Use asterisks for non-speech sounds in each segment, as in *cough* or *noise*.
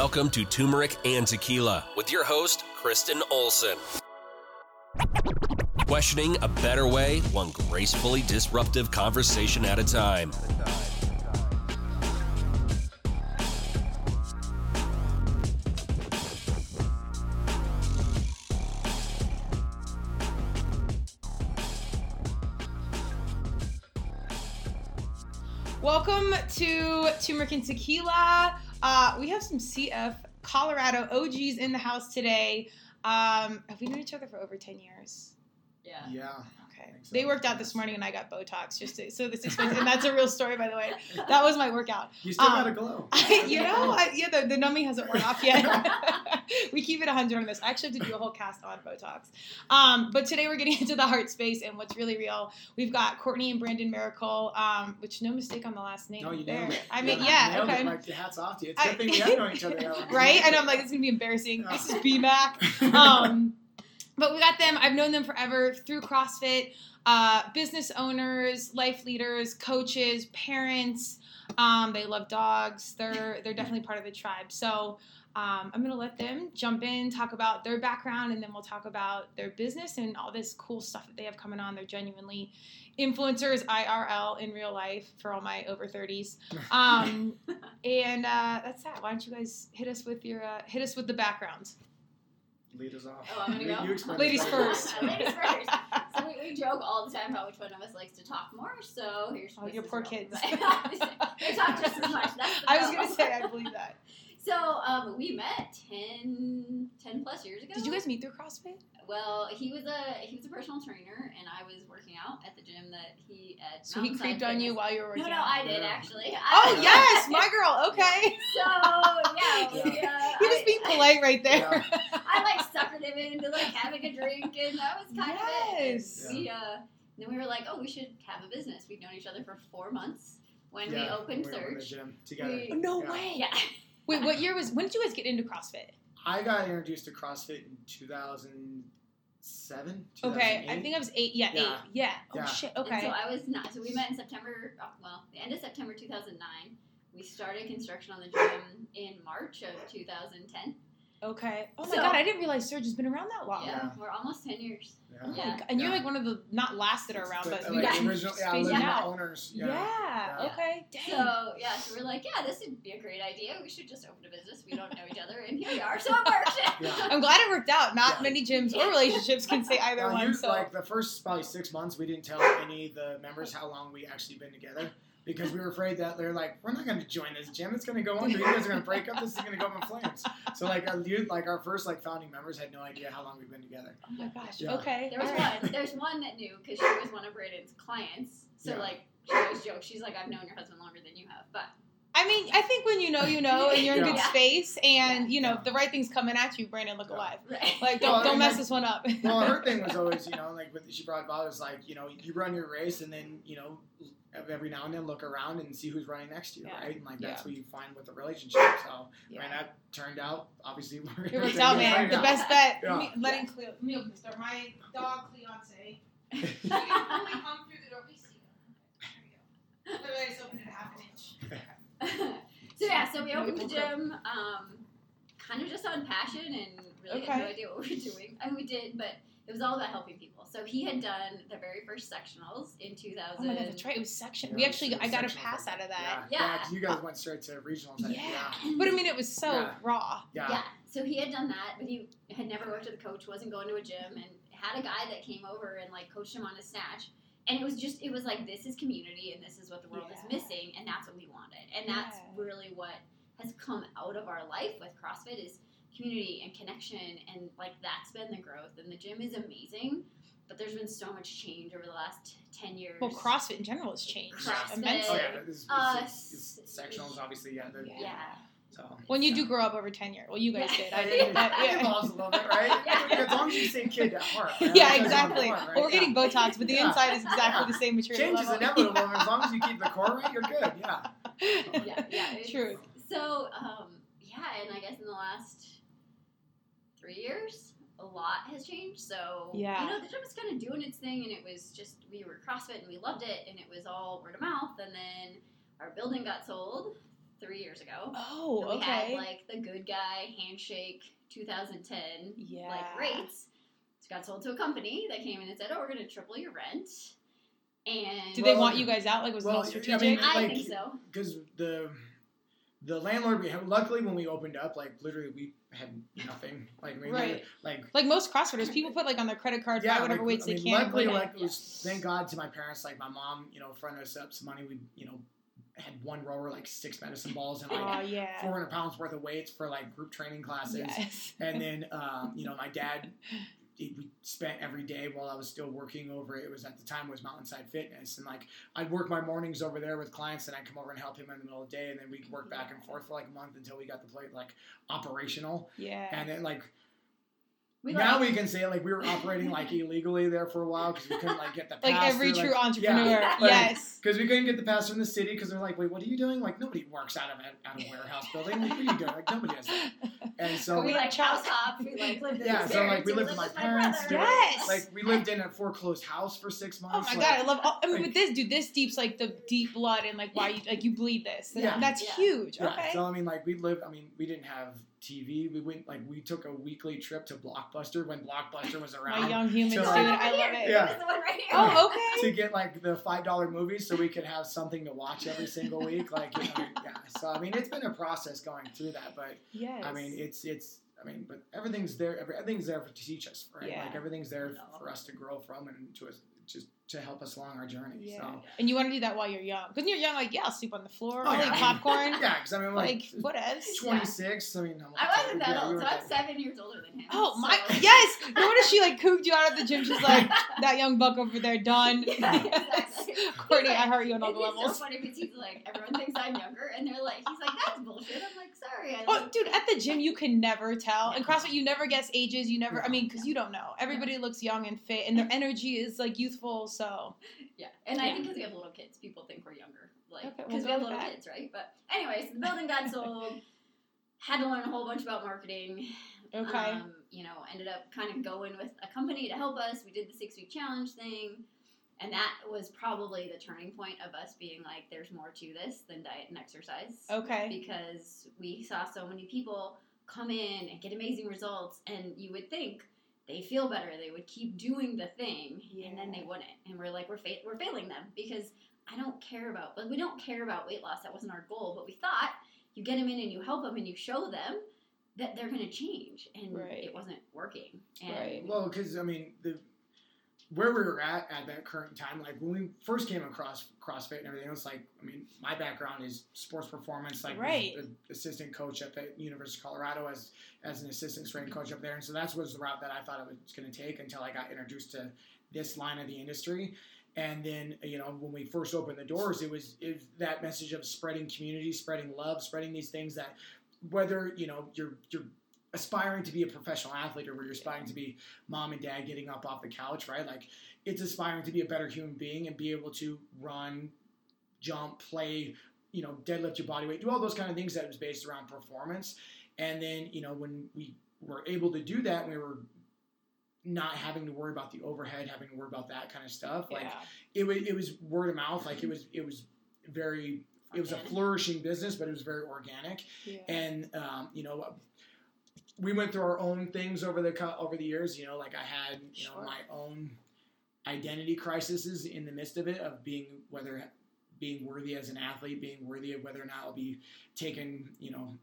Welcome to Turmeric and Tequila with your host, Kristen Olson. Questioning a better way, one gracefully disruptive conversation at a time. Welcome to Turmeric and Tequila. Uh, we have some CF Colorado OGs in the house today. Um, have we known each other for over 10 years? Yeah. Yeah. Okay. so, They worked out this morning and I got Botox just to, so this explains, and that's a real story, by the way. That was my workout. You still Um, got a glow. *laughs* you know, I, yeah, the, the numbing hasn't worn off yet. *laughs* we keep it 100 on this. I actually have to do a whole cast on Botox. Um, but today we're getting *laughs* into the heart space and what's really real. We've got Courtney and Brandon Miracle, um, which no mistake on the last name. no, you there. nailed it. I mean, You yeah, nailed okay. It. Like, hats off to you. It's a I- good thing we have known each other. that long. right? And I'm like, it's gonna be embarrassing. Yeah. This is BMAC. Um, but we got them. I've known them forever through CrossFit. Uh, business owners, life leaders, coaches, parents. Um, they love dogs. They're they're definitely part of the tribe. So um, I'm gonna let them jump in, talk about their background, and then we'll talk about their business and all this cool stuff that they have coming on. They're genuinely influencers IRL in real life for all my over 30s. Um, *laughs* and uh, that's that. Why don't you guys hit us with your uh, hit us with the backgrounds? Lead us off. Oh, I'm gonna You- go? You explain Ladies first. *laughs* Ladies first. So we, we joke all the time about which one of us likes to talk more. So here's Oh, your poor kids. *laughs* they talk just as much. That's the *laughs* I was gonna say I believe that. So um, we met 10, 10 plus years ago. Did you guys meet through CrossFit? Well, he was a he was a personal trainer, and I was working out at the gym that he at. So he Mountainside creeped on you while you were working. Out? No, no, out. I did Yeah. actually. Oh I- yes, my girl. *laughs* Okay. So yeah, *laughs* we, uh, He was I- being *laughs* polite right there. I like suckered him into like having a drink, and that was kind Yes. of it. And We uh, then we were like, oh, we should have a business. We've known each other for four months when we Yeah, opened we opened the Surge. gym together. We- Oh, no Yeah. way. Yeah, Wait, what year was? When did you guys get into CrossFit? I got introduced to CrossFit in 2007. Okay, I think I was eight. Yeah, Yeah. eight. Yeah. Oh Yeah. shit. And Okay. so I was not. So we met in September. uh, Well, the end of September 2009. We started construction on the gym in March of 2010. Okay. Oh my So- god, I didn't realize Surge has been around that long. Yeah, Yeah. we're almost 10 years. Yeah. Oh my Yeah. God. And you're Yeah. like one of the not last that are around, The- but like we got the original, yeah, spaced original out. owners. Yeah. Yeah. Yeah. Okay. Dang. So yeah, so we're like, yeah, this would be a great idea. We should just open a business. We don't know each other, and here we are. So it worked. *laughs* Yeah. I'm glad it worked out. Not Yeah. many gyms or relationships can say either Well, one. you- So like the first probably six months, we didn't tell any of the members how long we actually been together because we were afraid that they're like, we're not going to join this gym. It's going to go under. You guys are going to break up. This is going to go up in flames. So like our like our first like founding members had no idea how long we've been together. oh my gosh. Yeah. Okay. There was all right. one. There's one that knew because she was one of Brandon's clients. So Yeah. like she always jokes. She's like, I've known your husband longer than you have, but I mean, I think when you know, you know, and you're in good space, and you know, Yeah. the right thing's coming at you, Brandon, look Yeah. alive. right. Like, don't Well, don't mess then- this one up. Well, her thing was *laughs* always, you know, like what she brought about was like, you know, you run your race and then, you know, every now and then look around and see who's running next to you, Yeah. right? And like that's Yeah. what you find with the relationship. So, Yeah. I mean, that turned out obviously. we're It gonna worked out, man. right The now. best bet. Yeah. Me, letting Cleo, let me open this door. My dog Cleonce. You *laughs* can only come through the door. We see him. There we go. Literally, I just opened it half an inch. *laughs* so yeah, so we opened the gym, um, kind of just on passion and really had no idea what we were doing. I mean, we did, but it was all about helping people. So he had done the very first sectionals in 2000. Oh my god, that's right. It was section. Yeah, we actually, I got a pass out of that. Yeah, Yeah. 'cause you guys went straight to regionals. Yeah. yeah, But I mean, it was so Yeah. raw. yeah, Yeah. So he had done that, but he had never worked with a coach, wasn't going to a gym, and had a guy that came over and like coached him on a snatch. And it was just, it was like, this is community and this is what the world Yeah. is missing, and that's what we wanted. And that's Yeah. really what has come out of our life with CrossFit is community and connection, and like that's been the growth. And the gym is amazing, but there's been so much change over the last 10 years. Well, CrossFit in general has changed CrossFit. immensely. Oh yeah, it's, it's, Uh, it's, it's sectionals obviously. Yeah, they're- Yeah. So. When you do grow up over ten years, well, you guys Yeah. did. I It did. But, it evolves a little bit, right? *laughs* Yeah. As long as you say kid at heart. right? yeah, That's exactly. you want, right? Well, we're Yeah. getting Botox, but the Yeah. inside is exactly Yeah. the same material. Change is inevitable, and as long as you keep the *laughs* core right, you're good. Yeah. yeah, yeah. True. So, um, yeah, and I guess in the last three years, a lot has changed. So, Yeah. you know, the gym was kind of doing its thing, and it was just we were CrossFit and we loved it, and it was all word of mouth. And then our building got sold three years ago. Oh, And we okay. had like the good guy handshake 2010 yeah. like rates. It got sold to a company that came in and said, "Oh, we're going to triple your rent." And Did they Well, want you guys out? Like, was well, it all I strategic? mean, I think so. because the the landlord we had luckily when we opened up like literally we had nothing like we Right. like like most CrossFitters, people put like on their credit card, buy whatever like, weights I they can. Luckily, like it was thank God to my parents. Like my mom, you know, fronted us up some money. We, you know, had one rower, like six medicine balls and like Oh yeah. 400 pounds worth of weights for like group training classes. Yes. And then, um, you know, my dad, we spent every day while I was still working over. It was at the time was Mountainside Fitness, and like I'd work my mornings over there with clients, and I'd come over and help him in the middle of the day, and then we'd work back and forth for like a month until we got the plate like operational. yeah. And then like We now like, we can say like we were operating like *laughs* illegally there for a while because we couldn't like get the like every through, true like- entrepreneur. Yeah, like, yes. because we couldn't get the pass from the city because they're like, wait, what are you doing? Like nobody works out of a, out of a warehouse building. Like, what are you doing? Like nobody does that. And so we Yeah. like house hop. We like lived in Yeah, so, like, we lived with my with parents, brother. Yes. like we lived in a foreclosed house for six months. Oh my like, god, I love. All, I mean, like- with this, dude, this deep's like the deep blood and like why you like you bleed this. And Yeah. that's Yeah. huge. Yeah, Okay. so I mean, like we lived. I mean, we didn't have TV. We went like we took a weekly trip to Blockbuster when Blockbuster was around. my around. young humans, So, dude. like- I love it. Yeah. This is the one right here. Oh, okay. to get like the five dollar movies so we could have something to watch every single week. Like, you know, yeah. So I mean, it's been a process going through that, but Yes. I mean, it's it's. I mean, but everything's there. Everything's there to teach us, right? Yeah. Like everything's there No. for us to grow from and to us just to help us along our journey. Yeah. So And you want to do that while you're young. Because when you're young, like, yeah, I'll sleep on the floor. Oh, I'll yeah. eat popcorn. *laughs* yeah, because I mean, Like, like, whatevs. twenty six. I mean, I'm I wasn't that yeah, old, were so I'm seven years older than him. Oh my so- *laughs* yes! Notice she like cooped you out of the gym. She's like *laughs* that young buck over there, done. Yeah, exactly. Courtney, He's I like- heard you on all it's the just levels. so funny because he's like, everyone thinks I'm younger, and they're like, he's like, that's bullshit. I'm like, sorry. I Oh, like, dude, at the gym you can never tell. And CrossFit, you never guess ages. You never. I mean, because you don't know. Everybody looks young and fit, and their energy is like youthful. So yeah, and I think because we have little kids, people think we're younger, like Okay, we'll because we have little kids, right? But anyways, the building got *laughs* sold. Had to learn a whole bunch about marketing. okay, Um, you know, ended up kind of going with a company to help us. We did the six week challenge thing. And that was probably the turning point of us being like, there's more to this than diet and exercise. okay, Because we saw so many people come in and get amazing results. And you would think they feel better. They would keep doing the thing. And then they wouldn't. And we're like, we're, fa- we're failing them because I don't care about, like, we don't care about weight loss. That wasn't our goal. But we thought you get them in and you help them and you show them that they're going to change, and Right. it wasn't working. And Right. Well, because I mean, the where we were at at that current time, like when we first came across CrossFit and everything, it was like, I mean, my background is sports performance, like Right. assistant coach up at the University of Colorado as as an assistant strength coach up there, and so that was the route that I thought it was going to take until I got introduced to this line of the industry. And then, you know, when we first opened the doors, it was, it was that message of spreading community, spreading love, spreading these things that whether you know you're you're aspiring to be a professional athlete or where you're aspiring to be mom and dad getting up off the couch, right? Like it's aspiring to be a better human being and be able to run, jump, play, you know, deadlift your body weight, do all those kind of things that was based around performance. And then, you know, when we were able to do that, we were not having to worry about the overhead, having to worry about that kind of stuff. Like it was it was word of mouth, like it was it was very it was a flourishing business, but it was very organic yeah. and um, you know we went through our own things over the over the years you know like i had you know Sure. my own identity crises in the midst of it of being whether being worthy as an athlete being worthy of whether or not i'll be taken you know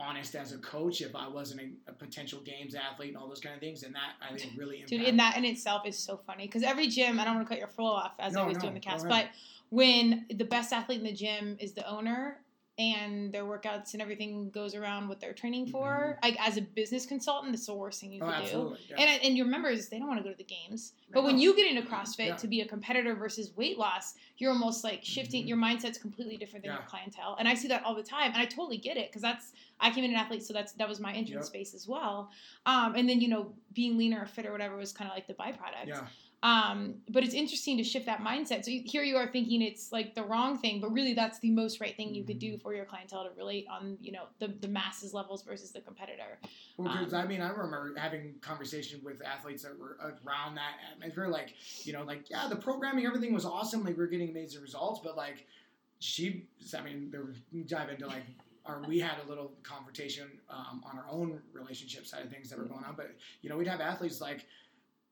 honest as a coach if i wasn't a, a potential games athlete and all those kind of things and that i think really Dude, and that in itself is so funny because every gym, I don't want to cut your flow off as I was no, do in the cast, but when the best athlete in the gym is the owner and their workouts and everything goes around what they're training for, like as a business consultant, that's the worst thing you Mm-hmm. oh could do. yeah. And, and your members, they don't want to go to the games. But when you get into CrossFit Yeah. to be a competitor versus weight loss, you're almost like shifting. Mhm. Your mindset's completely different than Yeah. your clientele, and I see that all the time. And I totally get it because that's I came in an athlete, so that's that was my entrance Yep. space as well. Um, and then you know being leaner or fit or whatever was kind of like the byproduct. Um, but it's interesting to shift that mindset. So here you are thinking it's like the wrong thing, but really that's the most right thing you could Mm-hmm. do for your clientele to relate on you know the the masses levels versus the competitor. Well, because Um, I mean, I remember having conversation with athletes that were around that atmosphere. Like, you know, like yeah, the programming, everything was awesome. Like, we are getting amazing results, but like, she, I mean, there, we dive into like, our, we had a little confrontation um, on our own relationship side of things that were going on. But you know, we'd have athletes like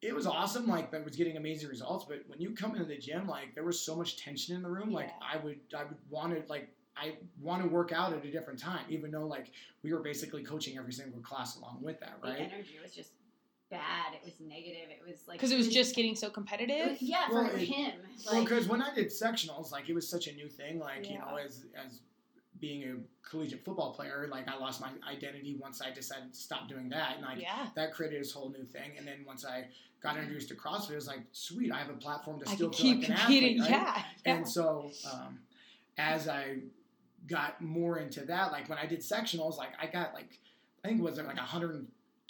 it was awesome, like that was getting amazing results. But when you come into the gym, like there was so much tension in the room. Like I would, I would want to like. I want to work out at a different time, even though like we were basically coaching every single class along with that, right? The energy was just bad. It was negative. It was like Because it was just getting so competitive. was- yeah Well, for it- him. Well, because when I did sectionals, like it was such a new thing. Like you know, as as being a collegiate football player, like I lost my identity once I decided to stop doing that, and like yeah. that created this whole new thing. And then once I got introduced to CrossFit, it was like, sweet, I have a platform to I still keep like an competing. athlete, right? Yeah. yeah. And so, um, as I got more into that, like when I did sectionals, like I got like I think it was like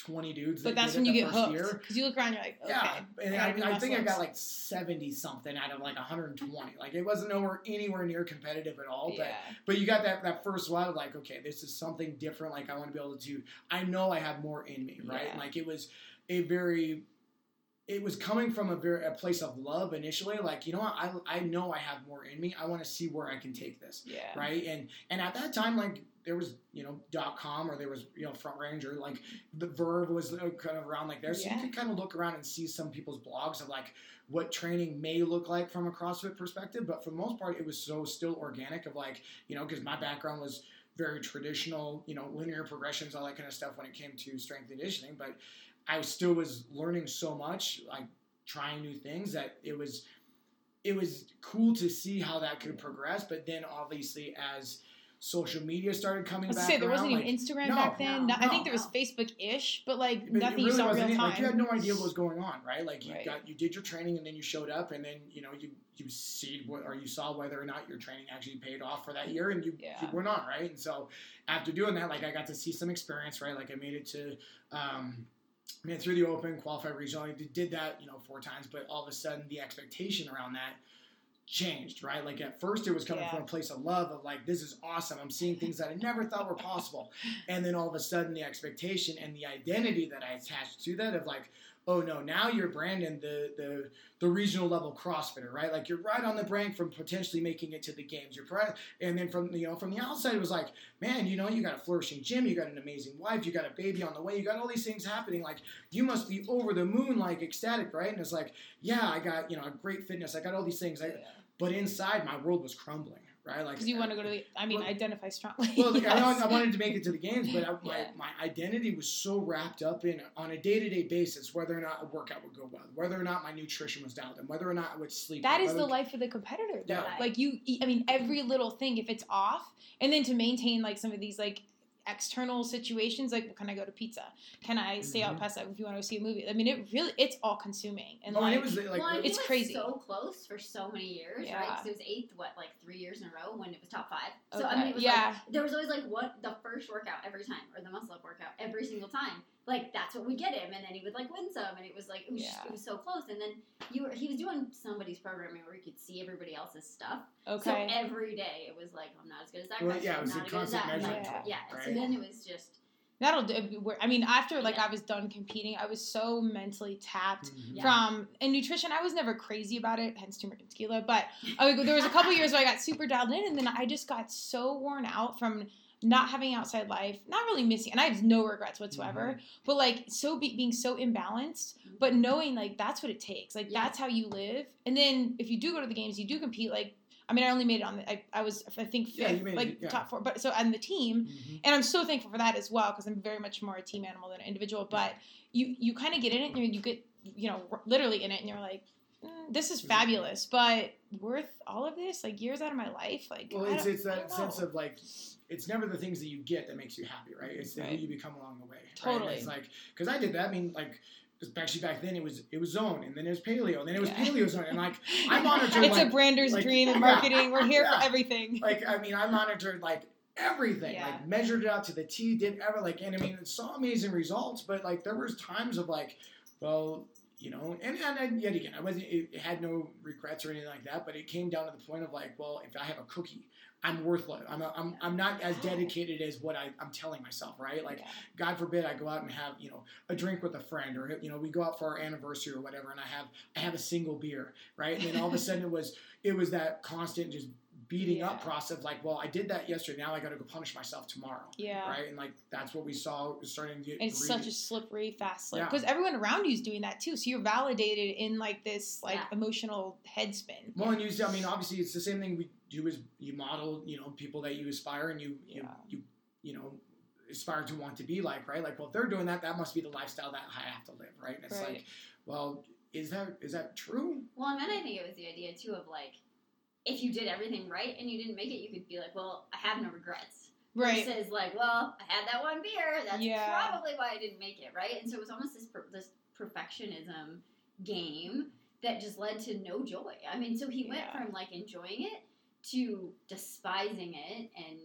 120 dudes. But that that's when you get hooked. Because you look around, you're like, okay. Yeah, and I I, I, think I got like 70 something out of like 120. Like it wasn't nowhere anywhere near competitive at all. But yeah. but you got that that first one of like, okay, this is something different. Like I want to be able to. I know I have more in me, right? Yeah. Like it was a very. It was coming from a very a place of love initially. Like you know what, I I know I have more in me. I want to see where I can take this Yeah. right? And and at that time, like there was you know dot com or there was you know Front Ranger, like the Verve was kind of around like there, so Yeah. you could kind of look around and see some people's blogs of like what training may look like from a CrossFit perspective. But for the most part, it was so still organic of like you know because my background was very traditional, you know, linear progressions, all that kind of stuff when it came to strength and conditioning. But I still was learning so much, like trying new things that it was it was cool to see how that could progress. But then obviously as social media started coming I was back say there around, wasn't like, even Instagram no, back then. no, No, I think there was. Facebook-ish, but like but nothing it you really saw real time. Like you had no idea what was going on, right? Like you Right. got you did your training and then you showed up and then you know you you see what or you saw whether or not your training actually paid off for that year and you, Yeah. you went on, right? And so after doing that, like I got to see some experience, right? Like I made it to um made it through the open, qualified regional. I did that, you know, four times, but all of a sudden the expectation around that changed, right? Like at first it was coming Yeah. from a place of love of like, this is awesome. I'm seeing things that I never thought were possible. And then all of a sudden the expectation and the identity that I attached to that of like, oh no, now you're Brandon, the the the regional level CrossFitter, right? Like you're right on the brink from potentially making it to the games. You're and then from you know from the outside it was like, man, you know, you got a flourishing gym, you got an amazing wife, you got a baby on the way, you got all these things happening. Like you must be over the moon, like ecstatic, right? And it's like, yeah, I got you know a great fitness, I got all these things, I, but inside my world was crumbling, right? Like Because you want to go to the, I mean, Well- identify strongly. well, I, *laughs* know yes. I wanted to make it to the games, but I, *laughs* my, Yeah. my identity was so wrapped up in on a day to day basis whether or not a workout would go well, whether or not my nutrition was dialed in, whether or not I would sleep. That well, is the life of the competitor, though. Yeah. Like you, eat- I mean, every little thing, if it's off, and then to maintain like some of these like external situations, like can I go to pizza? Can I stay out Mhm. past that if you want to see a movie? I mean, it really, it's all consuming, and Oh, like it was like, well, it's he was crazy. So close for so many years, right? Yeah. 'Cause it was eighth, what, like three years in a row when it was top five. So I mean, it was Yeah. like there was always like what the first workout every time, or the muscle up workout every single time. Like that's what we get him, and then he would like win some, and it was like it was, just, it was so close. And then you were he was doing somebody's programming where you could see everybody else's stuff. okay. So every day it was like I'm not as good as that. Well, guy, yeah, it I'm was a not as good as constant that. and, measuring like, tool, yeah. So then it was just That'll do. I mean, after like Yeah. I was done competing, I was so mentally tapped Mhm. From and nutrition. I was never crazy about it, hence turmeric and tequila. But I there was a couple years where I got super dialed in, and then I just got so worn out from not having outside life, not really missing, and I have no regrets whatsoever. Mm-hmm. But like so be, being so imbalanced, but knowing like that's what it takes. Like Yeah. that's how you live. And then if you do go to the games, you do compete. Like I mean, I only made it on the. I, I was I think fifth, made it, like yeah. top four. But so on the team, Mhm. and I'm so thankful for that as well because I'm very much more a team animal than an individual. But you you kind of get in it and you get you know literally in it and you're like, mm, this is fabulous, but worth all of this like years out of my life. Like Well, it's it's that sense of like, it's never the things that you get that makes you happy, right? It's the who you become along the way. right? Totally. It's like because I did that. I mean, like. Actually, back then it was it was zone, and then it was paleo, and then it was Yeah. paleo zone, and like I *laughs* monitored it's like, a brander's like- dream in yeah. marketing. We're here Yeah. for everything. *laughs* like I mean, I monitored like everything, like measured it out to the T, did ever like, and I mean, it saw amazing results, but like there was times of like, well, you know, and and, and yet again, I wasn't, it, it had no regrets or anything like that, but it came down to the point of like, well, if I have a cookie, I'm worthless. I'm a, I'm I'm not as oh. dedicated as what I, I'm telling myself, right? Like, Yeah. God forbid I go out and have you know a drink with a friend or you know we go out for our anniversary or whatever and I have I have a single beer right and then all of a sudden it was it was that constant just beating up process. Like, well, I did that yesterday. Now I got to go punish myself tomorrow. Yeah. Right. And like that's what we saw starting to get. It's such a slippery, fast slip Yeah. because everyone around you is doing that too. So you're validated in like this like Yeah. emotional head spin. Well, and you, I mean, obviously, it's the same thing we do is you model, you know, people that you aspire and you, you, Yeah. you, you know, aspire to want to be like, right? Like, well, if they're doing that, that must be the lifestyle that I have to live, right? And it's Right. like, well, is that is that true? Well, and then I think it was the idea too of like, if you did everything right and you didn't make it, you could be like, well, I have no regrets. Right. Versus like, well, I had that one beer. That's Yeah. probably why I didn't make it, right? And so it was almost this per- this perfectionism game that just led to no joy. I mean, so he went Yeah. from like enjoying it to despising it, and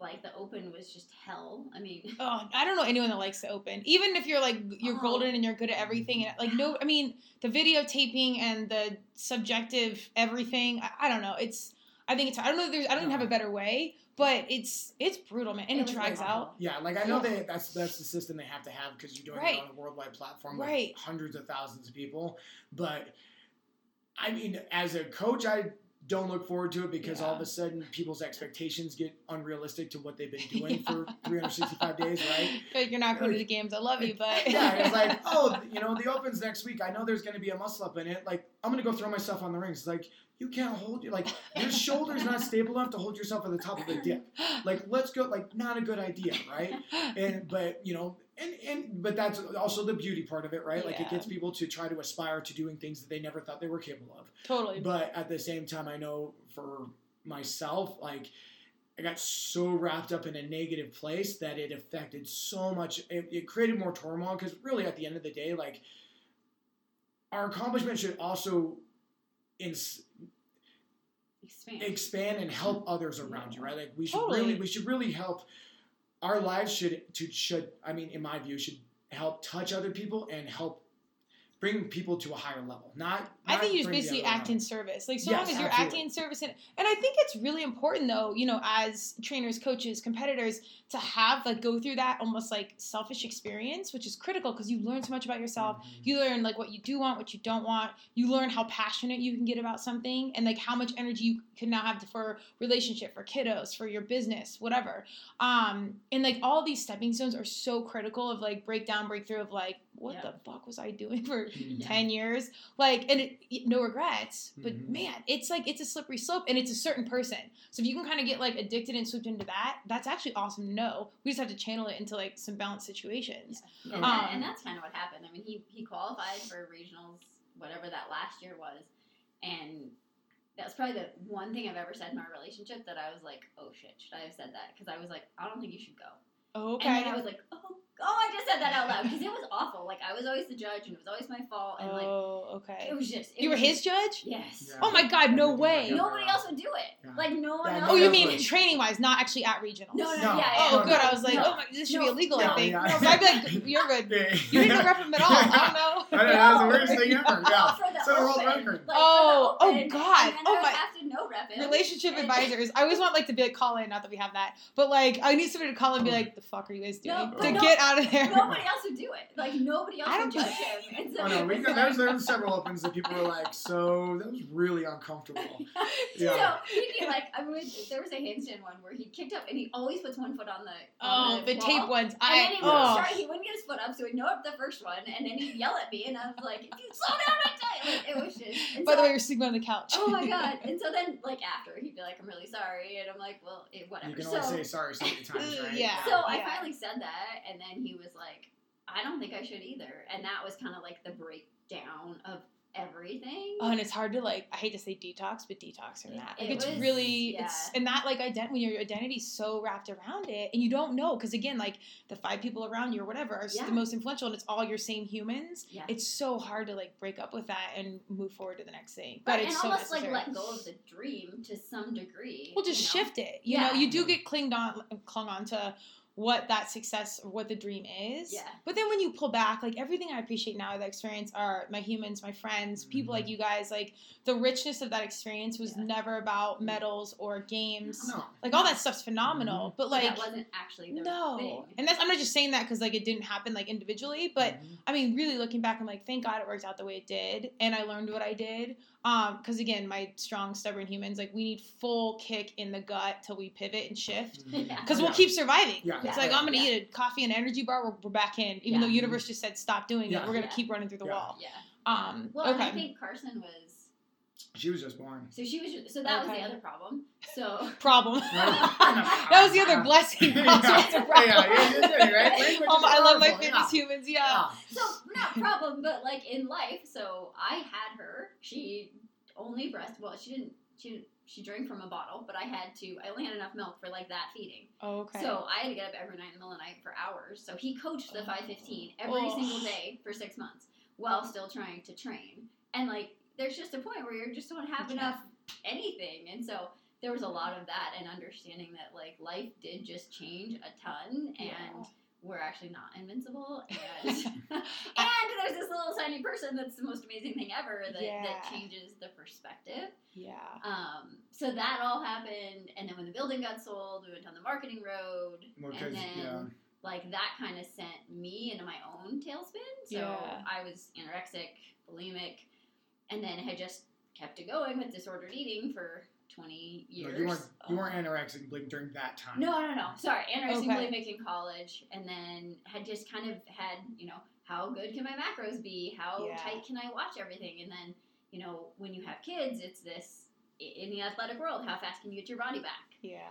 like the open was just hell. I mean, *laughs* Oh, I don't know anyone that likes to open. Even if you're like you're Oh. golden and you're good at everything, and like no, I mean the videotaping and the subjective everything. I, I don't know. It's I think it's I don't know. If there's I don't even have a better way, but it's it's brutal, man, and It it, drags very out. Yeah, like I know Yeah. they that's that's the system they have to have because you're doing Right. it on a worldwide platform Right. with hundreds of thousands of people. But I mean, as a coach, I don't look forward to it because all of a sudden people's expectations get unrealistic to what they've been *laughs* doing for 365 days, right? *laughs* Like you're not going to the games. I love you, but *laughs* yeah, it's like, oh, you know, the opens next week. I know there's going to be a muscle up in it. Like, I'm going to go throw myself on the rings. It's like, you can't hold you. Like, your shoulder's not stable enough to hold yourself at the top of the dip. Like, let's go. Like, not a good idea, right? And but you know, and and but that's also the beauty part of it, right? Like, it gets people to try to aspire to doing things that they never thought they were capable of. totally. But at the same time, I know for myself, like I got so wrapped up in a negative place that it affected so much. It, it created more turmoil because really, at the end of the day, like our accomplishment should also ins- expand. expand and help others around you, right? Like we should Totally. really, we should really help. Our lives should to should I mean, in my view, should help touch other people and help bring people to a higher level. Not, I think you just basically act way in service. Like so Yes, long as you're absolutely. acting in service, and and I think it's really important though, you know, as trainers, coaches, competitors, to have like go through that almost like selfish experience, which is critical because you learn so much about yourself. Mhm. You learn like what you do want, what you don't want. You learn how passionate you can get about something, and like how much energy you can now have for relationship, for kiddos, for your business, whatever. Um, and like all these stepping stones are so critical of like breakdown, breakthrough of like what Yeah. the fuck was I doing *laughs* for Mhm. 10 years like and it, no regrets but Mhm. man it's like it's a slippery slope and it's a certain person so if you can kind of get like addicted and swooped into that that's actually awesome to know we just have to channel it into like some balanced situations And, Um, that, and that's kind of what happened. I mean, he, he qualified for regionals, whatever that last year was, and that was probably the one thing I've ever said in my relationship that I was like, oh shit, should I have said that? Because I was like, I don't think you should go. okay And then I was like, oh, oh, I just said that out loud because it was awful. Like I was always the judge, and it was always my fault, and like oh okay it was just. It you were was his judge Yes. Yeah. oh my god no way Yeah. Nobody else would do it. Yeah. Like no one Yeah, else. oh you mean Definitely. training wise not actually at regionals No, no, No. yeah, yeah. oh no, good no. i was like No. oh my this should No. be illegal No, i think yeah. *laughs* so i'd be like you're good Yeah. you didn't rep him at all i don't know *laughs* I know, that's the weirdest thing *laughs* ever. Yeah. the Set a world record. like, for the Oh, oh, God. Oh, I my- have to no rep relationship advisors. I always want like to be like call in, not that we have that, but like I need somebody to call and be mm. like, "The fuck are you guys doing?" No, to no- get out of there. Nobody else would do it. Like nobody else I would don't- judge him. And so Oh no, it we was got, there's there's several opens that people were like, so that was really uncomfortable. *laughs* Yeah. So he'd be like, I mean, there was a handstand one where he kicked up and he always puts one foot on the Oh, on the wall. tape ones. And I then he would oh. start. He wouldn't get his foot up, so he'd know up the first one, and then he'd yell at me, and I was like, "If you slow down, I tell you." Like, it was just. *laughs* and By so the way, you're sleeping on the couch. oh my *laughs* god! And so then, like after, he'd be like, "I'm really sorry," and I'm like, "Well, it, whatever." You can so, only say sorry so many times, right? Yeah. So I finally said that, and then he was like, "I don't think I should either," and that was kind of like the breakdown of everything. Oh, and it's hard to like. I hate to say detox, but detox from that. Like It it's was- really yeah. it's and that like ident when your identity's so wrapped around it, and you don't know because again, like the five people around you or whatever are Yeah. the most influential, and it's all your same humans. yeah. It's so hard to like break up with that and move forward to the next thing. But Right, it's and so almost necessary. like let go of the dream to some degree. Well, just you know? shift it. You Yeah. know, you do get clinged on, clung on to what that success or what the dream is. Yeah. But then when you pull back, like everything I appreciate now, the experience are my humans, my friends, people like you guys. Like the richness of that experience was Yeah. never about medals or games. No. Like all that stuff's phenomenal, but like that wasn't actually the no. thing. And that's I'm not just saying that because like it didn't happen like individually, but Mhm. I mean, really looking back, I'm like, thank God it worked out the way it did, and I learned what I did. Um, because again, my strong, stubborn humans like we need full kick in the gut till we pivot and shift. Yeah. Because we'll Yeah. keep surviving. Yeah. It's Yeah. like I'm gonna Yeah. eat a coffee and energy bar. We're, we're back in, even Yeah. though universe just said stop doing Yeah. it. We're gonna Yeah. keep running through the Yeah. wall. Yeah. Um, Well, okay. I think Carson was. She was just born. So she was. So that was the other problem. So. *laughs* problem. *laughs* That was the other blessing. *laughs* yeah, Also, it's a yeah, yeah, right? Language Oh, is my- I love my powerful, fitness yeah. humans. Yeah. Yeah. So not problem, but like in life. So I had her. She only breast. Well, she didn't. She didn't. She drank from a bottle, but I had to. I only had enough milk for like that feeding. Okay. So I had to get up every night in the middle of the night for hours. So he coached the 515 every Oh. single day for six months while still trying to train. And like, there's just a point where you just don't have You enough anything. And so there was a lot of that and understanding that like life did just change a ton and Yeah. we're actually not invincible and *laughs* *laughs* and there's this little tiny person that's the most amazing thing ever that, that changes the perspective yeah. um, so that all happened, and then when the building got sold, we went down the marketing road, Well, and 'cause, then yeah. like that kind of sent me into my own tailspin. So Yeah. I was anorexic, bulimic, and then had just kept it going with disordered eating for twenty No, years. you weren't you Um, weren't anorexic bulimic during that time. no, no, no. Sorry, anorexic Okay. bulimic in college, and then had just kind of had, you know, how good can my macros be? How Yeah. tight can I watch everything? And then, you know, when you have kids, it's this in the athletic world. How fast can you get your body back? Yeah.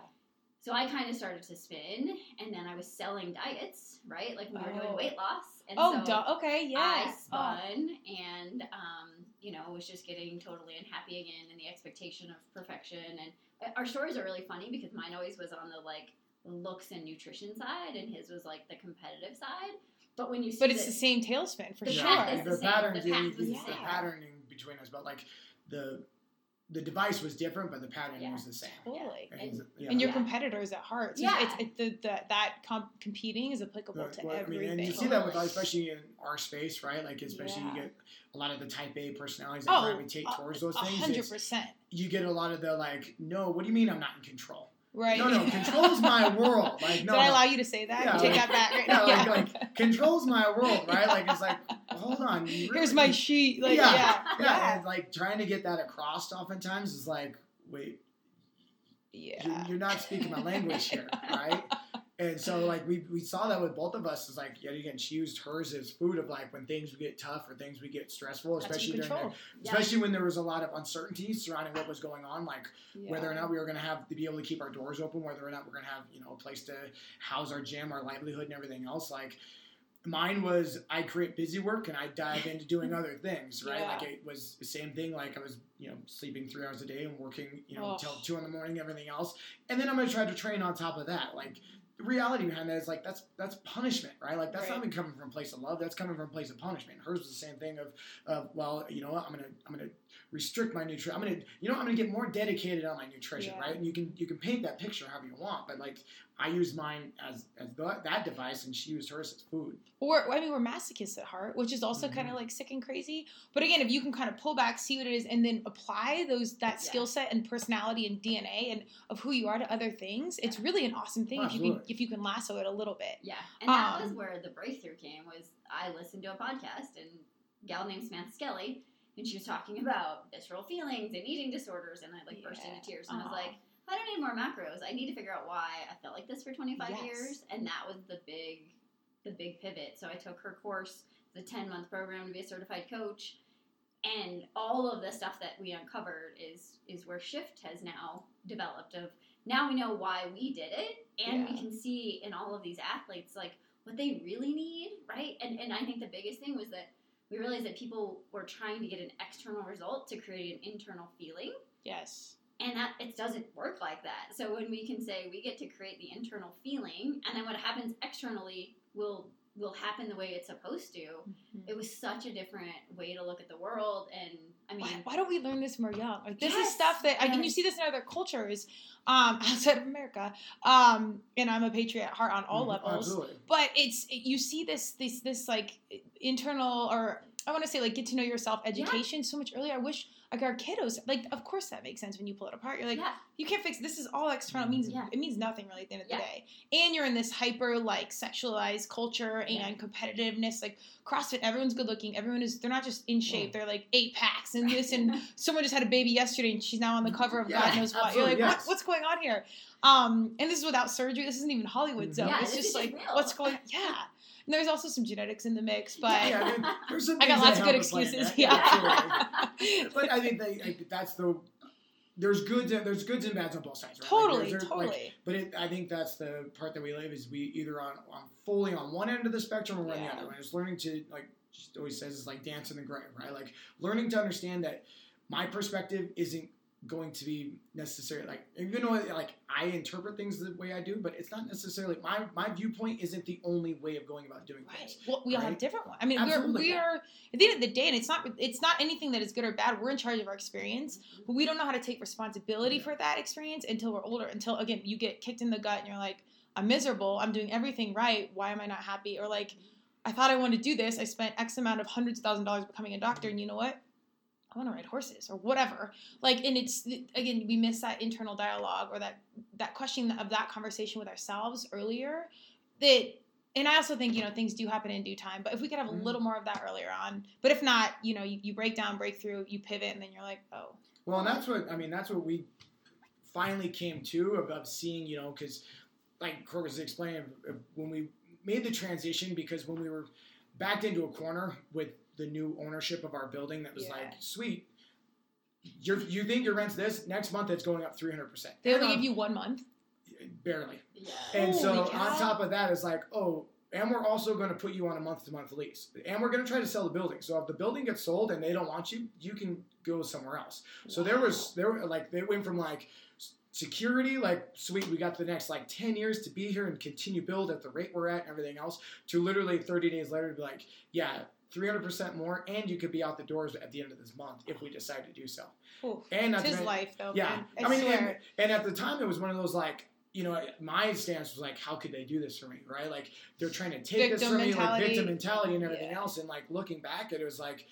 So I kind of started to spin, and then I was selling diets, right? Like we were Oh. doing weight loss, and Oh, so duh. Okay. Yeah. I Oh. spun, and um, you know, was just getting totally unhappy again, and the expectation of perfection. And uh, our stories are really funny because mine always was on the like looks and nutrition side, and his was like the competitive side. But when you see But it's the- the same tailspin for The sure. path is the the same. patterns, The yeah, path you was the the patterning between us, but like the the device was different, but the pattern Yeah. was the same. Totally. And, yeah. And you're Yeah. competitors at heart. So Yeah. it's, it's the, the, that comp- competing is applicable But, to well, I mean, and you see that with especially in our space, right? Like especially Yeah. you get a lot of the type A personalities that oh, gravitate towards those a things. Hundred percent. You get a lot of the like, no, what do you mean I'm not in control? Right. No, no, control's my world. Like, *laughs* no, Did I no. allow you to say that? Yeah, Take like- that back right yeah, now. like- like, control's my world, right? Like it's like, *laughs* hold on. you Here's my sheet. Like, Yeah. yeah. Yeah, Yeah. and like trying to get that across oftentimes is like, wait, Yeah. you're, you're not speaking my language here, *laughs* right? And so *gasps* like we, we saw that with both of us is like yet again she used hers as food of like when things would get tough or things would get stressful, especially during the. Yeah. especially when there was a lot of uncertainty surrounding what was going on, like whether or not we were going to have to be able to keep our doors open, whether or not we're going to have you know a place to house our gym, our livelihood, and everything else. Like mine was I create busy work and I dive into doing *laughs* other things, right? Yeah. Like it was the same thing. Like I was you know sleeping three hours a day and working you know Oh. until two in the morning, everything else, and then I'm going to try to train on top of that, like. The reality behind that is like that's that's punishment, right? Like that's not Right. even coming from a place of love. That's coming from a place of punishment. Hers was the same thing of, of well, you know what? I'm gonna I'm gonna restrict my nutrition. I'm gonna, you know, I'm gonna get more dedicated on my nutrition, Yeah. right? And you can you can paint that picture however you want, but like I use mine as as the, that device, and she used hers as food. Or I mean, we're masochists at heart, which is also kind Mhm. of like sick and crazy. But again, if you can kind of pull back, see what it is, and then apply those that Yeah. skill set and personality and DNA and of who you are to other things, it's really an awesome thing if you can if you can lasso it a little bit. Yeah, and that Um, was where the breakthrough came. Was I listened to a podcast and gal named Samantha Skelly, and she was talking about visceral feelings and eating disorders, and I like burst Yeah. into tears, and I was like, I don't need more macros. I need to figure out why I felt like this for 25 Yes. years, and that was the big, the big pivot. So I took her course, the 10 month program to be a certified coach, and all of the stuff that we uncovered is is where Shift has now developed. Of now we know why we did it, and we can see in all of these athletes like what they really need, right? And and I think the biggest thing was that we realized that people were trying to get an external result to create an internal feeling Yes. and that it doesn't work like that so when we can say we get to create the internal feeling and then what happens externally will will happen the way it's supposed to it was such a different way to look at the world and i mean Why, why don't we learn this more young? Like this Yes, is stuff that I mean you see this in other cultures um, *laughs* outside of America. Um, and I'm a patriot at heart on all Mhm, levels. Absolutely. but it's you see this this this like internal or I want to say like get to know yourself education so much earlier. I wish like our kiddos like of course that makes sense when you pull it apart. You're like yeah you can't fix this is all external. It means Yeah. it means nothing really at the end of Yeah. the day. and you're in this hyper like sexualized culture Yeah. and competitiveness. Like CrossFit, everyone's good looking. Everyone is. They're not just in shape. Mm. They're like eight packs and this and *laughs* someone just had a baby yesterday and she's now on the cover of Yeah, God knows what. You're like, what, what's going on here? Um, and this is without surgery. This isn't even Hollywood zone. Yeah, it's just like real. what's going. *laughs* Yeah, and there's also some genetics in the mix, but Yeah, I there's some *laughs* I got lots of good help us plan excuses. that. Yeah. *laughs* but I think like, that's the there's goods and there's goods and bads on both sides, right? Like, totally, there's- there's, totally. like, but it, I think that's the part that we live is we either on, on fully on one end of the spectrum or we're on the other. And it's learning to like she always says is like dance in the grave, right? Like learning to understand that my perspective isn't going to be necessarily like you know like I interpret things the way I do, but it's not necessarily my my viewpoint isn't the only way of going about doing Right. things. Well, we all have different ones. I mean, Absolutely. we're we are at the end of the day, and it's not it's not anything that is good or bad. We're in charge of our experience, mm-hmm. but we don't know how to take responsibility Yeah. for that experience until we're older. Until again, you get kicked in the gut, and you're like, I'm miserable. I'm doing everything right. Why am I not happy? Or like, I thought I wanted to do this. I spent X amount of hundreds of thousand dollars becoming a doctor, and you know what? I want to ride horses or whatever. Like, and it's again, we miss that internal dialogue or that that question of that conversation with ourselves earlier. That, and I also think you know things do happen in due time. But if we could have a Mhm. little more of that earlier on, but if not, you know, you, you break down, break through, you pivot, and then you're like, oh, Well, and that's what I mean. That's what we finally came to of, of seeing, you know, because like Court was explaining, uh, when we made the transition, because when we were backed into a corner with the new ownership of our building, that was Yeah. like, sweet. You're, you think your rent's this next month? It's going up three hundred percent. they only give you one month. barely. Yeah. And so cow. on top of that, it's like, oh, and we're also going to put you on a month to month lease, and we're going to try to sell the building. So if the building gets sold and they don't want you, you can go somewhere else. So there was there were like they went from like security, like sweet, we got the next like ten years to be here and continue build at the rate we're at and everything else, to literally thirty days later to be like, yeah. 300% more, and you could be out the doors at the end of this month if we decide to do so. Ooh, And it's his life though. yeah. I, I, mean, and, and at the time, it was one of those like, you know, my stance was like, how could they do this for me, right? Like they're trying to take this Victim from me, like victim mentality and everything Yeah. else. And like looking back, at it was like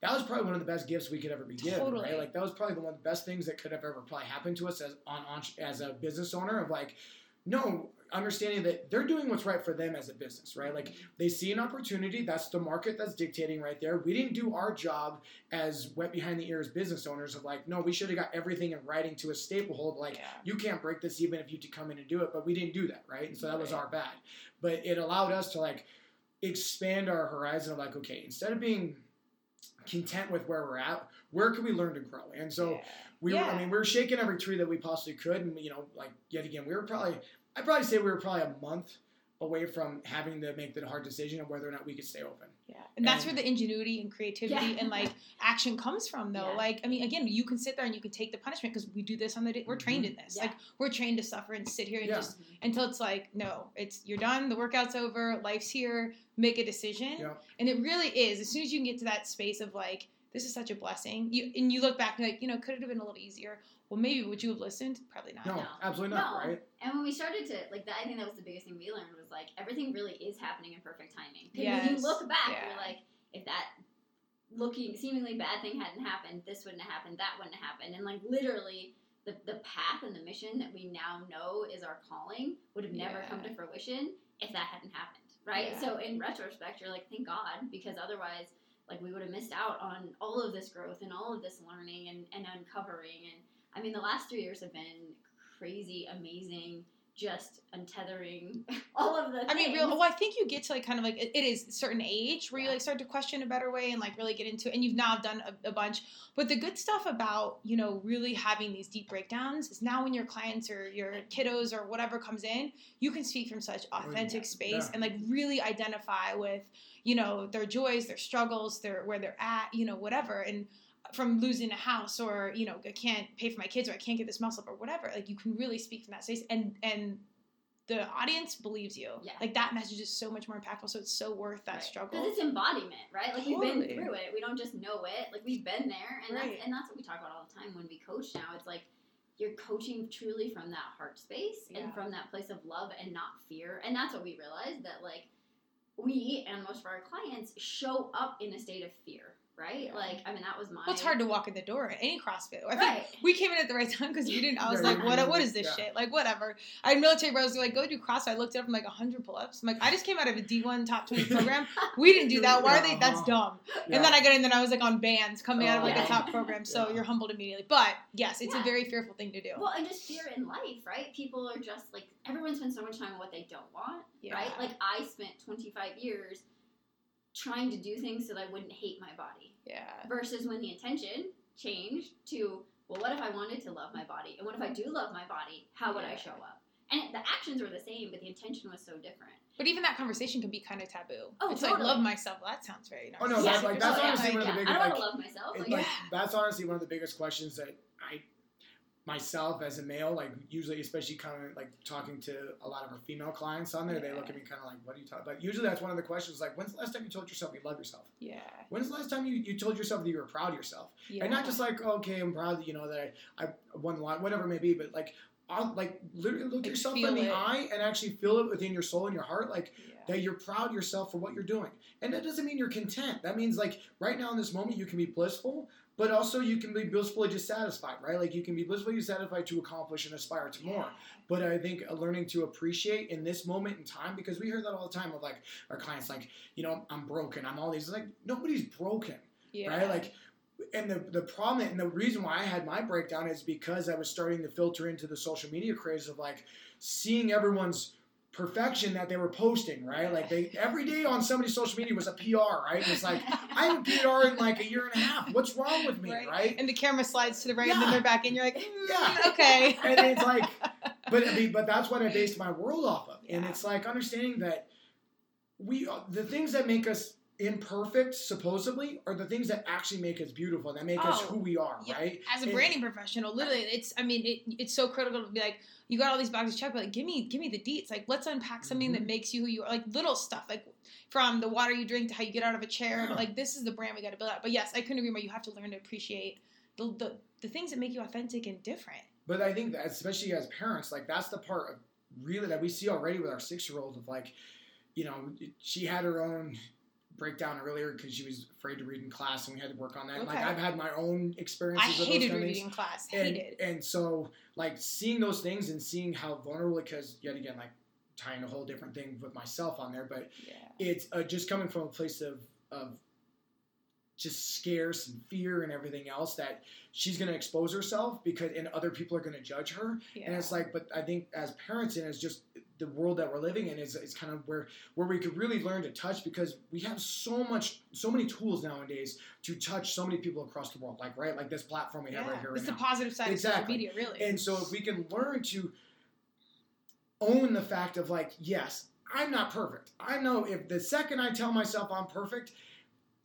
that was probably one of the best gifts we could ever be given, Totally. right? Like that was probably the one of the best things that could have ever probably happened to us as on, on as a business owner of like, no, understanding that they're doing what's right for them as a business, right? Like mm-hmm. they see an opportunity. That's the market that's dictating right there. We didn't do our job as wet behind the ears business owners of like, no, we should have got everything in writing to a staple hold. Like, Yeah. you can't break this even if you come in and do it. But we didn't do that, right? And so that was Right. our bad. But it allowed us to like expand our horizon of like, okay, instead of being content with where we're at, where can we learn to grow? And so Yeah. we were, I mean, we were shaking every tree that we possibly could. And, you know, like, yet again, we were probably, I'd probably say we were probably a month away from having to make the hard decision of whether or not we could stay open. Yeah, and that's where the ingenuity and creativity Yeah. and like action comes from, though. Yeah. Like, I mean, again, you can sit there and you can take the punishment because we do this on the day. We're trained mm-hmm. in this. Yeah. Like, we're trained to suffer and sit here and Yeah. just until it's like, no, it's you're done. The workout's over. Life's here. Make a decision. Yeah. And it really is. As soon as you can get to that space of like, this is such a blessing. You and you look back and you're like, you know, could it have been a little easier? Well, maybe would you have listened? Probably not. No, No. absolutely not, No. right? And when we started to like that, I think that was the biggest thing we learned was like everything really is happening in perfect timing. 'Cause When Yes. you look back, Yeah. you're like, if that looking seemingly bad thing hadn't happened, this wouldn't have happened, that wouldn't have happened, and like literally. The, the path and the mission that we now know is our calling would have never come to fruition if that hadn't happened, right? Yeah. So in retrospect, you're like, thank God, because otherwise, like we would have missed out on all of this growth and all of this learning and, and uncovering. And I mean, the last three years have been crazy, amazing, just untethering *laughs* all of the. I mean, real. Well, I think you get to like kind of like it it is a certain age where you like start to question a better way and like really get into it. And you've now done a, a bunch. But the good stuff about you know really having these deep breakdowns is now when your clients or your kiddos or whatever comes in, you can speak from such Oh, yeah. authentic space Yeah. and like really identify with you know their joys, their struggles, their where they're at, you know whatever and. From losing a house, or you know, I can't pay for my kids, or I can't get this muscle up, or whatever. Like you can really speak from that space, and and the audience believes you. Yeah. Like that message is so much more impactful. So it's so worth that struggle. Because it's embodiment, right? Like we've been through it. We don't just know it. Like we've been there, and Right. that's and that's what we talk about all the time when we coach. Now it's like you're coaching truly from that heart space Yeah. and from that place of love and not fear. And that's what we realized that like we and most of our clients show up in a state of fear, right? Yeah. Like, I mean, that was my. Well, it's hard to walk in the door at any CrossFit. I think Right. we came in at the right time because we didn't. I was Yeah, like, what? What is this yeah. shit? Like, whatever. I had military bros who like, go do CrossFit. I looked it up. I'm like, 100 pull-ups. I'm like, I just came out of a D1 top 20 *laughs* program. We didn't do that. Why are they? That's Uh-huh. dumb. Yeah. And then I got in, then I was like on bands coming out of like Oh. a top program. So Yeah. you're humbled immediately. But yes, it's a very fearful thing to do. Well, and just fear in life, right? People are just like everyone spends so much time on what they don't want, Yeah. right? Like I spent 25 years trying to do things so that I wouldn't hate my body. yeah. Versus when the intention changed to, well, what if I wanted to love my body? And what if I do love my body? How would I show up? And the actions were the same, but the intention was so different. But even that conversation can be kind of taboo. Oh, it's like totally. love myself. Well, that sounds very nice. Oh, no, Yeah. that's like that's Oh, yeah, honestly one of the biggest I don't like, love myself. it- Like, like Yeah. that's honestly one of the biggest questions that I myself as a male like usually especially kind of like talking to a lot of our female clients on there they look at me kind of like what are you talking about usually that's one of the questions like when's the last time you told yourself you love yourself Yeah. when's the last time you, you told yourself that you were proud of yourself yeah. and not just like okay i'm proud that, you know that i, I won the lot whatever it may be but like I'll, like literally look Like, yourself in the it. eye and actually feel it within your soul and your heart like Yeah. that you're proud of yourself for what you're doing. And that doesn't mean you're content. That means like right now in this moment you can be blissful, but also you can be blissfully dissatisfied, right? Like you can be blissfully dissatisfied to accomplish and aspire to more. But I think learning to appreciate in this moment in time, because we hear that all the time of like our clients, like, you know, I'm broken, I'm all these like nobody's broken Yeah. right? Like, and the the problem and the reason why I had my breakdown is because I was starting to filter into the social media craze of like seeing everyone's perfection that they were posting, right? Like they every day on somebody's social media was a PR, right? And it's like I haven't PR in like a year and a half. What's wrong with me, Right. right? And the camera slides to the right and then they're back and you're like, mm, Yeah. okay. *laughs* And it's like, but I mean, but that's what I based my world off of, and Yeah. it's it's like understanding that we the things that make us imperfect supposedly are the things that actually make us beautiful that make us Oh, who we are yeah. right As a And- branding professional, literally, it's. I mean, it, it's so critical to be like, you got all these boxes checked, but like, give me, give me the deets. Like, let's unpack something that Mhm. makes you who you are. Like little stuff, like from the water you drink to how you get out of a chair. Yeah. Like, this is the brand we got to build out. But yes, I couldn't agree more. You have to learn to appreciate the the, the things that make you authentic and different. But I think that especially as parents, like that's the part of really that we see already with our six year old of like, you know, she had her own breakdown earlier because she was afraid to read in class and we had to work on that. Like I've had my own I experiences those hated reading things. in class. And, Hated. and so like seeing those things and seeing how vulnerable because yet again like tying a whole different thing with myself on there, but yeah. it's uh, just coming from a place of of just scarce and fear and everything else that she's going to expose herself because and other people are going to judge her Yeah. and it's like but i think as parents and as just the world that we're living in is, is kind of where where we could really learn to touch because we have so much so many tools nowadays to touch so many people across the world like right like this platform we have right yeah. here right It's now the positive side of Exactly. social media, really. and so if we can learn to own the fact of like, yes, I'm not perfect. I know if the second I tell myself I'm perfect,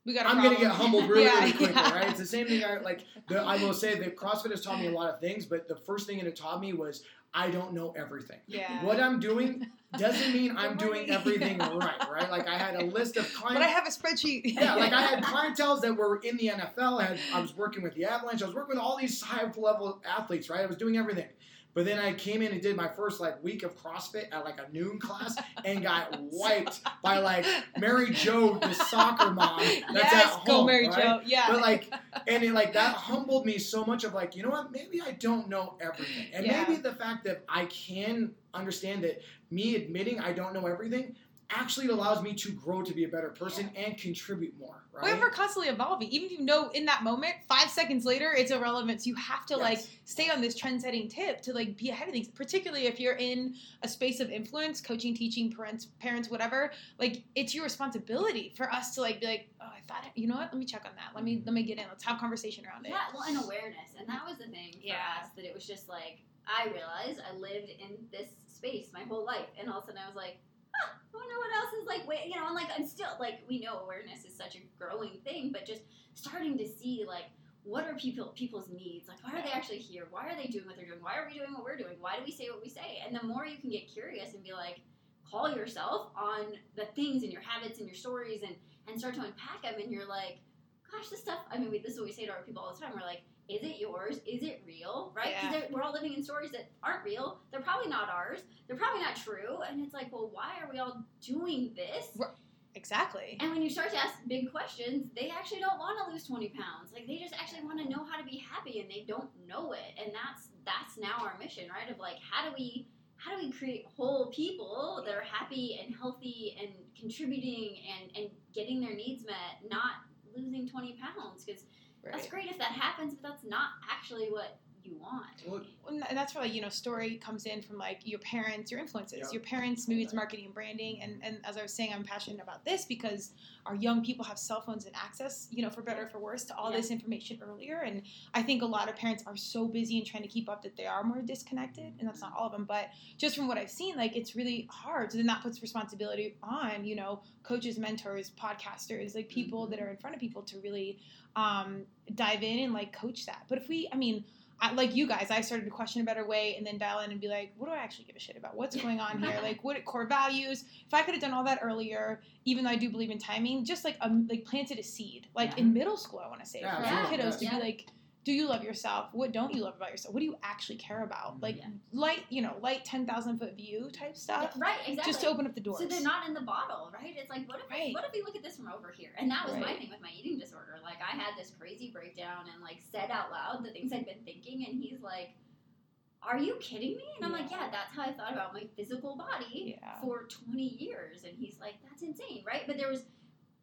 we got. I'm gonna get humbled *laughs* really, Yeah, really quickly, right? It's the same thing. I like. The, I will say that CrossFit has taught me a lot of things, but the first thing it taught me was I don't know everything. Yeah. What I'm doing doesn't mean *laughs* I'm doing everything right, right? Like I had a list of clients. But. I have a spreadsheet. yeah, like I had *laughs* clientels that were in the NFL. I, had, I was working with the Avalanche. I was working with all these high level athletes, right? I was doing everything. But then I came in and did my first like week of CrossFit at like a noon class and got *laughs* wiped by like Mary Jo, the *laughs* soccer mom. That's yes, at go Mary right? Jo. Yeah. But like, *laughs* and it like that humbled me so much of like, you know what? Maybe I don't know everything, and Yeah. maybe the fact that I can understand that me admitting I don't know everything actually allows me to grow to be a better person and contribute more. Right? We're constantly evolving. Even if you know in that moment, five seconds later, it's irrelevant. So you have to like stay on this trend-setting tip to like be ahead of things. Particularly if you're in a space of influence, coaching, teaching, parents, parents, whatever. Like it's your responsibility for us to like be like, oh, I thought, you know what? Let me check on that. Let me mm-hmm. let me get in. Let's have conversation around it. Yeah, well, and awareness, and that was the thing for Yeah. us that it was just like I realized I lived in this space my whole life, and all of a sudden I was like, I wonder what else is like. Wait, you know, and like I'm still like we know awareness is such a growing thing, but just starting to see like what are people people's needs? Like why are they actually here? Why are they doing what they're doing? Why are we doing what we're doing? Why do we say what we say? And the more you can get curious and be like, call yourself on the things and your habits and your stories and and start to unpack them, and you're like gosh, this stuff. I mean, we, this is what we say to our people all the time. We're like, is it yours? Is it real? Right? Yeah. We're all living in stories that aren't real. They're probably not ours. They're probably not true. And it's like, well, why are we all doing this? Right. exactly. And when you start to ask big questions, they actually don't want to lose 20 pounds. Like they just actually want to know how to be happy and they don't know it. And that's that's now our mission, right? Of like how do we how do we create whole people that are happy and healthy and contributing and, and getting their needs met, not losing 20 pounds? Because Right. that's great if that happens, but that's not actually what you want. Well, and that's where like you know story comes in from like your parents your influences Yep. your parents maybe it's marketing and branding and and as i was saying i'm passionate about this because our young people have cell phones and access you know for better or for worse to all Yeah. this information earlier and i think a lot of parents are so busy and trying to keep up that they are more disconnected and that's not all of them but just from what i've seen like it's really hard so then that puts responsibility on you know coaches mentors podcasters like people that are in front of people to really um, dive in and like coach that but if we i mean I, like you guys, I started to question a better way and then dial in and be like, what do I actually give a shit about? What's going on here? *laughs* Like, what core values? If I could have done all that earlier, even though I do believe in timing, just like um, like planted a seed, like Yeah. in middle school, I want to say Yeah, for absolutely, kiddos to be like, do you love yourself? What don't you love about yourself? What do you actually care about? Like Yeah. light, you know, light ten thousand foot view type stuff, right, exactly. just to open up the doors. So they're not in the bottle, right? It's like, what if Right. what if we look at this from over here? And that was my thing with my eating disorder. Like I had this crazy breakdown and like said out loud the things I'd been thinking, and he's like, "Are you kidding me?" And I'm like, Yeah. "Yeah, that's how I thought about my physical body Yeah. for 20 years." And he's like, "That's insane, right?" But there was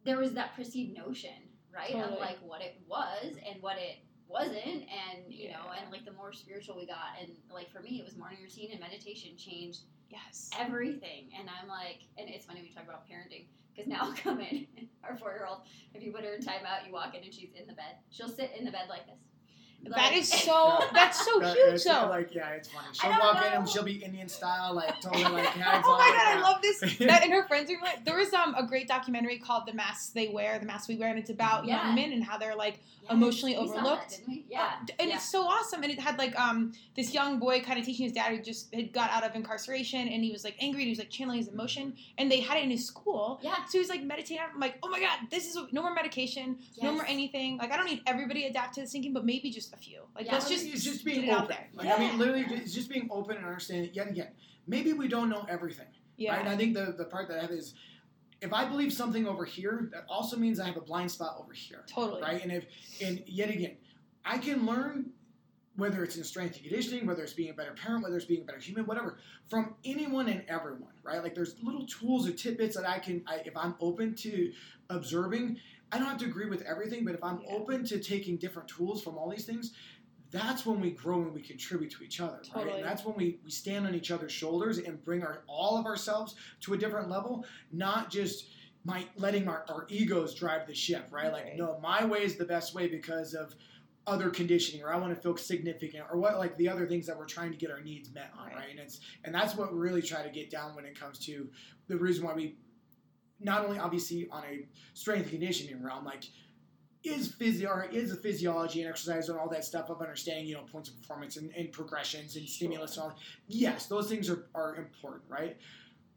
there was that perceived notion, right, of like what it was and what it wasn't and you know and like the more spiritual we got and like for me it was morning routine and meditation changed yes. everything. And I'm like, and it's funny we talk about parenting because now *laughs* I'll come in, our four year old, if you put her in timeout, you walk in and she's in the bed. She'll sit in the bed like this. That Like- is *laughs* so. That's so that- huge, though. Like, yeah, it's funny. She'll walk in and she'll be Indian style, like *laughs* totally like hands oh my god, I love this. *laughs* That and her friends are like, there was um a great documentary called "The Masks They Wear," the masks we wear, and it's about Yeah. young men and how they're like Yes, emotionally that, overlooked. we? Yeah. Uh, and yeah. it's so awesome. And it had like um this young boy kind of teaching his dad who just had got out of incarceration, and he was like angry, and he was like channeling his emotion, and they had it in his school. Yeah. So he was like meditating. I'm like, oh my god, this is no more medication, no more anything. Like I don't need everybody to adapt to this thinking, but maybe just a few. Like Yeah. let's just it's just being it out open. there. Like, I mean, literally, it's just being open and understanding. Yet again, maybe we don't know everything. yeah. Right? And I think the the part that I have is, if I believe something over here, that also means I have a blind spot over here. Totally. Right? And if and yet again, I can learn whether it's in strength and conditioning, whether it's being a better parent, whether it's being a better human, whatever, from anyone and everyone, right? Like there's little tools or tidbits that I can, I, if I'm open to observing, I don't have to agree with everything, but if I'm Yeah. open to taking different tools from all these things, that's when we grow and we contribute to each other, right? And that's when we, we stand on each other's shoulders and bring our all of ourselves to a different level, not just my letting our, our egos drive the ship, right? Like, Right. no, my way is the best way because of other conditioning or I want to feel significant or what like the other things that we're trying to get our needs met on, Right. right? And it's and that's what we really try to get down when it comes to the reason why we not only obviously on a strength conditioning realm, like is physio is the physiology and exercise and all that stuff of understanding, you know, points of performance and, and progressions and stimulus and all yes, those things are, are important, right?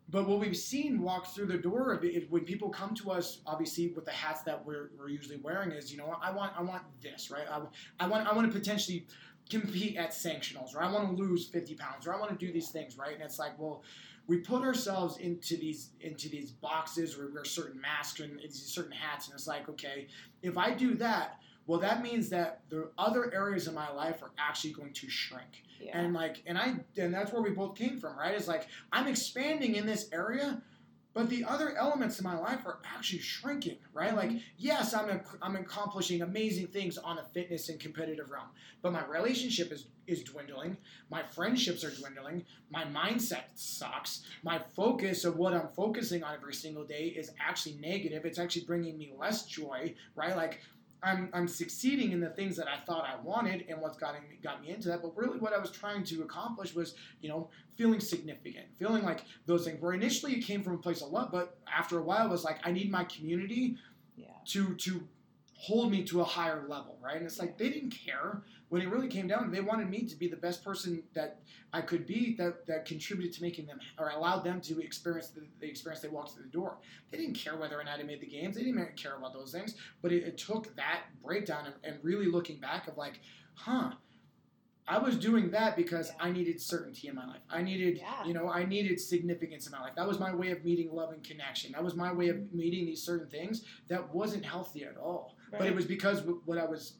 But what we've seen walk through the door of it, when people come to us, obviously with the hats that we're, we're usually wearing, is you know I want I want this right. I, I want I want to potentially compete at sanctionals, or I want to lose fifty pounds, or I want to do these things, right? And it's like, well, we put ourselves into these into these boxes where we wear certain masks and these certain hats, and it's like, okay, if I do that, well, that means that the other areas of my life are actually going to shrink yeah. and like and i and that's where we both came from right it's like i'm expanding in this area but the other elements in my life are actually shrinking right? Like mm-hmm. yes i'm i'm accomplishing amazing things on a fitness and competitive realm but my relationship is is dwindling my friendships are dwindling my mindset sucks my focus of what i'm focusing on every single day is actually negative it's actually bringing me less joy right? Like I'm, I'm succeeding in the things that I thought I wanted and what's got me, got me into that. But really, what I was trying to accomplish was, you know, feeling significant, feeling like those things. Where initially it came from a place of love, but after a while, it was like I need my community yeah. to to hold me to a higher level, right? And it's like they didn't care when it really came down. They wanted me to be the best person that I could be, that that contributed to making them or allowed them to experience the, the experience they walked through the door. They didn't care whether or not I made the games. They didn't care about those things. But it, it took that breakdown and, and really looking back of like, huh. I was doing that because I needed certainty in my life. I needed, Yeah. you know, I needed significance in my life. That was my way of meeting love and connection. That was my way of mm-hmm. meeting these certain things that wasn't healthy at all. But it was because what I was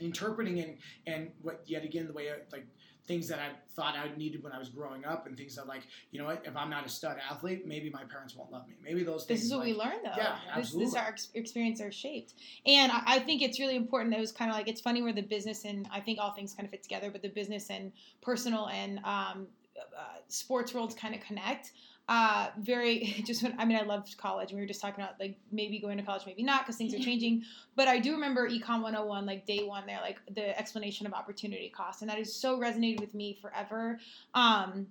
interpreting and and what yet again the way like things that I thought I needed when I was growing up and things that like you know what if I'm not a stud athlete maybe my parents won't love me maybe those things This is what like, we learn, though. Yeah, this, this absolutely. our ex- experience are shaped, and I, I think it's really important. That it was kind of like it's funny where the business and I think all things kind of fit together, but the business and personal and um, uh, sports worlds kind of connect. Uh, very *laughs* just when I mean I loved college and we were just talking about like maybe going to college maybe not because things are changing. But I do remember Econ 101 like day one there like the explanation of opportunity cost and that has so resonated with me forever. Um,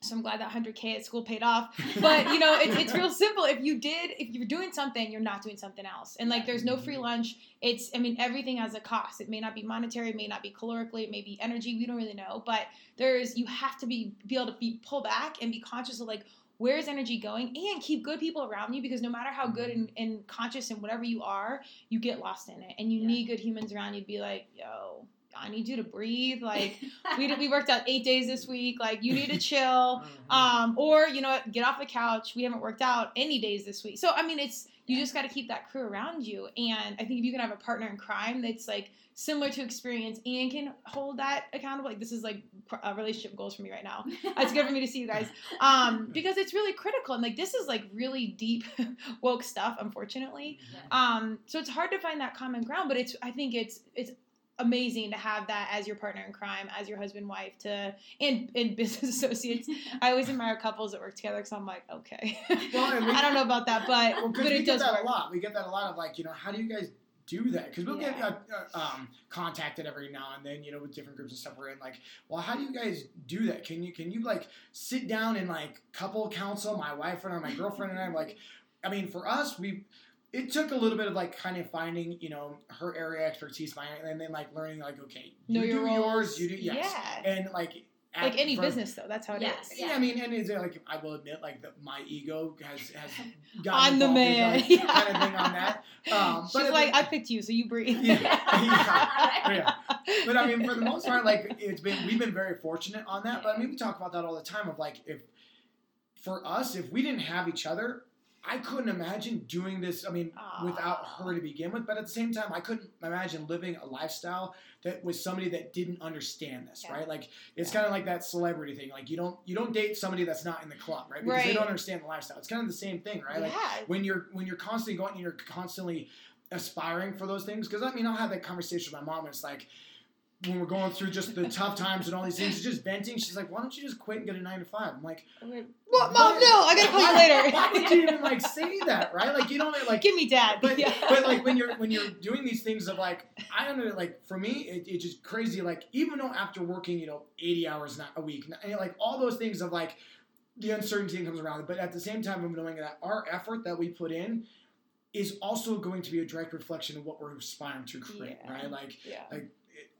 so I'm glad that 100k at school paid off. But you know it's, it's real simple. If you did if you're doing something you're not doing something else. And like there's no free lunch. It's i mean everything has a cost. It may not be monetary it may not be calorically it may be energy we don't really know. But there's you have to be be able to be pull back and be conscious of like where's energy going and keep good people around you because no matter how good and, and conscious and whatever you are you get lost in it and you Yeah. need good humans around you to be like yo i need you to breathe like *laughs* we, did, we worked out eight days this week like you need to *laughs* chill Mhm. um, or you know what, get off the couch. We haven't worked out any days this week. So I mean, it's you just got to keep that crew around you. And I think if you can have a partner in crime that's like similar to experience and can hold that accountable, like this is like uh, relationship goals for me right now. It's good for me to see you guys *laughs* um, because it's really critical. And like this is like really deep *laughs* woke stuff, unfortunately. Um, so it's hard to find that common ground, but it's I think it's it's amazing to have that as your partner in crime, as your husband, wife, to and and *laughs* business associates. *laughs* I always admire couples that work together because I'm like, okay, Well, we- *laughs* I don't know about that, but well, but we it get does that work. a lot. We get that a lot of like, you know, how do you guys do that? Because we'll get Yeah. uh, uh, um, contacted every now and then, you know, with different groups and stuff. We're in like, well, how do you guys do that? Can you can you like sit down and like couple counsel my wife and or my girlfriend and I? Like, I mean, for us, we. It took a little bit of like kind of finding, you know, her area expertise, and then like learning like, okay, Know you your do yours, you do yes, Yeah. and like like any business though, that's how it is. Yes. yeah, Yeah. I mean, and it's like I will admit, like that my ego has has I'm the man. like, Yeah. *laughs* kind of thing on that. Um, She's but like, the- I picked you, so you breathe. *laughs* Yeah. yeah, *laughs* yeah. But I mean, for the most part, like it's been we've been very fortunate on that. But I mean, we talk about that all the time. Of like, if for us, if we didn't have each other, I couldn't imagine doing this. I mean, without her to begin with. But at the same time, I couldn't imagine living a lifestyle that was somebody that didn't understand this, Yeah. right? Like it's Yeah. kind of like that celebrity thing. Like you don't you don't date somebody that's not in the club, right? Because they don't understand the lifestyle. It's kind of the same thing, right? Like yeah. when you're when you're constantly going and you're constantly aspiring for those things because i mean i'll have that conversation with my mom and it's like when we're going through just the *laughs* tough times and all these things just venting she's like why don't you just quit and get a nine to five i'm like what, mom? No, I gotta call you later. why would you even like *laughs* say that right like you don't like Give me dad. but, yeah. but like when *laughs* you're when you're doing these things of like I don't know like for me it, it's just crazy like even though after working you know 80 hours not a week and like all those things of like the uncertainty that comes around but at the same time I'm knowing that our effort that we put in is also going to be a direct reflection of what we're aspiring to create Yeah. right like yeah. like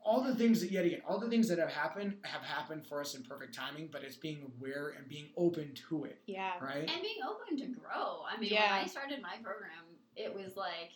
all the things that yet again all the things that have happened have happened for us in perfect timing but it's being aware and being open to it Yeah. right and being open to grow. I mean, Yeah. when I started my program, it was like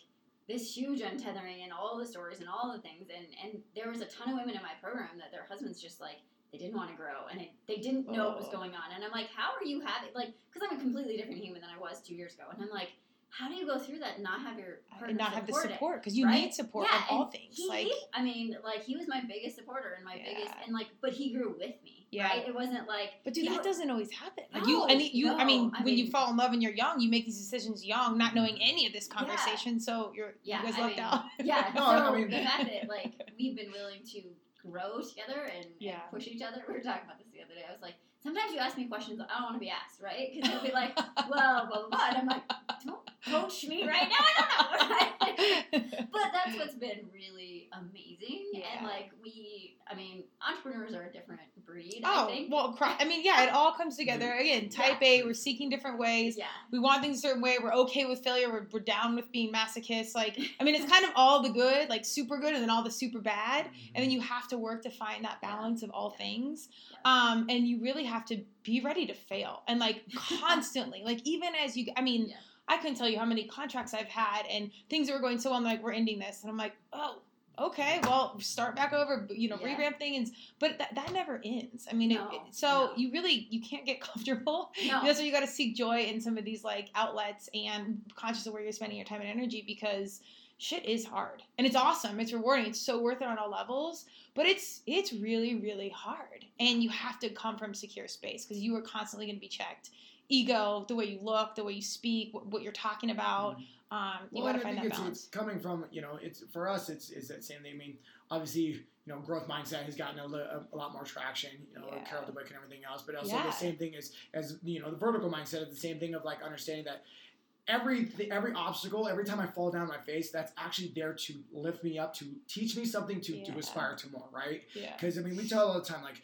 this huge untethering and all the stories and all the things. And, and there was a ton of women in my program that their husbands just like, they didn't want to grow and it, they didn't know what was Oh. going on. And I'm like, how are you having, like, because I'm a completely different human than I was two years ago. And I'm like, how do you go through that and not have your partner And not have the support because you right? need support Yeah, of all things. He, like I mean, like he was my biggest supporter and my Yeah. biggest, and like, but he grew with me. Yeah. Right? It wasn't like. But dude, that doesn't always happen. Like you, and you, I mean, I when you fall in love and you're young, you make these decisions young, not knowing mm-hmm. any of this conversation. So you're, Yeah, you guys I left mean, out. Yeah. *laughs* No, so I mean- the fact that like *laughs* we've been willing to grow together and, and push each other. We were talking about this the other day. I was like, sometimes you ask me questions I don't want to be asked, right? Because you'll be like, *laughs* well, blah blah blah, and I'm like, don't coach me right now. I don't know. *laughs* *laughs* but that's what's been really amazing, Yeah. and like we, I mean, entrepreneurs are a different breed. oh I think. well, cry. I mean, yeah, it all comes together again. Type A, we're seeking different ways. yeah. We want things a certain way. We're okay with failure. We're, we're down with being masochists. Like, *laughs* I mean, it's kind of all the good, like super good, and then all the super bad. and then you have to work to find that balance of all things um, and you really have to be ready to fail and like constantly like even as you i mean Yeah. I couldn't tell you how many contracts i've had and things that were going so well i'm like we're ending this and i'm like oh okay, well, start back over, you know, Yeah. revamp things, but that, that never ends. I mean, it- it, so no. you really you can't get *laughs* comfortable. No. That's why you got to seek joy in some of these like outlets and conscious of where you're spending your time and energy because shit is hard and it's awesome. It's rewarding. It's so worth it on all levels, but it's it's really really hard, and you have to come from secure space because you are constantly going to be checked. Ego, the way you look, the way you speak, what, what you're talking about. Um, you Well, got to and I find think that it's, balance. it's coming from you know it's for us it's is that same thing. I mean, obviously you know growth mindset has gotten a, li- a, a lot more traction. You know, Yeah. Carol Dweck and everything else, but also Yeah. the same thing as as you know the vertical mindset is the same thing of like understanding that. Every every obstacle, every time I fall down my face, that's actually there to lift me up, to teach me something to, Yeah. to aspire to more, right? Yeah. Because I mean, we tell all the time like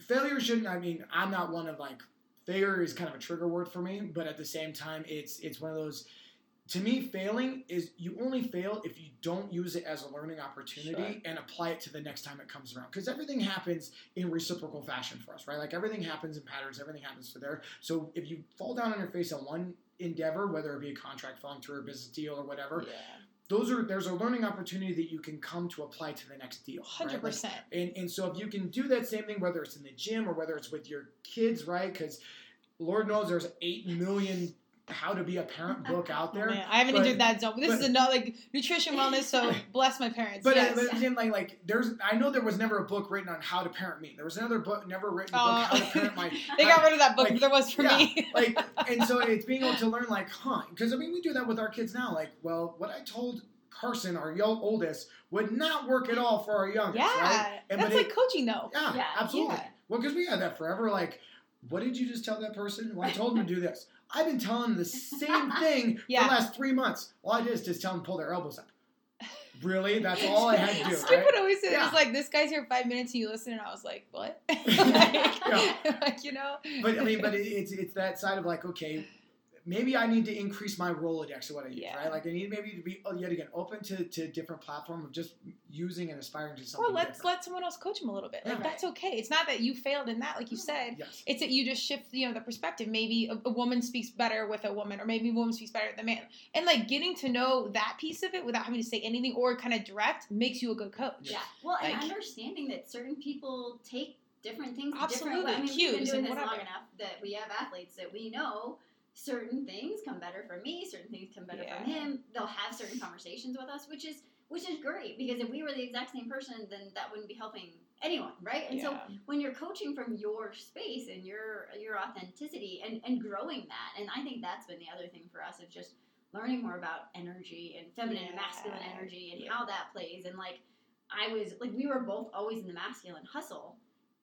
failure shouldn't. I mean, I'm not one of like failure is kind of a trigger word for me, but at the same time, it's it's one of those. To me, failing is you only fail if you don't use it as a learning opportunity Sure. and apply it to the next time it comes around. Because everything happens in reciprocal fashion for us, right? Like everything happens in patterns, everything happens for there. So if you fall down on your face on one endeavor, whether it be a contract falling through or a business deal or whatever, Yeah. Those are there's a learning opportunity that you can come to apply to the next deal. right? Hundred Like, percent. and, and so if you can do that same thing, whether it's in the gym or whether it's with your kids, right? Because Lord knows there's eight million how to be a parent *laughs* book out there. Man, I haven't but- entered that zone. This but- is another like nutrition wellness. So *laughs* bless my parents. But, yes. uh, but again, like like there's I know there was never a book written on how to parent me. There was another book never written a book Oh. how to parent my *laughs* they got rid of that book, like, but there was for yeah, me. like and so it's being able to learn like huh because I mean we do that with our kids now like well what I told Carson our yo- oldest would not work at all for our youngest yeah, right and that's like it- coaching though. Yeah, Yeah, absolutely. yeah. Well, because we had that forever. Like, what did you just tell that person? Well, I told him to do this. I've been telling them the same *laughs* thing Yeah. for the last three months. All I did is just tell them to pull their elbows up. Really? That's *laughs* all I had to do, Skip right? would always say it Yeah. was like this guy's here five minutes and you listen and I was like, what? *laughs* like, Yeah. like, you know. But I mean, but it, it's it's that side of like, okay, maybe I need to increase my Rolodex of what I use, Yeah. right? Like I need maybe to be oh, yet again open to to different platform of just using and aspiring to something. Or let's different. let someone else coach him a little bit. Like Yeah. that's okay. It's not that you failed in that, like you said. Yes. It's that you just shift, you know, the perspective. Maybe a, a woman speaks better with a woman, or maybe a woman speaks better with a man. And like getting to know that piece of it without having to say anything or kind of direct makes you a good coach. Yeah. Well, and understanding that certain people take different things Absolutely, different. I mean, we've been doing and this long enough that we have athletes that we know certain things come better from me, certain things come better from Yeah. him. They'll have certain conversations with us, which is which is great because if we were the exact same person, then that wouldn't be helping anyone, right? And so when you're coaching from your space and your your authenticity and and growing that and i think that's been the other thing for us of just learning more about energy and feminine and masculine energy and Yeah. how that plays and like i was like we were both always in the masculine hustle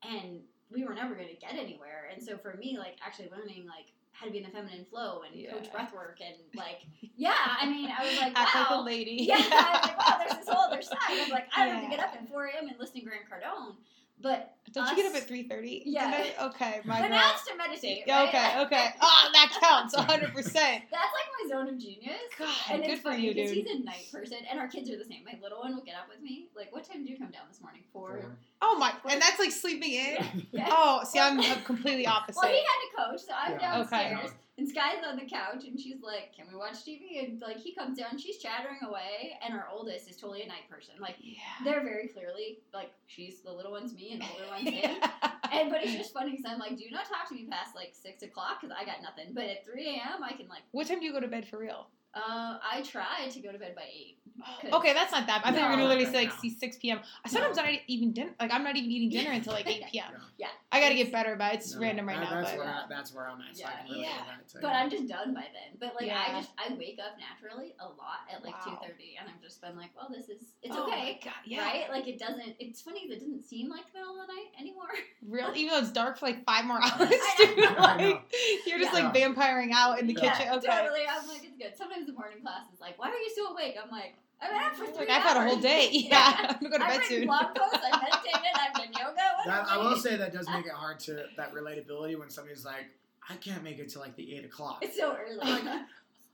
and we were never going to get anywhere and so for me like actually learning like how to be in the feminine flow and coach Yeah. breath work and *laughs* like yeah i mean i was like Act like a wow lady. yeah, I was like, wow, there's this whole other side. I'm like, I don't have to get up at 4 a.m. and listen to Grant Cardone. But Don't you get up at three thirty? Yeah. Okay, my but girl. that's to meditate. Yeah, right? okay, okay. Oh, that counts, hundred percent. *laughs* That's like my zone of genius. God, and good it's for funny you, dude. he's a night person, and our kids are the same. My little one will get up with me. Like, what time did you come down this morning? Four. Oh my, and that's like sleeping in. Yeah. *laughs* Oh, see, I'm *laughs* completely opposite. Well, he had to coach, so I'm Yeah. Okay. downstairs, and Sky's on the couch, and she's like, "Can we watch TV?" And like, he comes down, she's chattering away, and our oldest is totally a night person. Like, yeah. they're very clearly like, she's the little one's me, and the older one's *laughs* And but it's just funny because I'm like, do not talk to me past like six o'clock because I got nothing. But at three a.m. I can like, What time do you go to bed for real? uh, I try to go to bed by eight. 'Cause- Okay, that's not that. I thought you were gonna literally say like No. see six p.m. Sometimes I'm not even dinner. Like I'm not even eating dinner until like eight *laughs* p.m. Yeah. I gotta get better, but it's No, random right that- now. That's But where I, that's where I'm at. So I can relate Yeah. to that. too. But I'm just done by then. But like Yeah. I just I wake up naturally a lot at like two Wow. thirty, and I've just been like, well, this is it's Oh my okay, God, yeah. right? Like it doesn't. It's funny 'cause it doesn't seem like the middle of the night anymore. Real, even though it's dark for like five more *laughs* hours, I *laughs* dude. know. I know. Like you're just Yeah. like vampiring out in the Yeah. kitchen. Okay. totally. I'm like, it's good. Sometimes the morning class is like, why are you still awake? I'm like, I'm up for It's three like I've had a whole day. *laughs* Yeah, I'm gonna go to *laughs* I've bed written soon. blog posts. I've meditated. I've done yoga. That, I will say that does make it hard to that relatability when somebody's like, I can't make it till like the eight o'clock. It's so early. Like,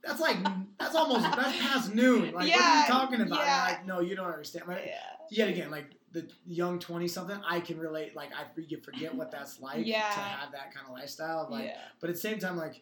That's like that's almost that's past noon. Like what are Yeah, you talking about? yeah. Like no, you don't understand. But Yeah. yet again, like the young twenty something, I can relate. Like I you forget what that's like Yeah. to have that kind of lifestyle. Like, yeah. but at the same time, like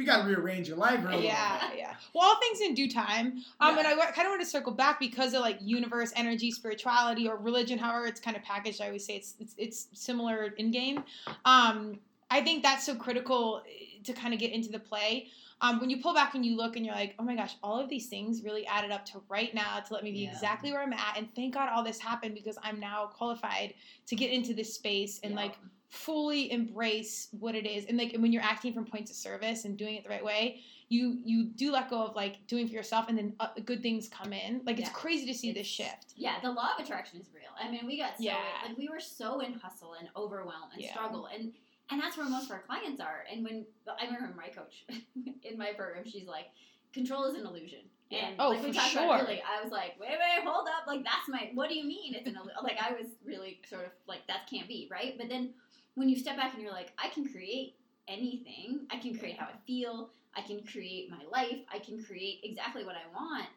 we got to rearrange your life. Real yeah, yeah. Well, all things in due time. Um, Yeah. and I kind of want to circle back because of like universe, energy, spirituality, or religion. However, it's kind of packaged. I always say it's it's, it's similar in game. Um, I think that's so critical eh, to kind of get into the play. Um, when you pull back and you look and you're like, oh my gosh, all of these things really added up to right now to let me be Yeah. exactly where I'm at. And thank God all this happened because I'm now qualified to get into this space and Yeah. like fully embrace what it is and like and when you're acting from points of service and doing it the right way you you do let go of like doing for yourself and then uh, good things come in like it's crazy to see this shift Yeah, the law of attraction is real. I mean, we got so Yeah. like we were so in hustle and overwhelm and Yeah. struggle, and and that's where most of our clients are. And when I remember my coach *laughs* in my program, she's like, "Control is an illusion." Yeah. And Oh, like we for talked sure. about earlier, I was like, "Wait, wait, hold up! Like that's my. What do you mean it's an illusion?" *laughs* Like I was really sort of like that can't be right. But then when you step back and you're like, I can create anything. I can create how I feel. I can create my life. I can create exactly what I want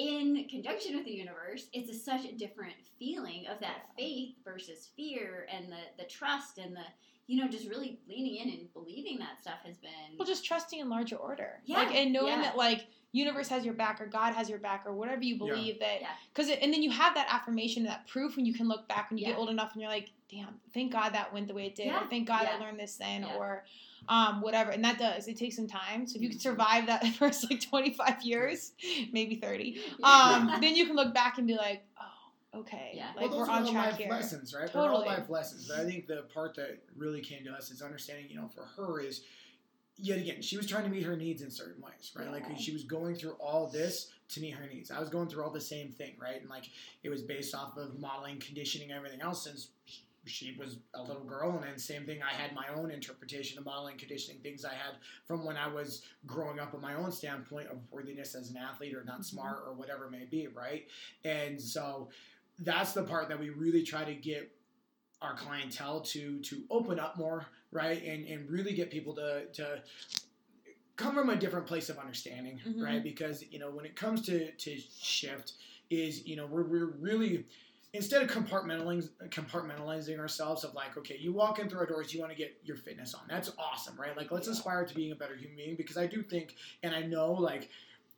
in conjunction with the universe, it's a, such a different feeling of that faith versus fear and the, the trust and the, you know, just really leaning in and believing that stuff has been. well just trusting in larger order Yeah, like and knowing yeah. that like universe has your back or god has your back or whatever you Yeah. believe that Yeah. because and then you have that affirmation that proof when you can look back when you Yeah. get old enough and you're like damn thank god that went the way it did Yeah, or thank god i learned this then Yeah. or um, whatever and that does it takes some time so if you can Mhm. survive that *laughs* first like 25 years maybe 30 *laughs* Yeah. um, then you can look back and be like, oh, okay, Yeah. like well, those we're are on all track life here. lessons, right? They're all Totally. life lessons. But I think the part that really came to us is understanding, you know, for her is yet again, she was trying to meet her needs in certain ways, right? Like she was going through all this to meet her needs. I was going through all the same thing, right? And like it was based off of modeling, conditioning, everything else since she was a little girl and then same thing i had my own interpretation of modeling conditioning things i had from when i was growing up on my own standpoint of worthiness as an athlete or not Mhm. smart or whatever it may be right and so that's the part that we really try to get our clientele to to open up more right? And and really get people to to come from a different place of understanding Mhm. right? Because you know when it comes to to shift is you know we're, we're really instead of compartmentalizing compartmentalizing ourselves of like okay you walk in through our doors you want to get your fitness on. That's awesome right? Like let's aspire to being a better human being because i do think and i know like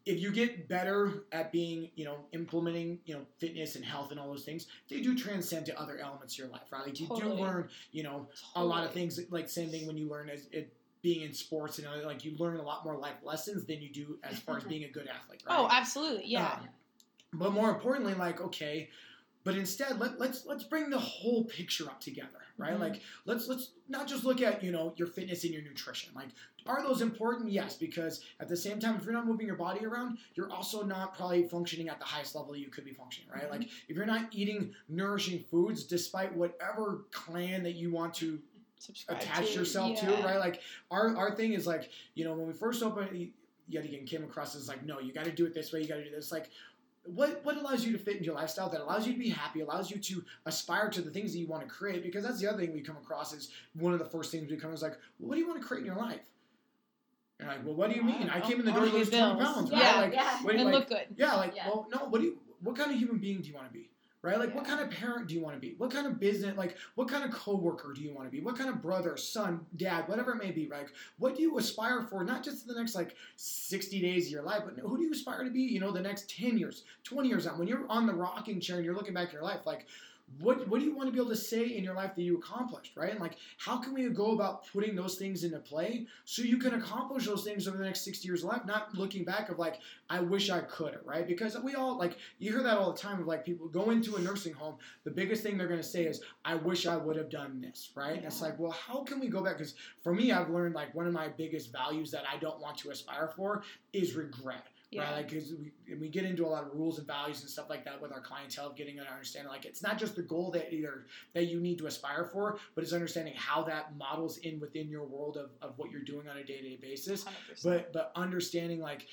if you get better at being you know implementing you know fitness and health and all those things they do transcend to other elements of your life right like you Totally. do learn you know a lot of things like same thing when you learn as it being in sports and other, like you learn a lot more life lessons than you do as far as *laughs* being a good athlete right Oh, absolutely, yeah. um, but more importantly, like okay, but instead let, let's let's bring the whole picture up together, right? Mhm. Like let's let's not just look at you know your fitness and your nutrition. Like are those important? Yes, because at the same time, if you're not moving your body around, you're also not probably functioning at the highest level you could be functioning, right? Like if you're not eating nourishing foods, despite whatever clan that you want to Subscribe attach to, yourself to, right? Like our our thing is like, you know, when we first opened, yet again came across as like, no, you got to do it this way, you got to do this. Like, what what allows you to fit into your lifestyle that allows you to be happy, allows you to aspire to the things that you want to create? Because that's the other thing we come across is one of the first things we come is like, well, what do you want to create in your life? And like, well, what do you mean? I uh, came in the door to lose twenty pounds, Yeah, right? Like, yeah. you and like? look good. Yeah, like, Yeah. well, no, what do you, what kind of human being do you want to be? Right? Like, what kind of parent do you want to be? What kind of business, like, what kind of coworker do you want to be? What kind of brother, son, dad, whatever it may be, like, what do you aspire for, not just the next, like, 60 days of your life, but who do you aspire to be, you know, the next 10 years, 20 years out? When you're on the rocking chair and you're looking back at your life, like, what, what do you want to be able to say in your life that you accomplished, right? And like, how can we go about putting those things into play so you can accomplish those things over the next 60 years of life, not looking back of like, I wish I could, right? Because we all like you hear that all the time of like people go into a nursing home. The biggest thing they're going to say is, "I wish I would have done this," right? And it's like, well, how can we go back? Because for me, I've learned like one of my biggest values that I don't want to aspire for is regret. Yeah. Right, like because we, we get into a lot of rules and values and stuff like that with our clientele, of getting an understanding. Like it's not just the goal that either that you need to aspire for, but it's understanding how that models in within your world of, of what you're doing on a day to day basis 100%. but but understanding like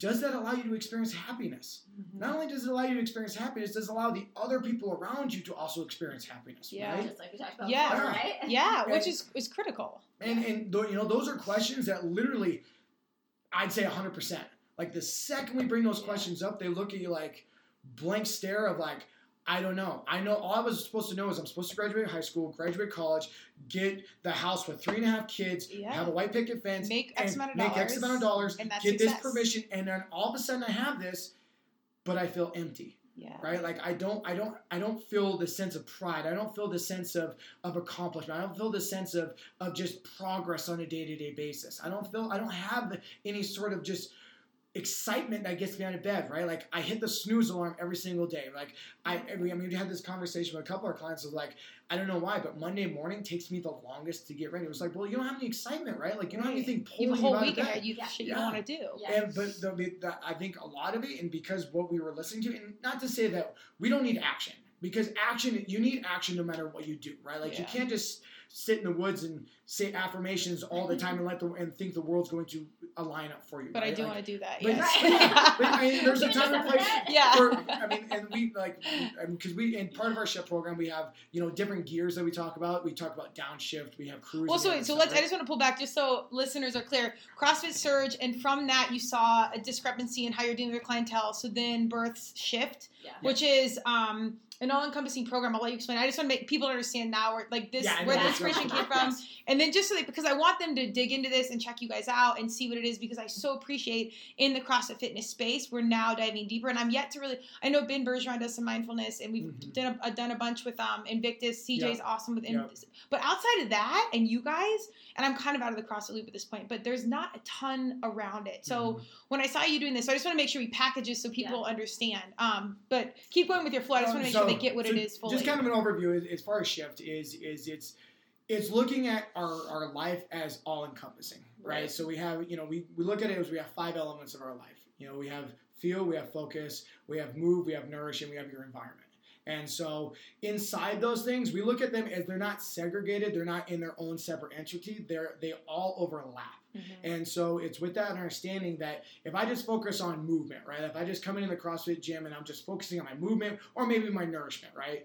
does that allow you to experience happiness Mhm. not only does it allow you to experience happiness does it allow the other people around you to also experience happiness Yeah. right Just like we talked about Yeah. before, right? *laughs* yeah, which is is critical. and and tho- you know those are questions that literally i'd say 100% like the second we bring those Yeah. questions up they look at you like blank stare of like I don't know. I know all I was supposed to know is I'm supposed to graduate high school, graduate college, get the house with three and a half kids, Yeah. have a white picket fence, Make X amount of make X dollars, amount of dollars, and get success. this permission, and then all of a sudden I have this, but I feel empty Yeah. right like i don't i don't i don't feel the sense of pride i don't feel the sense of of accomplishment i don't feel the sense of of just progress on a day-to-day basis i don't feel i don't have any sort of just excitement that gets me out of bed right like i hit the snooze alarm every single day like i i mean we had this conversation with a couple of our clients of like i don't know why but monday morning takes me the longest to get ready it was like well you don't have any excitement right like you don't have Right. anything You pulling have a you whole out week of bed ahead. You Yeah. shit you Yeah. don't want to do. Yeah. and but the, the, I think a lot of it, and because what we were listening to, and not to say that we don't need action, because action you need action no matter what you do, right? Like you can't just sit in the woods and say affirmations all the time and let the and think the world's going to align up for you. But I do Like, want to do that. but- Yes. *laughs* But, I mean, there's a You time and place. Yeah. For, I mean, and we like, because we in part of our shift program we have you know different gears that we talk about. We talk about downshift. We have cruise. Well, so wait, so stuff, let's. I just want to pull back just so listeners are clear. CrossFit surge, and from that you saw a discrepancy in how you're dealing with your clientele. So then births shift, Yeah. which is um, an all-encompassing program. I'll let you explain. I just want to make people understand now where like this Yeah, where know, the inspiration came from, and then just so that because I want them to dig into this and check you guys out and see what it is because I so appreciate in the CrossFit fitness space we're now diving deeper, and I'm yet to really. I know Ben Bergeron does some mindfulness, and we've Mhm. done a, done a bunch with um Invictus. CJ's awesome with Yep. Invictus. But outside of that, and you guys, and I'm kind of out of the CrossFit loop at this point, but there's not a ton around it. So Mhm. when I saw you doing this, so I just want to make sure we package this so people understand. Um, but keep going with your flow. I just want to make So- sure they get what so it is fully. Just kind of an overview as, as far as shift is is it's it's looking at our, our life as all encompassing, right? Right. So we have you know we, we look at it as we have five elements of our life. You know we have feel, we have focus, we have move, we have nourish, and we have your environment. And so inside those things, we look at them as they're not segregated, they're not in their own separate entity. They're they all overlap. Mhm. And so it's with that understanding that if I just focus on movement, right? If I just come into the CrossFit gym and I'm just focusing on my movement or maybe my nourishment, right?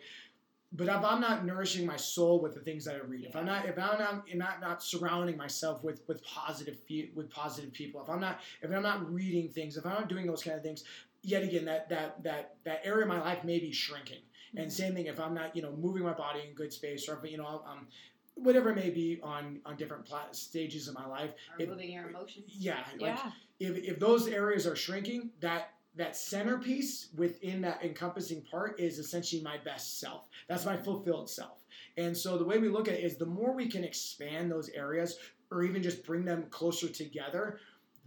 But if I'm not nourishing my soul with the things that I read, if I'm not, if I'm not, if not, not surrounding myself with with positive with positive people, if I'm not, if I'm not reading things, if I'm not doing those kind of things, yet again, that that that that area of my life may be shrinking. Mm-hmm. And same thing, if I'm not, you know, moving my body in good space, or you know, um, whatever it may be on on different pla- stages of my life, Or If- moving your emotions. yeah, like yeah. if, if those areas are shrinking, that that centerpiece within that encompassing part is essentially my best self. That's my fulfilled self. And so the way we look at it is the more we can expand those areas or even just bring them closer together,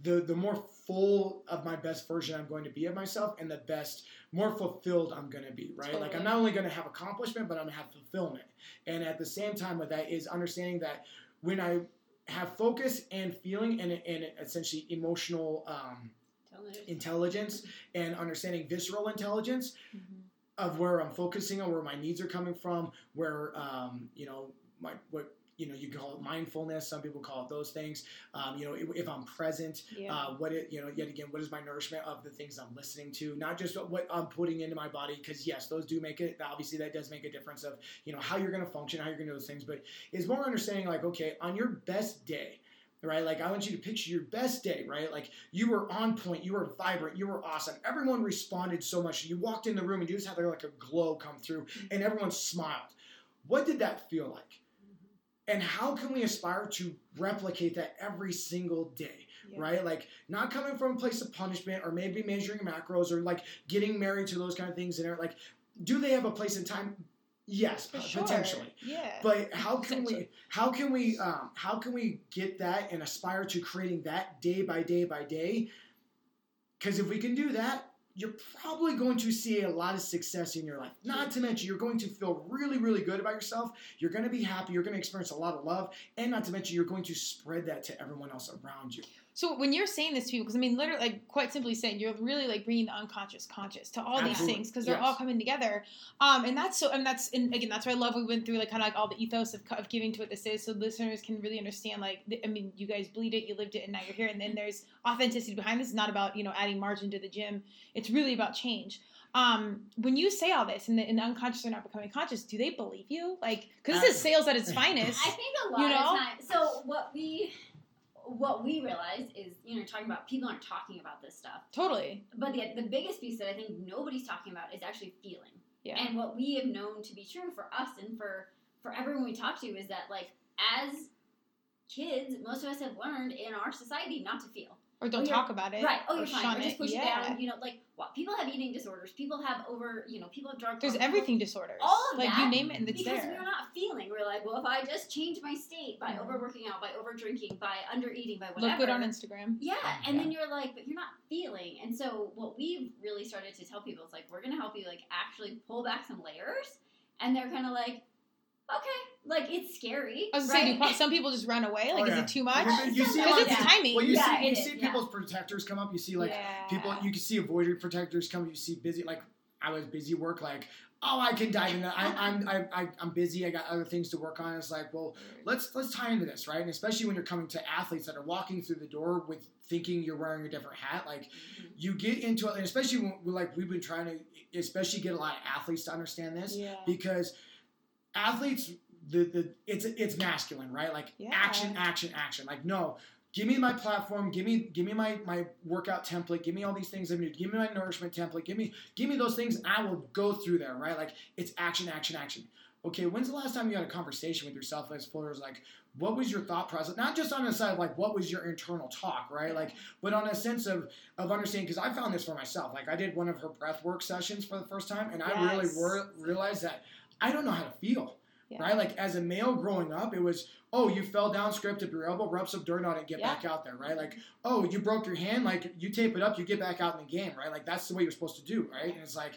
the the more full of my best version I'm going to be of myself and the best more fulfilled I'm going to be, right? Like I'm not only going to have accomplishment, but I'm going to have fulfillment. And at the same time with that is understanding that when I have focus and feeling and, and essentially emotional um, Tell me. intelligence and understanding visceral intelligence Mhm. of where I'm focusing on, where my needs are coming from, where um, you know my what you know you call it mindfulness. Some people call it those things. Um, you know, if, if I'm present, Yeah. uh, what it you know yet again, what is my nourishment of the things I'm listening to, not just what I'm putting into my body, because yes, those do make it. Obviously, that does make a difference of you know how you're going to function, how you're going to do those things. But it's more understanding like okay, on your best day. Right, like I want you to picture your best day, right? Like you were on point, you were vibrant, you were awesome. Everyone responded so much. You walked in the room and you just had like a glow come through, and everyone smiled. What did that feel like? And how can we aspire to replicate that every single day? Yeah. right? Like not coming from a place of punishment or maybe measuring macros or like getting married to those kind of things. And like, do they have a place in time? Yes, p- sure. potentially. Yeah. But how can we how can we um, how can we get that and aspire to creating that day by day by day? Because if we can do that, you're probably going to see a lot of success in your life. Not to mention, you're going to feel really, really good about yourself. You're going to be happy. You're going to experience a lot of love, and not to mention, you're going to spread that to everyone else around you. So when you're saying this to people, because I mean, literally, like quite simply saying, you're really like bringing the unconscious conscious to all these things because they're Yes. all coming together. Um, and that's so, and that's, and again, that's why I love we went through like kind of like all the ethos of, of giving to what this is, so listeners can really understand. Like, the, I mean, you guys bleed it, you lived it, and now you're here, and then there's authenticity behind this. It's not about you know adding margin to the gym. It's really about change. Um, when you say all this and the, and the unconscious are not becoming conscious, do they believe you? Like, because this is Uh, sales at its *laughs* finest. I think a lot You of know? times. So what we what we realized is you know talking about people aren't talking about this stuff, Totally. but the the biggest piece that I think nobody's talking about is actually feeling. Yeah. And what we have known to be true for us and for for everyone we talk to is that like as kids, most of us have learned in our society not to feel. Or don't talk about it. Right. Oh, you're fine. shun Or just it. push yeah. it down. You know, like what people have eating disorders. People have over. You know, people have drug. There's problems, everything disorders. All of like that you name it and it's because there. we're not feeling. We're like, well, if I just change my state by Mhm. overworking out, by over drinking, by under eating, by whatever. Look good on Instagram. Yeah, and Yeah. then you're like, but you're not feeling. And so what we've really started to tell people is like, we're gonna help you like actually pull back some layers, and they're kind of like, okay, like it's scary. I was gonna right? do po- some people just run away? Like, Oh, is it too much? You, you see a Because lot it's of Yeah. timing. Well, you Yeah, see, you see is, yeah. people's protectors come up. You see like yeah. people. You can see avoided protectors come. You see busy. Like I was busy work. Like oh, I can dive into. I, I'm I, I, I'm busy. I got other things to work on. It's like well, let's let's tie into this, right? And especially when you're coming to athletes that are walking through the door with thinking you're wearing a different hat, like Mhm. you get into it, and especially when we like we've been trying to, especially get a lot of athletes to understand this Yeah. because athletes the the it's it's masculine right? Like Yeah. action action action. Like no give me my platform give me give me my my workout template give me all these things i need give me my nourishment template give me give me those things i will go through there right? Like it's action action action. Okay when's the last time you had a conversation with yourself as far as like what was your thought process? Not just on the side of like what was your internal talk right? Like but on a sense of of understanding because i found this for myself. Like i did one of her breath work sessions for the first time and i really Yes. wor- realized that i don't know how to feel Yeah. right? Like as a male growing up it was oh you fell down scraped up your elbow rub some dirt on it and get Yeah. back out there right? Like oh you broke your hand like you tape it up you get back out in the game right? Like that's the way you're supposed to do right? And it's like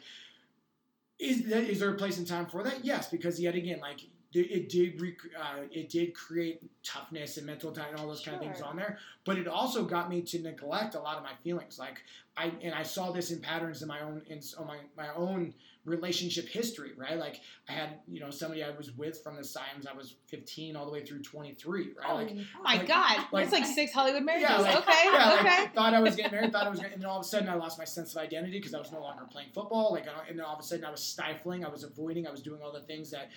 is, there- is there a place and time for that? Yes because yet again like it did rec- uh, it did create toughness and mental time and all those kind of things on there but it also got me to neglect a lot of my feelings. Like i and i saw this in patterns in my own in on my, my own relationship history right like i had you know somebody i was with from the times i was 15 all the way through 23 right Oh, like oh my like- god. like- That's like six Hollywood marriages. yeah, like, okay. yeah, like, okay. thought I was getting married, thought I was, getting, and then all of a sudden I lost my sense of identity because I was no longer playing football. Like, I- and then all of a sudden I was stifling, I was avoiding, I was doing all the things that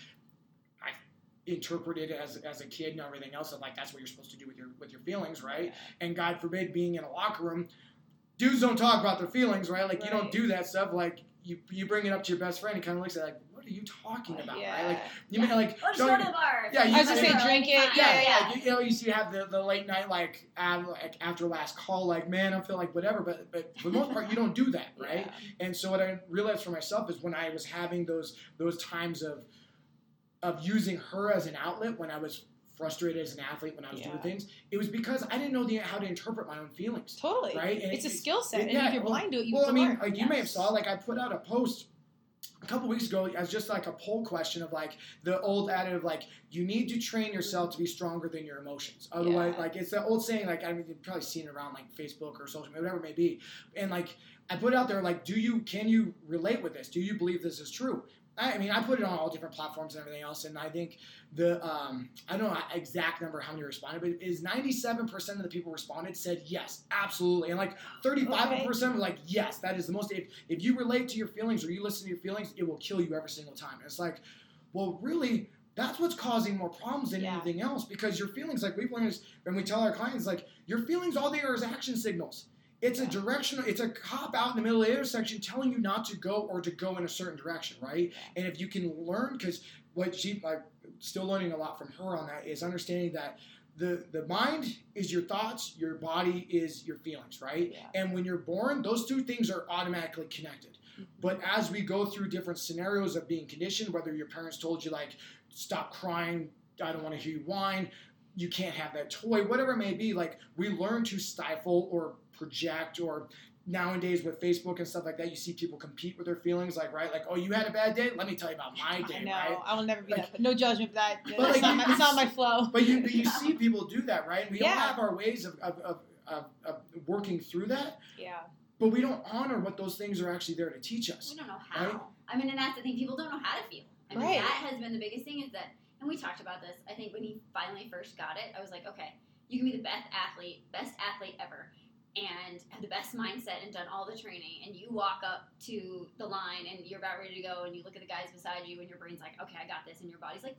I interpreted as as a kid and everything else. And like, that's what you're supposed to do with your with your feelings, right? And God forbid, being in a locker room, dudes don't talk about their feelings, right? Like, you don't do that stuff. Like, you you bring it up to your best friend, he kind of looks at it like, what are you talking about, yeah. right? Like, you Yeah. mean like, Or just don't go to the bar. Yeah, you- I was gonna say Yeah. drink it. Fine. yeah, Yeah, yeah. Like, you know, you see you have the, the late night like, uh, like after last call, like man, I feel like whatever, but but for the most part, you don't do that, *laughs* right? Yeah. And so what I realized for myself is when I was having those those times of of using her as an outlet when I was frustrated as an athlete when I was doing things, it was because I didn't know the, how to interpret my own feelings, Totally. right? And It's a skill set, it- and yeah, if you're well- blind to it, you well, have I mean, like you may have saw, like I put out a post a couple weeks ago as just like a poll question of like the old adage of like you need to train yourself to be stronger than your emotions. Otherwise, Yeah. like it's the old saying, like I mean, you've probably seen it around like Facebook or social media, whatever it may be. And like I put it out there, like, do you can you relate with this? Do you believe this is true? I, I mean, I put it on all different platforms and everything else, and I think the um, I don't know exact number how many responded, but is ninety seven percent of the people responded said yes, absolutely, and like thirty five percent were like yes, that is the most. If if you relate to your feelings or you listen to your feelings, it will kill you every single time. And it's like, well, really. That's what's causing more problems than Yeah. anything else because your feelings, like we've learned, when we tell our clients, like your feelings, all they are is action signals. It's a directional. It's a cop out in the middle of the intersection telling you not to go or to go in a certain direction, right? And if you can learn, because what she like, still learning a lot from her on that is understanding that the the mind is your thoughts, your body is your feelings, right? Yeah. And when you're born, those two things are automatically connected. Mm-hmm. But as we go through different scenarios of being conditioned, whether your parents told you like, stop crying, I don't want to hear you whine, you can't have that toy, whatever it may be, like we learn to stifle or project or nowadays with Facebook and stuff like that, you see people compete with their feelings, like right, like oh you had a bad day, let me tell you about my day, I know. right? I will never be Like- that. But no judgment for that. *laughs* But That's like not you- my, it's not my flow. *laughs* But you but you *laughs* see people do that, right? And we all have our ways of of, of, of of working through that, Yeah. but we don't honor what those things are actually there to teach us. We don't know how. Right? I mean, and that's the thing. People don't know how to feel. I mean, Right. that has been the biggest thing is that, and we talked about this. I think when he finally first got it, I was like, okay, you can be the best athlete, best athlete ever, and have the best mindset and done all the training, and you walk up to the line and you're about ready to go, and you look at the guys beside you, and your brain's like, okay, I got this, and your body's like,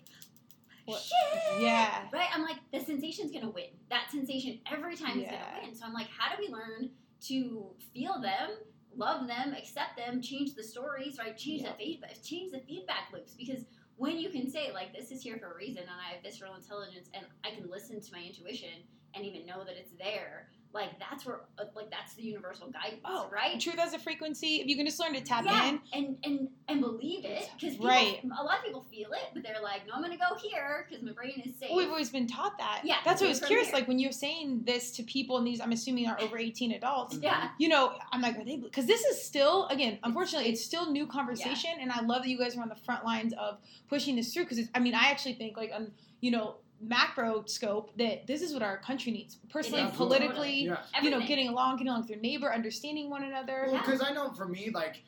What- shit. Yeah. Right? I'm like, the sensation's gonna win. That sensation every time is Yeah. gonna win. So I'm like, how do we learn to feel them love them, accept them, change the stories, right? Change Yeah. the feedback, change the feedback loops because when you can say like this is here for a reason and I have visceral intelligence and I can listen to my intuition and even know that it's there, like that's where uh, like that's the universal guidance, Oh, right? Truth as a frequency. If you can just learn to tap yeah, in. and and and believe it because Right. a lot of people feel it, but they're like, no, I'm gonna go here because my brain is safe. Well, we've always been taught that. Yeah, That's what I was curious. here. Like when you're saying this to people, and these I'm assuming are over 18 adults. yeah, You know, I'm like, are they? Because this is still, again, unfortunately, it's still new conversation, and I love that you guys are on the front lines of pushing this through. Because I mean, I actually think like on you know macro scope that this is what our country needs personally, is, politically. Yeah. You know, getting along, getting along with your neighbor, understanding one another. Well, because I know for me, like,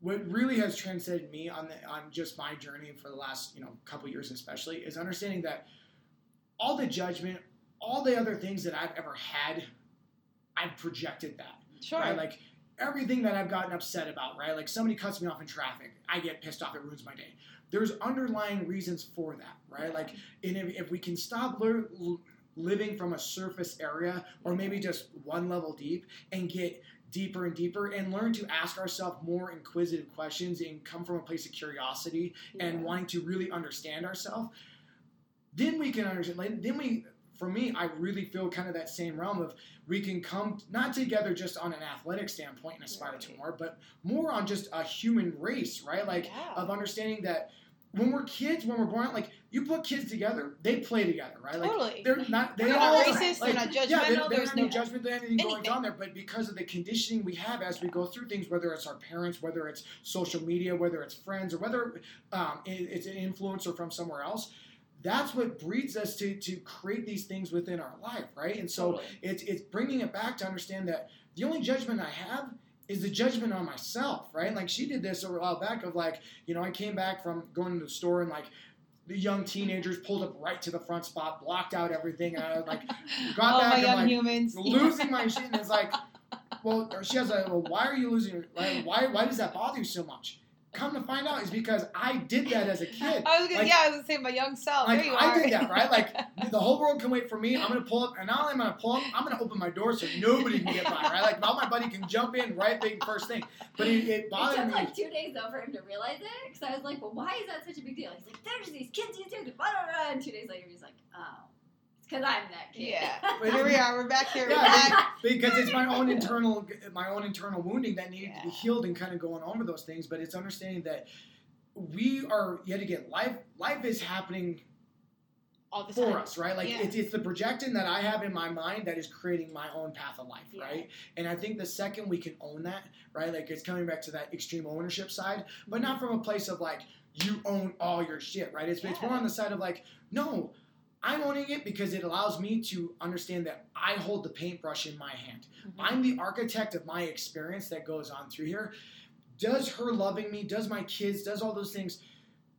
what really has transcended me on the on just my journey for the last you know couple years, especially, is understanding that all the judgment, all the other things that I've ever had, I've projected that. Sure. Right? Like everything that I've gotten upset about, right? Like somebody cuts me off in traffic, I get pissed off, it ruins my day. There's underlying reasons for that, right? Like, and if, if we can stop lear- living from a surface area or maybe just one level deep and get deeper and deeper and learn to ask ourselves more inquisitive questions and come from a place of curiosity and wanting to really understand ourselves, then we can understand. Like, then we, for me, I really feel kind of that same realm of we can come not together just on an athletic standpoint and aspire to Right. more, but more on just a human race, right? Like Yeah. of understanding that when we're kids, when we're born, like you put kids together, they play together, right? Like totally. they're not they're They're not not racist, they're not Yeah, judgmental, they, they there's no- judgment, they don't anything, going anything. on there. But because of the conditioning we have as we go through things, whether it's our parents, whether it's social media, whether it's friends, or whether um, it- it's an influencer from somewhere else, that's what breeds us to to create these things within our life, right? And so Totally. it's it's bringing it back to understand that the only judgment I have is the judgment on myself, right? Like she did this a while back of like, you know, I came back from going to the store and like the young teenagers pulled up right to the front spot, blocked out everything, and I was like *laughs* got oh back my and young like humans. *laughs* losing my shit, and it's like, well, or she has a, well, why are you losing? your- Why, why, why does that bother you so much? Come to find out, is because I did that as a kid. *laughs* I was gonna, Like- yeah, I was gonna say my young self. Like there you I are. did that, right? Like *laughs* the whole world can wait for me. I'm gonna pull up, and not only am I gonna pull up, I'm gonna open my door so nobody can get by, right? Like now my buddy can jump in right thing first thing. But it, it It bothered took me. like two days though for him to realize it because I was like, well, why is that such a big deal? He's like, there's these kids you too. Blah, blah, blah. And two days later, he's like, oh, it's because I'm that kid. Yeah. *laughs* But Here we are. We're back here. Yeah, We're back. because it's my own internal my own internal wounding that needed to be healed and kind of going over those things but it's understanding that we are yet again life life is happening All the for time. us right like Yeah. it's, it's the projection that i have in my mind that is creating my own path of life Yeah. right and i think the second we can own that right like it's coming back to that extreme ownership side but not from a place of like you own all your shit right it's, it's more on the side of like no i'm owning it because it allows me to understand that i hold the paintbrush in my hand Mhm. I'm the architect of my experience that goes on through here. Does her loving me, does my kids, does all those things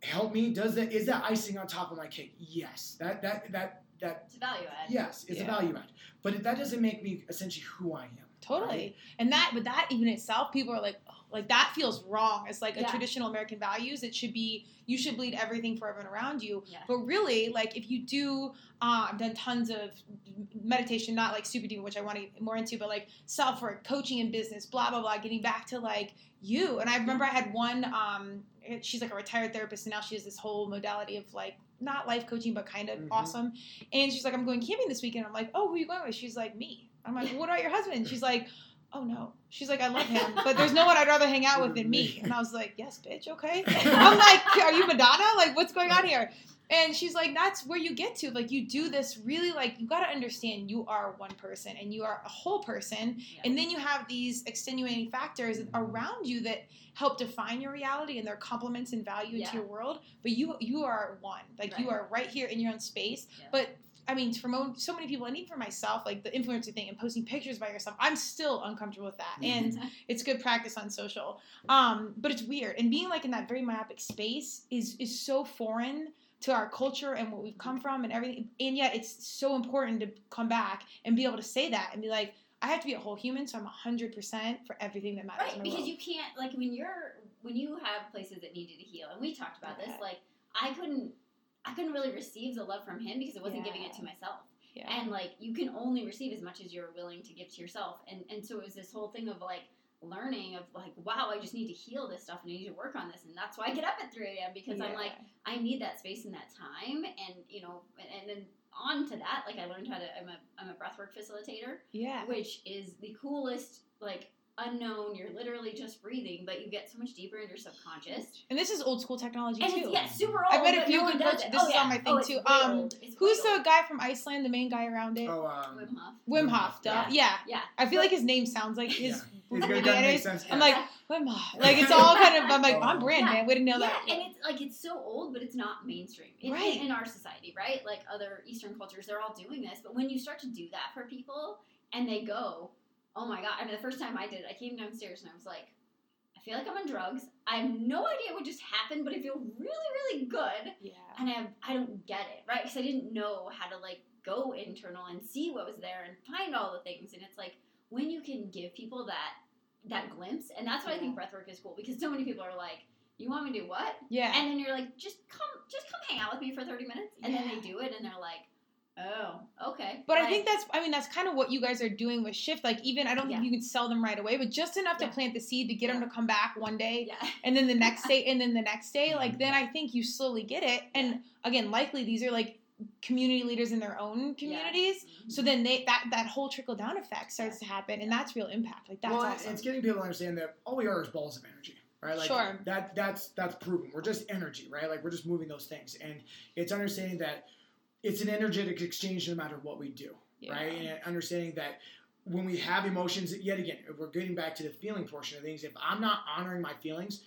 help me? Does that is that icing on top of my cake? Yes. That that that that It's a value add. yes, it's Yeah. a value add. But that doesn't make me essentially who I am. Totally. right? And that, but that even itself, people are like, like that feels wrong. It's like a traditional American values. It should be you should bleed everything for everyone around you. Yeah. But really, like if you do, uh, I've done tons of meditation, not like super deep, which I want to get more into, but like self work, coaching and business, blah blah blah, getting back to like you. And I remember I had one. Um, she's like a retired therapist, and now she has this whole modality of like not life coaching, but kind of Mhm. awesome. And she's like, I'm going camping this weekend. I'm like, oh, who are you going with? She's like, me. I'm like, what about your husband? She's like, oh no. She's like, I love him, but there's *laughs* no one I'd rather hang out with than me. *laughs* And I was like, yes, bitch, okay. *laughs* I'm like, are you Madonna? Like, what's going on here? And she's like, that's where you get to. Like, you do this really, like, you got to understand you are one person and you are a whole person. Yeah. And then you have these extenuating factors around you that help define your reality and their complements and value Yeah. into your world. But you you are one. Like, you are right here in your own space. Yeah. But I mean, for mo- so many people, and even for myself, like the influencer thing and posting pictures by yourself, I'm still uncomfortable with that. And it's good practice on social. Um, but it's weird. And being like in that very myopic space is is so foreign to our culture and what we've come from and everything. And yet it's so important to come back and be able to say that and be like, I have to be a whole human, so I'm hundred percent for everything that matters. Right, because world. you can't like when you're when you have places that needed to heal, and we talked about this. Like I couldn't, I couldn't really receive the love from him because I wasn't giving it to myself. yeah. And like you can only receive as much as you're willing to give to yourself. And and so it was this whole thing of like learning of like, wow, I just need to heal this stuff and I need to work on this, and that's why I get up at 3 a.m. because I'm like, I need that space and that time, and you know, and, and then on to that, like I learned how to. I'm a I'm a breathwork facilitator, yeah. which is the coolest like unknown. You're literally just breathing, but you get so much deeper in your subconscious. And this is old school technology And too. it's yeah, super old. I've met a but few no one good coaches- this oh, is yeah. on my thing, oh, too. way Um, old. Who's way the old. guy from Iceland, the main guy around it? Oh, um, Wim Hof? Wim Hof, duh. Yeah. Yeah. Yeah. I feel like his name sounds like his. Yeah. He's gonna British kinda make name. sense. I'm yeah. like Wim Hof. Like it's all kind of. I'm like on brand, Yeah. man. We didn't know yeah, that. and it's like it's so old, but it's not mainstream in, Right. in, in our society, right? Like other Eastern cultures, they're all doing this. But when you start to do that for people, and they go, "Oh my god!" I mean, the first time I did, it, I came downstairs and I was like, "I feel like I'm on drugs. I have no idea what just happened, but I feel really, really good." yeah. and I have, I don't get it, right? Because I didn't know how to like go internal and see what was there and find all the things. And it's like when you can give people that that glimpse, and that's why I think breathwork is cool because so many people are like, "You want me to do what?" Yeah. And then you're like, "Just come, just come hang out with me for thirty minutes," and then they do it, and they're like, "Oh, okay." But I think that's, I mean, that's kind of what you guys are doing with Shift. Like, even, I don't think Yeah. you can sell them right away, but just enough Yeah. to plant the seed to get them to come back one day. yeah, And then the *laughs* next day, and then the next day, like, mm-hmm. then I think you slowly get it. And again, likely these are like community leaders in their own communities. Mm-hmm. So then they, that, that whole trickle down effect starts to happen. And that's real impact. Like, that's well, awesome. it's getting people to understand that all we are is balls of energy, right? Like Sure. that that's that's proven. We're just energy, right? Like we're just moving those things, and it's understanding that it's an energetic exchange no matter what we do, Yeah. right? And understanding that when we have emotions, yet again, if we're getting back to the feeling portion of things. If I'm not honoring my feelings.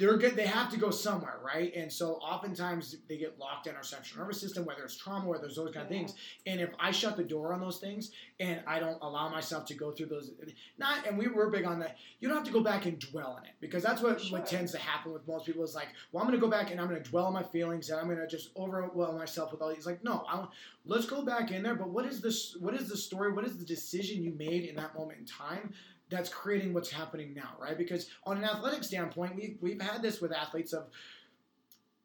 They're good. They have to go somewhere, right? And so oftentimes they get locked in our central nervous system, whether it's trauma, whether it's those kind of things. And if I shut the door on those things and I don't allow myself to go through those, not and we were big on that. You don't have to go back and dwell in it because that's what Sure. what tends to happen with most people is like, well, I'm going to go back and I'm going to dwell on my feelings and I'm going to just overwhelm myself with all these. Like, no, I, let's go back in there. But what is this? What is the story? What is the decision you made in that moment in time? That's creating what's happening now, right? Because on an athletic standpoint, we've, we've had this with athletes of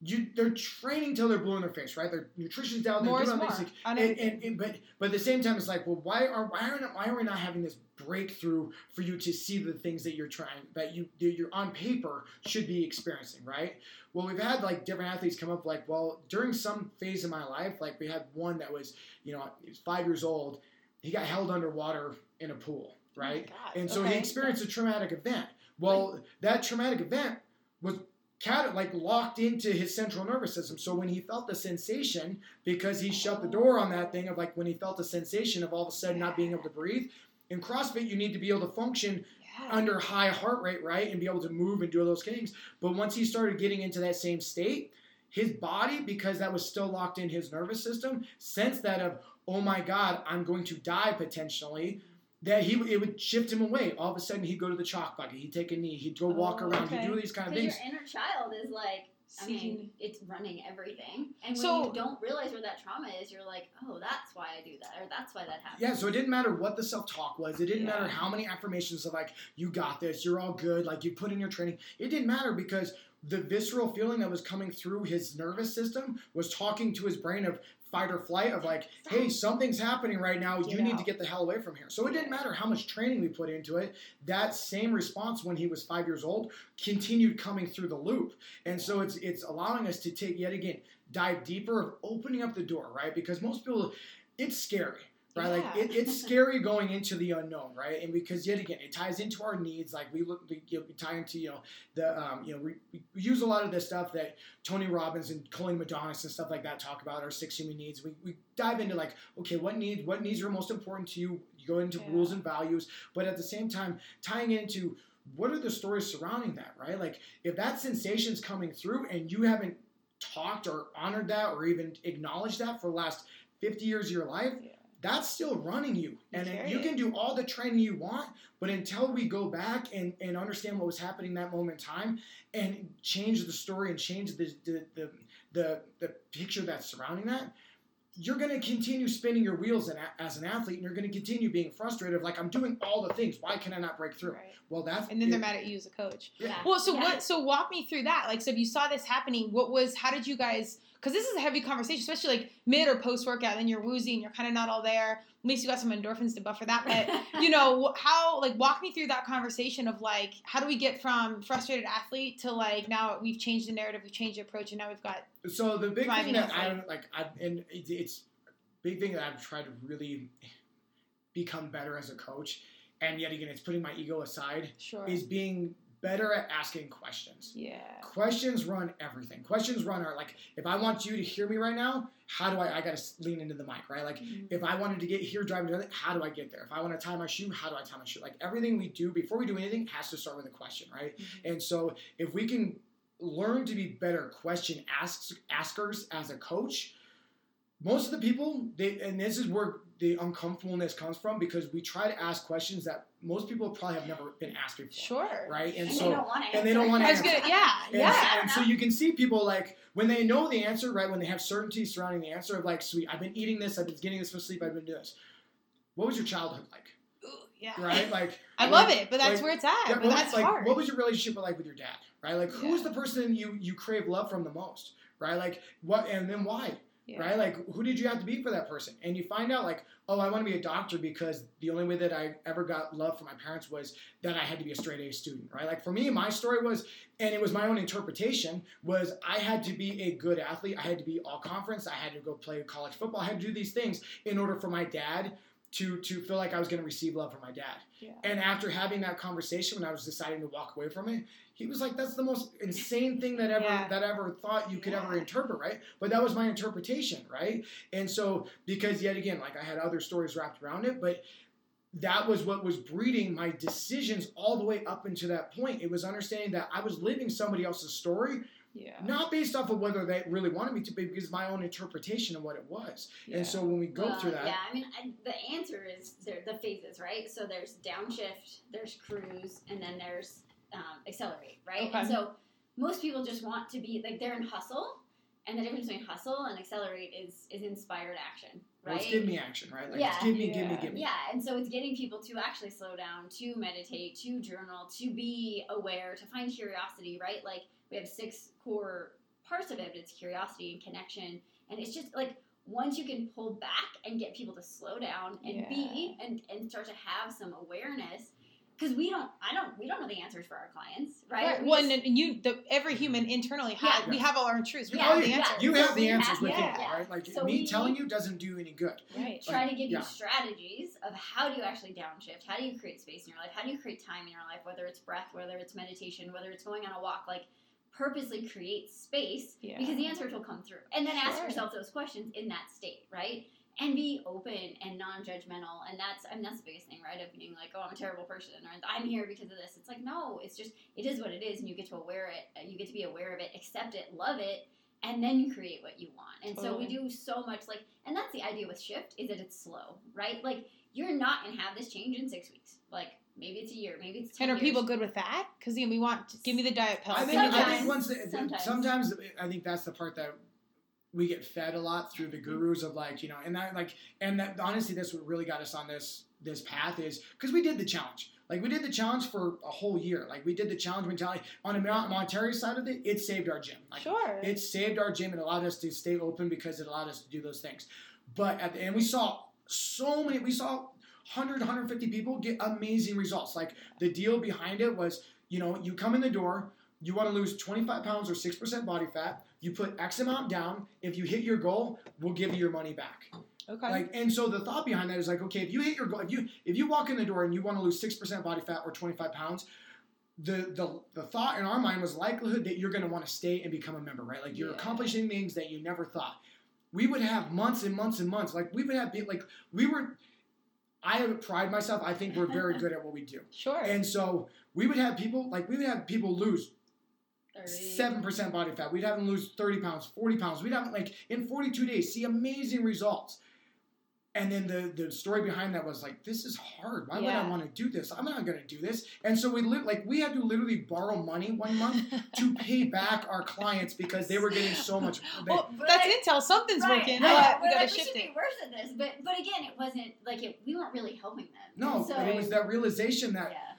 you they're training till they're blue in their face, right? Their nutrition's down, they're more doing more. things. And, and, and- but but at the same time, it's like, well, why are why are not, why are we not having this breakthrough for you to see the things that you're trying that you that you're on paper should be experiencing, right? Well, we've had like different athletes come up like, well, during some phase of my life, like we had one that was, you know, he was five years old, he got held underwater in a pool, right? Oh my God. And so Okay. he experienced a traumatic event. Well, that traumatic event was cat like locked into his central nervous system. So when he felt the sensation, because he shut the door on that thing of like when he felt the sensation of all of a sudden not being able to breathe. In CrossFit, you need to be able to function Yeah. under high heart rate, right, and be able to move and do all those things. But once he started getting into that same state, his body, because that was still locked in his nervous system, sensed that of, oh my God, I'm going to die potentially. That he it would shift him away. All of a sudden, he'd go to the chalk bucket. He'd take a knee. He'd go oh, walk Oh, around. okay. He'd do these kind of Because things. your inner child is like, I mean, it's running everything. And when So- you don't realize where that trauma is, you're like, oh, that's why I do that, or that's why that happened." Yeah, so it didn't matter what the self talk was. It didn't Yeah. matter how many affirmations of like, you got this, you're all good, like you put in your training. It didn't matter because the visceral feeling that was coming through his nervous system was talking to his brain of fight or flight, of like, hey, something's happening right now. Get you need to get the hell away from here. So it didn't matter how much training we put into it. That same response when he was five years old continued coming through the loop. And so it's it's allowing us to take yet again dive deeper of opening up the door, right? Because most people, it's scary right? Like it, it's scary going into the unknown, right? And because yet again, it ties into our needs. Like we look, we, you know, we tie into you know the um, you know we, we use a lot of the stuff that Tony Robbins and Colleen Madanes and stuff like that talk about our six human needs. We, we dive into like okay, what needs what needs are most important to you? You go into Yeah. rules and values, but at the same time tying into what are the stories surrounding that, right? Like if that sensation's coming through and you haven't talked or honored that or even acknowledged that for the last 50 years of your life, Yeah. That's still running you. And then you can do all the training you want, but until we go back and, and understand what was happening that moment in time and change the story and change the the, the, the, the picture that's surrounding that, you're going to continue spinning your wheels in, as an athlete and you're going to continue being frustrated like, I'm doing all the things. Why can I not break through? Right. Well, that's And then they're mad at you as a coach. Yeah. Well, so Yeah. what? So walk me through that. Like, so if you saw this happening, what was? How did you guys? Because this is a heavy conversation, especially like mid or post workout, and you're woozy and you're kind of not all there. At least you got some endorphins to buffer that. But *laughs* you know how like walk me through that conversation of like how do we get from frustrated athlete to like now we've changed the narrative, we've changed the approach, and now we've got So the big thing that athlete. I like, I and it- it's big thing that I've tried to really become better as a coach, and yet again, it's putting my ego aside. sure, Is being better at asking questions. yeah, Questions run everything. Questions run are like, if I want you to hear me right now, how do I? I got to lean into the mic, right? Like, Mhm. if I wanted to get here driving to how do I get there? If I want to tie my shoe, how do I tie my shoe? Like everything we do before we do anything has to start with a question, right? Mhm. And so if we can learn to be better question asks, askers as a coach, most of the people they and this is where the uncomfortableness comes from because we try to ask questions that most people probably have never been asked before. sure, Right? And, And so they don't want to and they don't wanna I was answer. gonna, yeah, and, yeah, and so you can see people like when they know the answer, right? When they have certainty surrounding the answer of like, sweet, I've been eating this, I've been getting this for sleep, I've been doing this. What was your childhood like? Ooh, yeah. Right? Like *laughs* I like- love it, but that's like- where it's at. yeah, but what that's was, like, hard. What was your relationship like with your dad? Right? Like who's Yeah. the person you you crave love from the most? Right? Like what and then why? Yeah. Right? Like who did you have to be for that person? And you find out like, oh, I want to be a doctor because the only way that I ever got love from my parents was that I had to be a straight A student, right? Like for me, my story was, and it was my own interpretation, was I had to be a good athlete. I had to be all conference. I had to go play college football. I had to do these things in order for my dad to to feel like I was going to receive love from my dad. Yeah. And after having that conversation, when I was deciding to walk away from it, he was like, "That's the most insane thing that ever Yeah. that ever thought you could ever interpret, right?" But that was my interpretation, right? And so, because yet again, like I had other stories wrapped around it, but that was what was breeding my decisions all the way up into that point. It was understanding that I was living somebody else's story, yeah. not based off of whether they really wanted me to, be, because my own interpretation of what it was. yeah. And so when we go Well, through that, Yeah, I mean, I, the answer is there, the phases, right? So there's downshift, there's cruise, and then there's um, accelerate, right? Okay. And so most people just want to be like they're in hustle, and the difference between hustle and accelerate is is inspired action, well, right? it's give me action, right? Like Yeah. it's give me, give me, give me. Yeah, and so it's getting people to actually slow down, to meditate, to journal, to be aware, to find curiosity, right? Like we have six core parts of it. but It's curiosity and connection, and it's just like once you can pull back and get people to slow down and be and, and start to have some awareness, because we don't, I don't, we don't know the answers for our clients, right? Right. We Well, just- and, and you, the, every human internally has, Yeah. we have all our own truths. We Yeah, have the oh, yeah. answers. You have the answers have- within, yeah. right? Like So me we- telling you doesn't do any good. Right. try to give yeah. you strategies of how do you actually downshift how do you create space in your life how do you create time in your life whether it's breath whether it's meditation whether it's going on a walk like purposely create space Yeah. because the answers will come through. And then ask yourself those questions in that state right? And be open and non-judgmental. And that's i mean that's the biggest thing right? Of being like oh i'm a terrible person or i'm here because of this. It's like no it's just it is what it is and you get to aware it uh, you get to be aware of it accept it love it and then you create what you want. And so we do so much like and that's the idea with shift is that it's slow right? Like you're not going to have this change in six weeks. Like maybe it's a year maybe it's 10 And are years. people good with that? Because we want, to, give me the diet pill. I give think, me the I think once the, Sometimes. sometimes I think that's the part that we get fed a lot through the mm-hmm. gurus of like you know and that like and that honestly that's what really got us on this this path is because we did the challenge like we did the challenge for a whole year like we did the challenge mentality on the mon- monetary side of it it saved our gym like Sure. it saved our gym It allowed us to stay open because it allowed us to do those things but at the end we saw so many we saw 100 150 people get amazing results like the deal behind it was you know you come in the door you want to lose 25 pounds or 6% body fat you put x amount down if you hit your goal we'll give you your money back okay. like and so the thought behind that is like okay if you hit your goal if you if you walk in the door and you want to lose 6% body fat or 25 pounds the, the the thought in our mind was likelihood that you're going to want to stay and become a member right like you're Yeah. accomplishing things that you never thought we would have months and months and months like we would have like we were i have pride myself i think we're very good at what we do *laughs* sure. and so we would have people like we would have people lose seven percent body fat. We'd have them lose thirty pounds, forty pounds. We'd have them like in forty-two days see amazing results. And then the the story behind that was like, this is hard. Why would I want to do this? I'm not going to do this. And so we lit like we had to literally borrow money one month to *laughs* pay back our clients because they were getting so much. *laughs* They, well, that's intel. Something's Right. working, I- uh, but we gotta like, we shift should it. be worse at this but but again it wasn't like it, we weren't really helping them no, so but it was that realization that yeah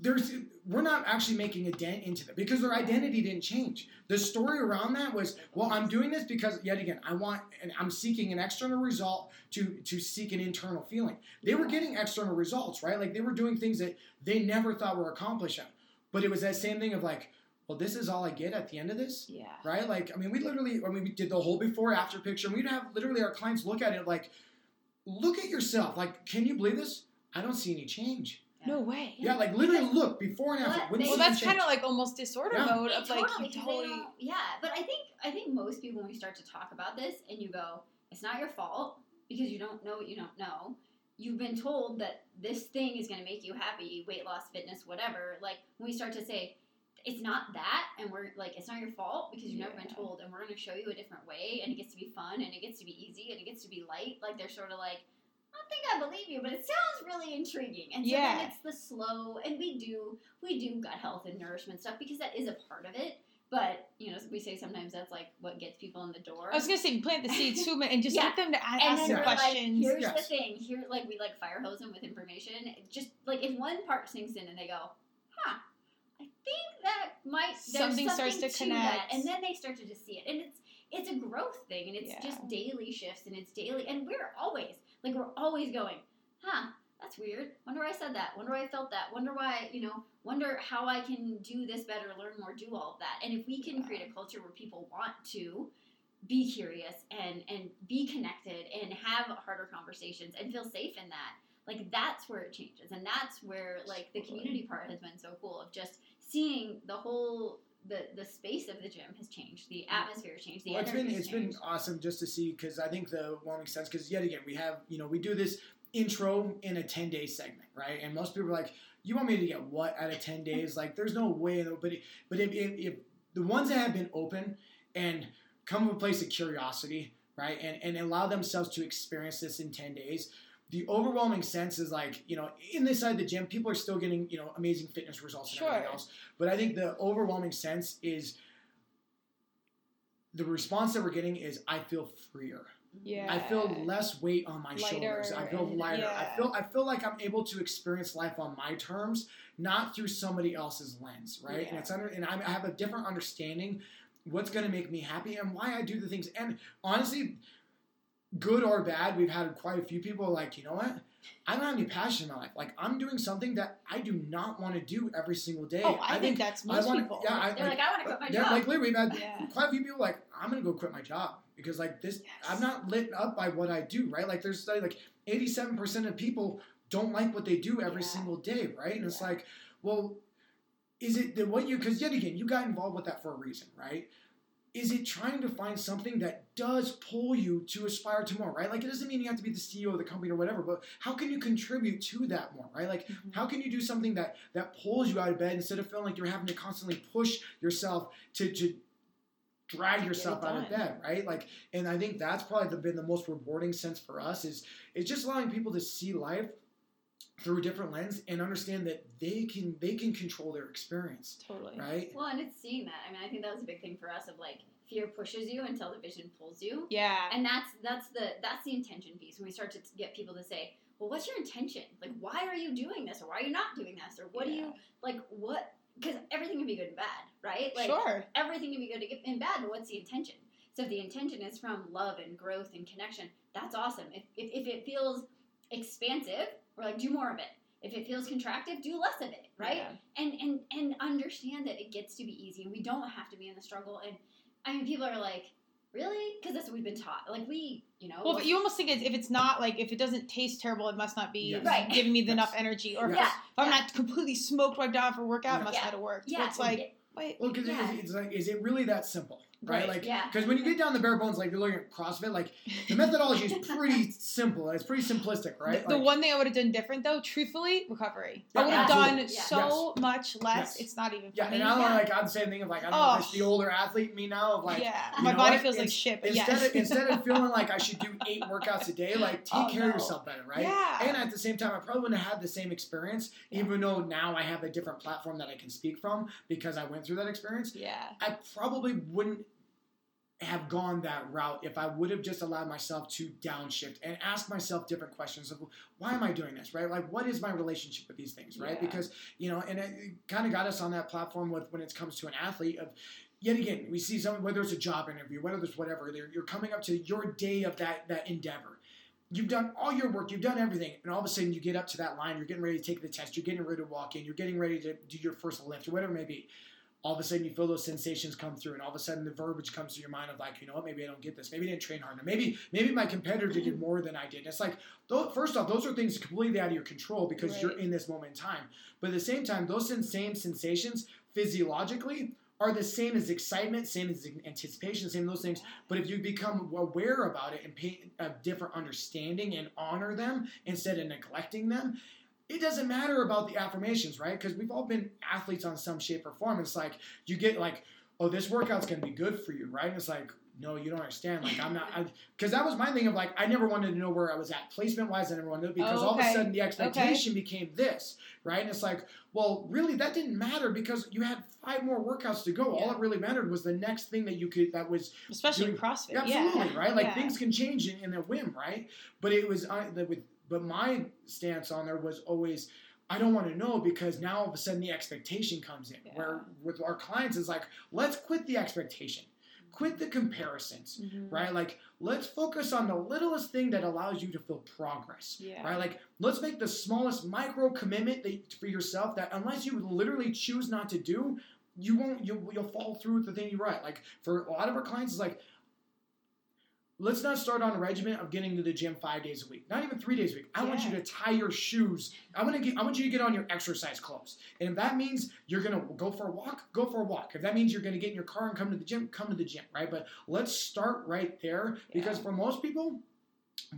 there's we're not actually making a dent into that because their identity didn't change. The story around that was, well, I'm doing this because yet again, I want and I'm seeking an external result to to seek an internal feeling. They were getting external results, right? Like they were doing things that they never thought were accomplishing. But it was that same thing of like, well, this is all I get at the end of this, Yeah. right? Like, I mean, we literally, I mean, we did the whole before after picture, and we'd have literally our clients look at it like, look at yourself. Like, can you believe this? I don't see any change. No way. Yeah, like literally look before and after. But Wouldn't they- Well, see any that's kind of like almost disorder Yeah. mode of Yeah, like totally, you 'cause they totally. yeah, but I think I think most people when we start to talk about this and you go, it's not your fault because you don't know what you don't know. You've been told that this thing is going to make you happy, weight loss, fitness, whatever. Like when we start to say it's not that, and we're like, it's not your fault because you've never been told, and we're going to show you a different way, and it gets to be fun, and it gets to be easy, and it gets to be light. Like they're sort of like. I don't think I believe you, but it sounds really intriguing. And so Yeah. then it's the slow, and we do we do gut health and nourishment stuff because that is a part of it. But you know, we say sometimes that's like what gets people in the door. I was gonna say plant the seeds too, and just Yeah. get them to a- and ask then some questions. like, here's Yes. the thing. Here, like we like fire hose them with information. Just like if one part sinks in and they go, huh, I think that might there's Something starts to that. connect. and then they start to just see it, and it's it's a growth thing, and it's Yeah. just daily shifts, and it's daily, and we're always like we're always going, huh. That's weird. Wonder why I said that. Wonder why I felt that. Wonder why, you know, wonder how I can do this better, learn more, do all of that. And if we can create a culture where people want to be curious and and be connected and have harder conversations and feel safe in that like that's where it changes and that's where like the community part has been so cool of just seeing the whole the the space of the gym has changed the mm. atmosphere has changed the Well, it's been it's been awesome just to see because I think the one makes sense because yet again we have you know we do this intro in a ten day segment right? And most people are like you want me to get what out of ten days? *laughs* Like there's no way but it, but if, if, if the ones that have been open and come to a place of curiosity right and and allow themselves to experience this in ten days. The overwhelming sense is like, you know, in this side of the gym, people are still getting, you know, amazing fitness results and everything else. But I think the overwhelming sense is the response that we're getting is I feel freer. Yeah. I feel less weight on my Lighter shoulders. I feel lighter. I feel I feel like I'm able to experience life on my terms, not through somebody else's lens, right? And it's under and I have a different understanding what's going to make me happy and why I do the things. And honestly, good or bad, we've had quite a few people like, you know what? I don't have any passion in my life. Like I'm doing something that I do not want to do every single day. Oh, I, think, that's I most want people. Yeah, I, they're like, i want to quit my they're- job like literally, we've had Yeah. quite a few people like I'm gonna go quit my job because like this I'm not lit up by what I do, right? Like there's like 87% of people don't like what they do every Yeah. single day, right? And it's like, well, is it the what you because yet again you got involved with that for a reason, right? Is it trying to find something that does pull you to aspire to more, right? Like it doesn't mean you have to be the CEO of the company or whatever, but how can you contribute to that more, right? Like Mhm. how can you do something that that pulls you out of bed instead of feeling like you're having to constantly push yourself to to drag yourself out of bed, right? Like, and I think that's probably the, been the most rewarding sense for us is is just allowing people to see life through a different lens and understand that they can they can control their experience, Totally. right? well and it's seeing that. I mean i think that was a big thing for us of like fear pushes you until the vision pulls you. Yeah. and that's that's the that's the intention piece. When we start to get people to say well what's your intention? Like why are you doing this? Or why are you not doing this? Or what do you like what because everything can be good and bad right? Like sure. everything can be good and bad but what's the intention? So if the intention is from love and growth and connection that's awesome. If, if, if it feels expansive we're like do more of it if it feels contractive do less of it right Yeah. and and and understand that it gets to be easy and we don't have to be in the struggle and i mean people are like really because that's what we've been taught like we you know Well, if you almost think it's, if it's not like if it doesn't taste terrible, it must not be Yes. Right. giving me Yes. enough energy, or if, Yeah. if I'm yeah. not completely smoked wiped out for workout, Yeah. it must Yeah. not have worked. yeah But it's like, wait, Well, because Yeah. it's, it's like, is it really that simple, right? Right. Like, Yeah. because when you get down the bare bones, like you're looking at CrossFit, like the methodology is pretty *laughs* simple. It's pretty simplistic, right? The, the Like, one thing I would have done different though, truthfully, recovery. I would have done Yeah. so much less. Yes. It's not even Yeah, funny. and I don't Yeah. like I'd say the thing of like I don't know if it's Oh. the older athlete me now of like yeah, my know body what? feels like It's- shit. But instead yes. of instead of feeling *laughs* like I should do eight workouts a day, like oh, take Oh, care of yourself better, right? Yeah. And at the same time, I probably wouldn't have had the same experience, Yeah. even though now I have a different platform that I can speak from because I went through that experience. yeah, I probably wouldn't have gone that route if I would have just allowed myself to downshift and ask myself different questions of why am I doing this, right? Like, what is my relationship with these things, right? Yeah. Because, you know, and it kind of got us on that platform with when it comes to an athlete of, yet again, we see someone, whether it's a job interview, whether it's whatever, you're coming up to your day of that, that endeavor. You've done all your work, you've done everything, and all of a sudden you get up to that line, you're getting ready to take the test, you're getting ready to walk in, you're getting ready to do your first lift, or whatever it may be all of a sudden you feel those sensations come through, and all of a sudden the verbiage comes to your mind of like, you know what, maybe I don't get this, maybe I didn't train hard enough, maybe maybe my competitor did it mm-hmm. more than I did. And it's like, those, first off, those are things completely out of your control because you're in this moment in time. But at the same time, those same sensations physiologically are the same as excitement, same as anticipation, same as those things. But if you become aware about it and pay a different understanding and honor them instead of neglecting them, it doesn't matter about the affirmations, right? Because we've all been athletes on some shape or form. It's like you get like, oh, this workout's gonna be good for you, right? And it's like, no, you don't understand. Like I'm not, because that was my thing of like I never wanted to know where I was at placement wise. I never wanted to because Oh, all of a sudden the expectation became this, right? And it's like, well, really that didn't matter because you had five more workouts to go. All Yeah. it really mattered was the next thing that you could that was Especially in Doing- CrossFit. Absolutely, yeah. right? Like Yeah. things can change in, in a whim, right? But it was uh, I with but my stance on there was always I don't want to know because now all of a sudden the expectation comes in. Yeah. Where with our clients is like, let's quit the expectation, quit the comparisons, Mhm. right? Like let's focus on the littlest thing that allows you to feel progress. Yeah. Right, like let's make the smallest micro commitment that, for yourself that unless you literally choose not to do, you won't you'll, you'll fall through with the thing you write. Like for a lot of our clients, it's like let's not start on a regimen of getting to the gym five days a week, not even three days a week. I want you to tie your shoes. I want to get. I want you to get on your exercise clothes, and if that means you're gonna go for a walk, go for a walk. If that means you're gonna get in your car and come to the gym, come to the gym, right? But let's start right there because for most people,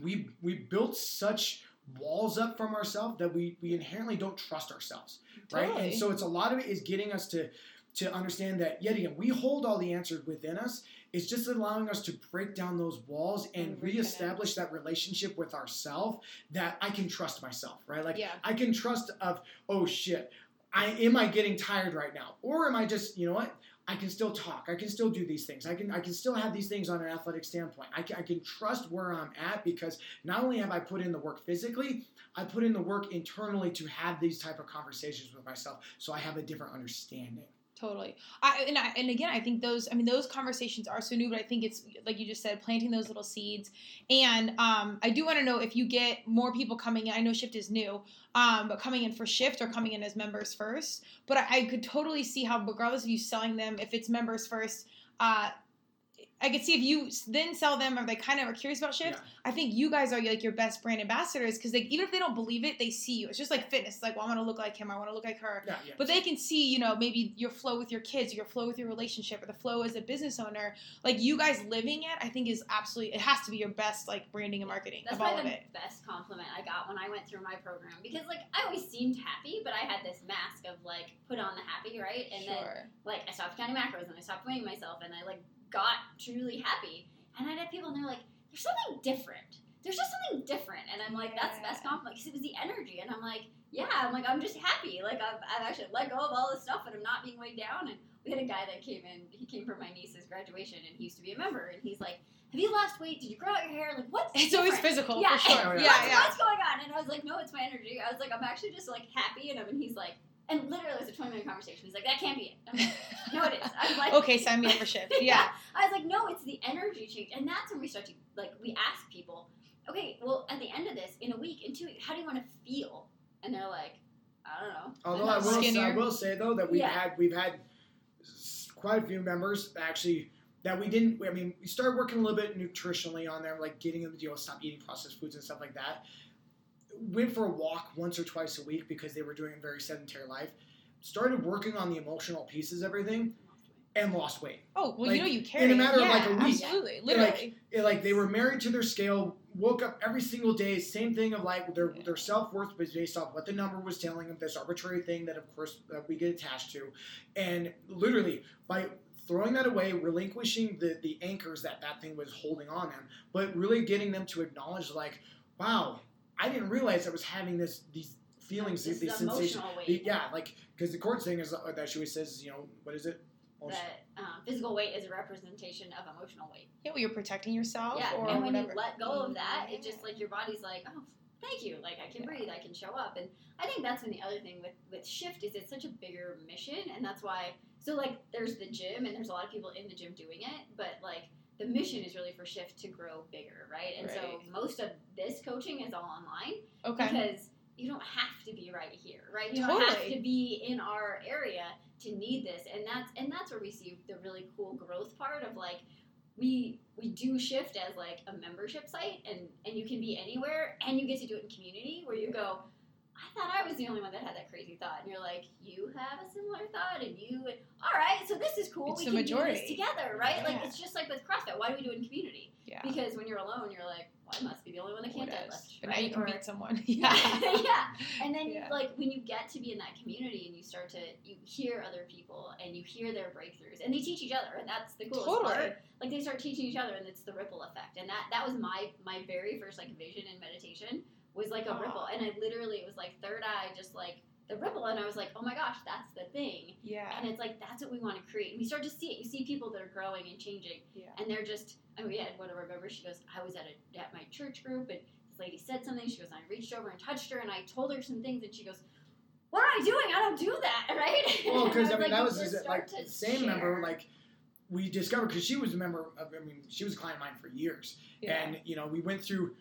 we we built such walls up from ourselves that we we inherently don't trust ourselves right Totally. and so it's a lot of it is getting us to to understand that yet again we hold all the answers within us it's just allowing us to break down those walls and And reestablish that relationship with ourselves that i can trust myself right like Yeah. i can trust of oh shit i am i getting tired right now or am i just you know what I can still talk. I can still do these things. I can I can still have these things on an athletic standpoint. I can, I can trust where I'm at because not only have I put in the work physically, I put in the work internally to have these type of conversations with myself, so I have a different understanding. Totally. I and I, and again, I think those. I mean, those conversations are so new, but I think it's like you just said, planting those little seeds. And um, I do want to know if you get more people coming in. I know Shift is new, um, but coming in for Shift or coming in as members first. But I, I could totally see how, regardless of you selling them, if it's members first, uh, I could see if you then sell them or they kind of are curious about Shift. Yeah. I think you guys are like your best brand ambassadors because like even if they don't believe it, they see you. It's just like fitness. Like, well, I want to look like him. I want to look like her. Yeah, yeah. But they can see, you know, maybe your flow with your kids, your flow with your relationship, or the flow as a business owner. Like you guys living it, I think is absolutely it has to be your best like branding and marketing That's of all probably of the it. best compliment I got when I went through my program because like I always seemed happy, but I had this mask of like put on the happy, right? And then like I stopped counting macros and I stopped weighing myself and I like got truly happy. And I'd have people and they're like, "There's something different. There's just something different." And I'm like, "That's the best compliment because it was the energy." And I'm like, "Yeah." I'm like, "I'm just happy. Like I've, I've actually let go of all this stuff and I'm not being weighed down." And we had a guy that came in. He came for my niece's graduation and he used to be a member. And he's like, "Have you lost weight? Did you grow out your hair? Like what's *laughs* It's always physical Yeah, for sure. Yeah, *laughs* yeah. what's, yeah. what's going on? And I was like, no, it's my energy. I was like, I'm actually just like happy. And, and he's like, and literally it was a 20 minute conversation. He's like, that can't be it. I'm like, *laughs* no, it is. I'm like, Okay, sign me up for shift. *laughs* Yeah. I was like, no, it's the energy change. And that's when we start to, like, we ask people, okay, well, at the end of this, in a week, in two weeks, how do you want to feel? And they're like, I don't know. Although I will, say, I will say though that we've Yeah. had we've had quite a few members actually that we didn't. I mean, we started working a little bit nutritionally on them, like getting them to you know, stop eating processed foods and stuff like that. Went for a walk once or twice a week because they were doing a very sedentary life. Started working on the emotional pieces of everything and lost weight. Oh well, Like, you know you in a matter of, like, a week. Absolutely, literally. It, like they were married to their scale, woke up every single day, same thing of like their Yeah. their self worth was based off what the number was telling them, this arbitrary thing that of course that we get attached to, and literally by throwing that away, relinquishing the the anchors that that thing was holding on them, but really getting them to acknowledge like, wow, I didn't realize I was having this these feelings, This these sensations. emotional weight. Yeah, like because the court thing is uh, that she always says, you know, what is it? Emotional. that um, physical weight is a representation of emotional weight. Yeah, well, you're protecting yourself. Yeah, or and when whatever. you let go of that, Yeah. it just like your body's like, oh, thank you, like I can Yeah. breathe, I can show up, and I think that's when the other thing with with shift is it's such a bigger mission, and that's why. So like, there's the gym, and there's a lot of people in the gym doing it, but like the mission is really for shift to grow bigger, right? And so most of this coaching is all online okay. because you don't have to be right here, right? You don't have to be in our area to need this, and that's and that's where we see the really cool growth part of like we we do shift as like a membership site, and and you can be anywhere, and you get to do it in community where you go. I thought I was the only one that had that crazy thought, and you're like, you have a similar thought, and you, all right, so this is cool. It's we the can do majority. this together, right? Like it's just like with CrossFit. Why do we do it in community? yeah. Because when you're alone, you're like, well, I must be the only one that can't deadlift. But right? now you can Or- beat someone. yeah, *laughs* *laughs* yeah. yeah. And then Yeah. like when you get to be in that community and you start to you hear other people and you hear their breakthroughs and they teach each other and that's the coolest Totally. part. Like they start teaching each other and it's the ripple effect. And that that was my my very first like vision in meditation was like a Aw. ripple. And I literally it was like third eye just like the ripple and I was like, "Oh my gosh, that's the thing." Yeah. And it's like that's what we want to create. And we start to see it. You see people that are growing and changing Yeah. and they're just I mean, we had one of our members. She goes, I was at a at my church group, and this lady said something. She goes, I reached over and touched her, and I told her some things, and she goes, What am I doing? I don't do that, *laughs* right? Well, because I was mean like, that was just just, like the same share. member like we discovered because she was a member of I mean she was a client of mine for years yeah. and you know we went through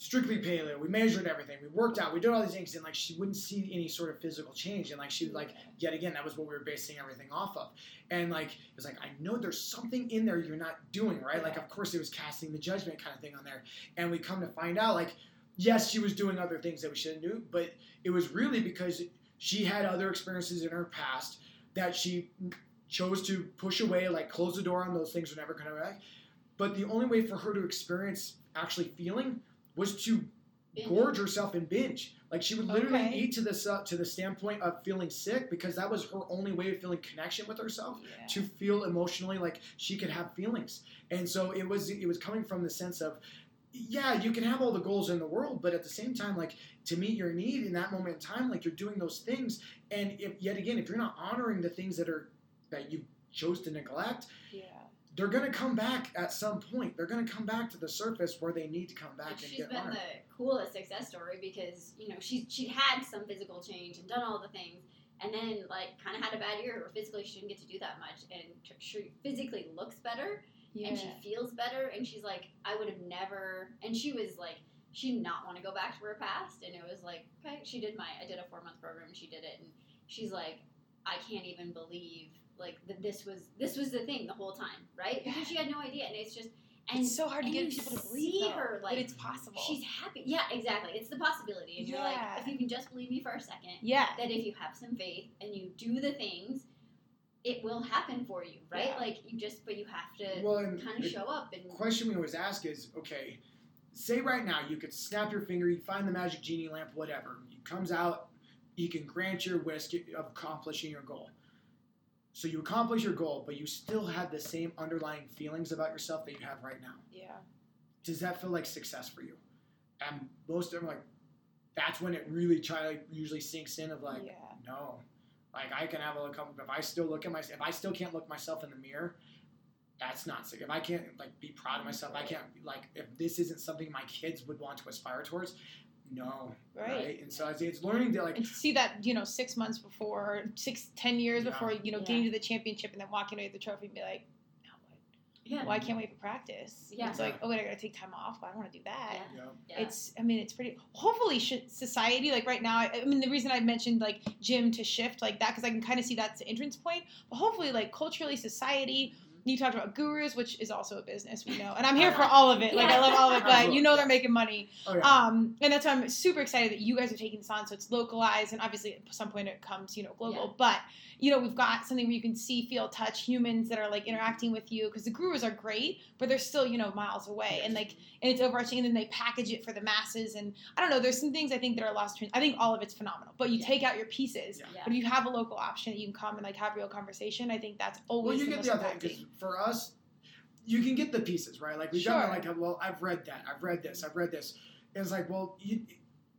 strictly paleo we measured everything. We worked out. We did all these things and like she wouldn't see any sort of physical change. And like she was like yet again that was what we were basing everything off of. And like it was like i know there's something in there you're not doing right? Like of course it was casting the judgment kind of thing on there. And we come to find out like yes she was doing other things that we shouldn't do but it was really because she had other experiences in her past that she chose to push away like close the door on those things were never to back. But the only way for her to experience actually feeling was to Binge. gorge herself and binge. Like she would literally Okay. eat to the su- to the standpoint of feeling sick because that was her only way of feeling connection with herself Yeah. to feel emotionally like she could have feelings. And so it was it was coming from the sense of yeah, you can have all the goals in the world, but at the same time, like to meet your need in that moment in time, like you're doing those things, and if yet again, if you're not honoring the things that are that you chose to neglect, yeah. They're gonna come back at some point. They're gonna come back to the surface where they need to come back And and she's get been honored. the coolest success story because you know she she had some physical change and done all the things, and then like kind of had a bad year where physically she didn't get to do that much, and t- she physically looks better Yeah. and she feels better, and she's like, I would have never, and she was like. She did not want to go back to her past, and it was like, okay, she did my, I did a four month program, and she did it, and she's like, I can't even believe like that this was this was the thing the whole time, right? Yeah. Because she had no idea, and it's just, and it's so hard to get people to believe see though, her, like, that it's possible. She's happy. Yeah, exactly. It's the possibility. And you're like, if you can just believe me for a second, yeah. that if you have some faith and you do the things, it will happen for you, right? Yeah. Like you just, but you have to Well, and kind of show up and question we always ask is, okay, say right now you could snap your finger, you find the magic genie lamp, whatever. It comes out, you can grant your wish of accomplishing your goal. So you accomplish your goal, but you still have the same underlying feelings about yourself that you have right now. Yeah. Does that feel like success for you? And most of them like, that's when it really try like usually sinks in of like, yeah. no. Like I can have a couple, but if I still look at myself if I still can't look myself in the mirror, that's not sick. If I can't like be proud of myself, I can't like if this isn't something my kids would want to aspire towards, no. Right. And so it's, it's learning to like And to see that, you know, six months before, six, ten years Yeah. before, you know, Yeah. getting to the championship and then walking away with the trophy and be like, now yeah, Well, I can't wait for practice. Yeah. It's like, oh wait, I gotta take time off. Well, I don't want to do that. Yeah. yeah. It's, I mean, it's pretty. Hopefully, should society like right now. I, I mean, the reason I mentioned like gym to shift like that because I can kind of see that's the entrance point. But hopefully, like culturally, society. You talked about gurus, which is also a business we know, and I'm *laughs* here for all of it. Like I love all of it, but you know they're making money. oh yeah. Um, and that's why I'm super excited that you guys are taking this on. So it's localized, and obviously at some point it comes, you know, global. Yeah. But you know, we've got something where you can see, feel, touch humans that are like interacting with you because the gurus are great, but they're still, you know, miles away, and like, and it's overarching. And then they package it for the masses, and I don't know. There's some things I think that are lost. I think all of it's phenomenal, but you Yeah. take out your pieces. But if you have a local option that you can come and like have real conversation, I think that's always well, you the get the impacting. For us, you can get the pieces right. Like we've done Sure. it. Like well, I've read that. I've read this. I've read this. It's like well, you,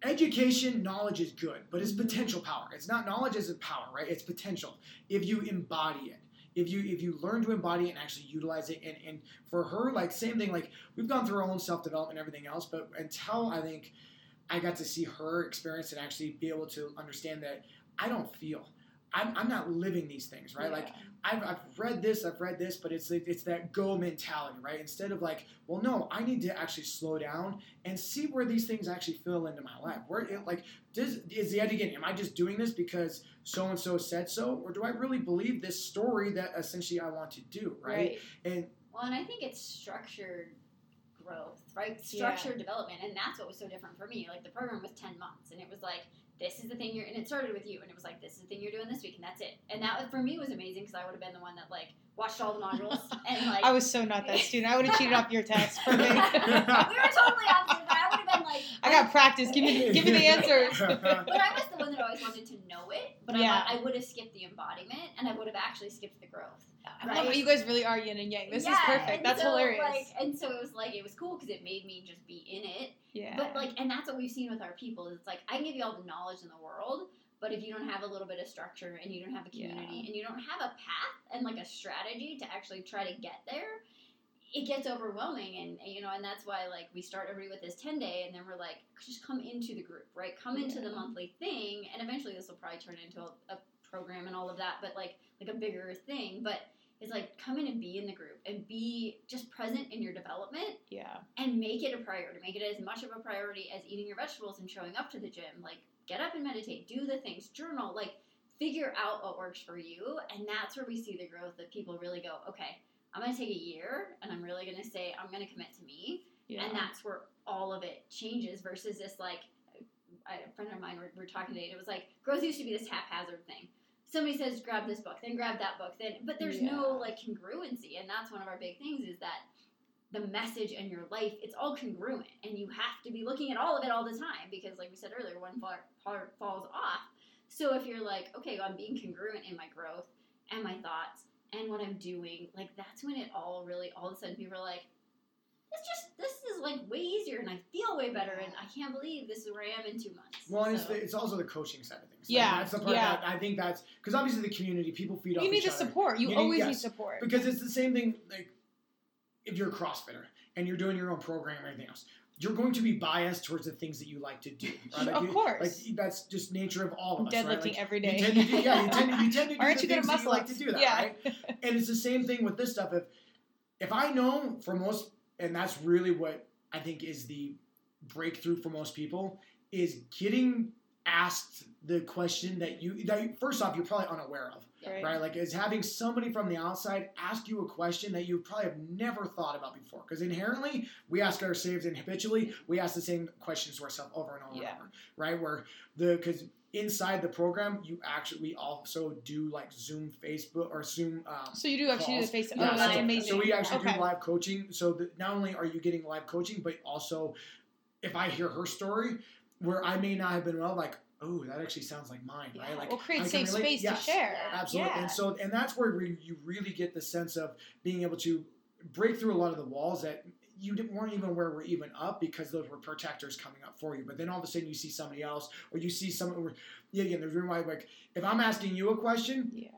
education, knowledge is good, but it's potential power. It's not knowledge isn't power, right? It's potential if you embody it. if you if you learn to embody it and actually utilize it and, and for her like same thing like we've gone through our own self-development and everything else but until i think i got to see her experience and actually be able to understand that i don't feel i'm, I'm not living these things right like I've, I've read this, I've read this, but it's like, it's that go mentality, right? Instead of like, well, no, I need to actually slow down and see where these things actually fill into my life. Where it, like does is the idea again? Am I just doing this because so and so said so, or do I really believe this story that essentially I want to do, right? And Well, and I think it's structured growth, right? Structured development, and that's what was so different for me. Like the program was ten months, and it was like this is the thing you're, and it started with you, and it was like this is the thing you're doing this week, and that's it. And that was, for me was amazing because I would have been the one that like watched all the modules *laughs* and like I was so not that student. I would have cheated off your test. For me. *laughs* we were totally opposite, but I would have been like I got practice. Give me, the, give me the answers. *laughs* But I was the one that always wanted to know it, but Yeah. I, I would have skipped the embodiment, and I would have actually skipped the growth. I love. You guys really are yin and yang. This Yeah, is perfect. That's so, hilarious. Like, and so it was like it was cool because it made me just be in it. yeah. But like, and that's what we've seen with our people. Is it's like I can give you all the knowledge in the world, but if you don't have a little bit of structure and you don't have a community and you don't have a path and like a strategy to actually try to get there, it gets overwhelming. And you know, and that's why like we start every with this ten day, and then we're like, just come into the group, right? Come into the monthly thing, and eventually this will probably turn into a, a program and all of that, but like like a bigger thing, but. It's like come in and be in the group and be just present in your development yeah. and make it a priority. Make it as much of a priority as eating your vegetables and showing up to the gym. Like, get up and meditate, do the things, journal, like, figure out what works for you. And that's where we see the growth that people really go, okay, I'm going to take a year and I'm really going to say, I'm going to commit to me. Yeah. And that's where all of it changes versus this, like, I, a friend of mine, we were talking today, and it was like, growth used to be this haphazard thing. Somebody says, grab this book, then grab that book, then, but there's no, like, congruency. And that's one of our big things is that the message and your life, it's all congruent, and you have to be looking at all of it all the time because, like we said earlier, one part, part falls off. So if you're like, okay, well, I'm being congruent in my growth and my thoughts and what I'm doing, like that's when it all really, all of a sudden, people are like, this just, this is like way easier, and I feel way better, and I can't believe this is where I am in two months. well, and it's, the, it's also the coaching side of things. Like, Yeah, that's the part yeah. that I think that's because obviously the community people feed off you need the other. support. You, You need- always need yes. support. because it's the same thing like if you're a crossfitter and you're doing your own program and everything else you're going to be biased towards the things that you like to do right? *laughs* Like Of you- course. like that's just nature of all of us Deadlifting right? Like, every you day. tend to do, yeah you tend to, you tend to *laughs* do Aren't the you things that you like to do that yeah. right *laughs* and it's the same thing with this stuff if if i know for most and that's really what i think is the breakthrough for most people is getting asked the question that you that you- first off you're probably unaware of Right. right? Like, is having somebody from the outside ask you a question that you probably have never thought about before. Because inherently, we ask ourselves, and habitually, we ask the same questions to ourselves over and over Yeah. and over, right? Where the because inside the program, you actually we also do like Zoom, Facebook, or Zoom. Um, So you do actually do the face. Yeah, oh, that's so, amazing. So we actually okay. do live coaching. So that not only are you getting live coaching, but also if I hear her story, where I may not have been well, like, oh, that actually sounds like mine, Yeah. right? Like, we'll create I safe relate- space yes. to share. Absolutely. Yeah. And so, and that's where we, you really get the sense of being able to break through a lot of the walls that you didn't, weren't even where we're even up because those were protectors coming up for you. But then all of a sudden you see somebody else, or you see someone. Or, yeah, again, the reason why, like, if I'm asking you a question, yeah.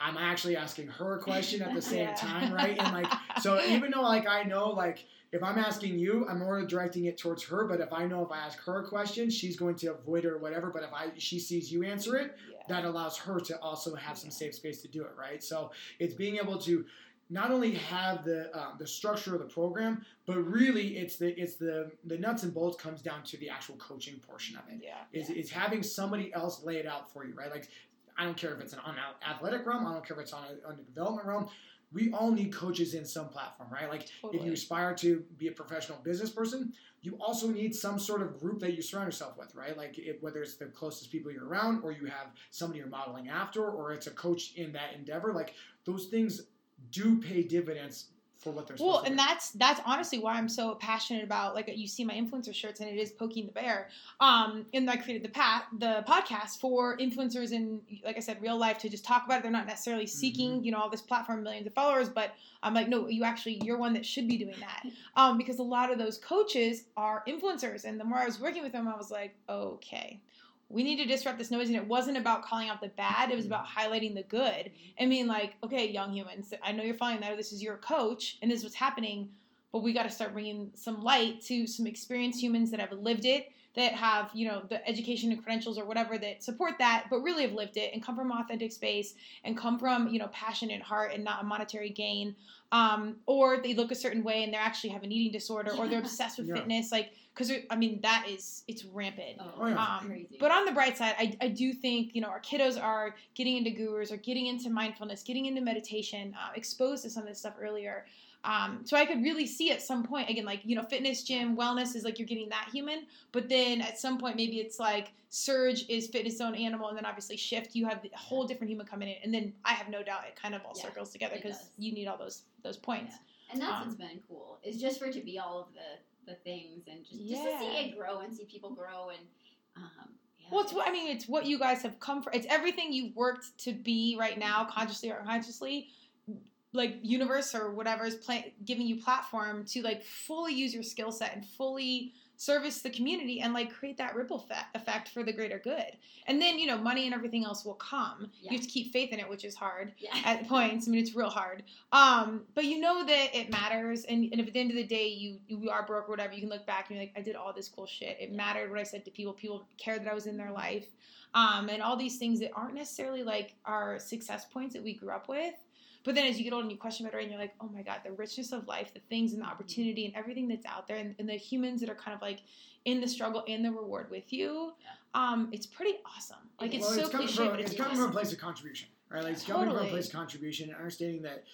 I'm actually asking her a question at the *laughs* same Yeah. time, right? And like, *laughs* so even though like I know like if I'm asking you, I'm more directing it towards her. But if I know if I ask her a question, she's going to avoid it or whatever. But if I she sees you answer it, Yeah. that allows her to also have some Yeah. safe space to do it, right? So it's being able to not only have the um, the structure of the program, but really it's the it's the the nuts and bolts comes down to the actual coaching portion of it. Yeah. Is is having somebody else lay it out for you, right? Like I don't care if it's an on athletic realm, I don't care if it's on a, on the development realm. We all need coaches in some platform, right? Like if you aspire to be a professional business person, you also need some sort of group that you surround yourself with, right? Like it, whether it's the closest people you're around, or you have somebody you're modeling after, or it's a coach in that endeavor. Like those things do pay dividends for what they're Well, supposed to and do. that's that's honestly why I'm so passionate about like you see my influencer shirts and it is poking the bear. Um, and I created the pat the podcast for influencers in like I said, real life to just talk about it. They're not necessarily seeking Mm-hmm. you know all this platform, millions of followers, but I'm like, no, you actually you're one that should be doing that. *laughs* Um, because a lot of those coaches are influencers, and the more I was working with them, I was like, okay. We need to disrupt this noise. And it wasn't about calling out the bad. It was about highlighting the good. And being like okay young humans i know you're following that this is your coach and this is what's happening. But we got to start bringing some light to some experienced humans that have lived it that have you know the education and credentials or whatever that support that but really have lived it and come from authentic space and come from you know passion and heart and not a monetary gain. Um, or they look a certain way and they actually have an eating disorder or they're obsessed with Yeah. fitness. Like because i mean that is it's rampant Oh, yeah. um, crazy. but on the bright side, I, I do think you know our kiddos are getting into gurus or getting into mindfulness, getting into meditation, uh, exposed to some of this stuff earlier. Um, so I could really see at some point again, like you know, fitness, gym, wellness is like you're getting that human, but then at some point maybe it's like Surge is fitness zone animal, and then obviously Shift, you have a whole different human coming in, and then I have no doubt it kind of all Yeah, circles together because you need all those those points. and that's um, what's been cool is just for it to be all of the the things and just, just to see it grow and see people grow and um, yeah, Well, it's what I mean. It's what you guys have come for. It's everything you've worked to be right now, consciously or unconsciously. Like universe or whatever is giving you platform to like fully use your skill set and fully service the community and like create that ripple fa- effect for the greater good. And then you know money and everything else will come. Yeah. You have to keep faith in it, which is hard yeah. *laughs* at points. I mean, it's real hard. Um, but you know that it matters, and, and if at the end of the day you you are broke or whatever, you can look back and be like, I did all this cool shit. It mattered what I said to people. People cared that I was in their life, um, and all these things that aren't necessarily like our success points that we grew up with. But then as you get older and you question better, and you're like, oh my god, the richness of life, the things and the opportunity and everything that's out there, and, and the humans that are kind of like in the struggle and the reward with you. Um, it's pretty awesome. Like it's well, so it's coming cliche, from but it's, it's coming from a place of contribution, right? Like it's coming from Totally. a place of contribution and understanding that.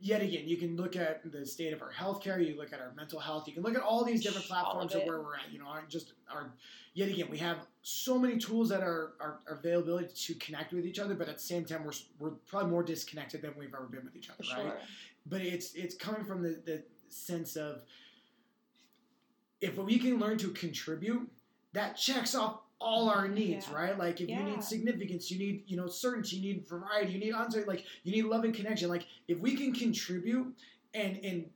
Yet again, you can look at the state of our healthcare. You look at our mental health. You can look at all these different All of platforms of where we're at. You know, aren't just our. Yet again, we have so many tools that are our availability to connect with each other, but at the same time, we're we're probably more disconnected than we've ever been with each other, For right? sure. but it's it's coming from the, the sense of if we can learn to contribute that checks off all our mm-hmm. needs Yeah. right? Like if you need significance you need you know certainty you need variety you need answer like you need love and connection. Like if we can contribute and and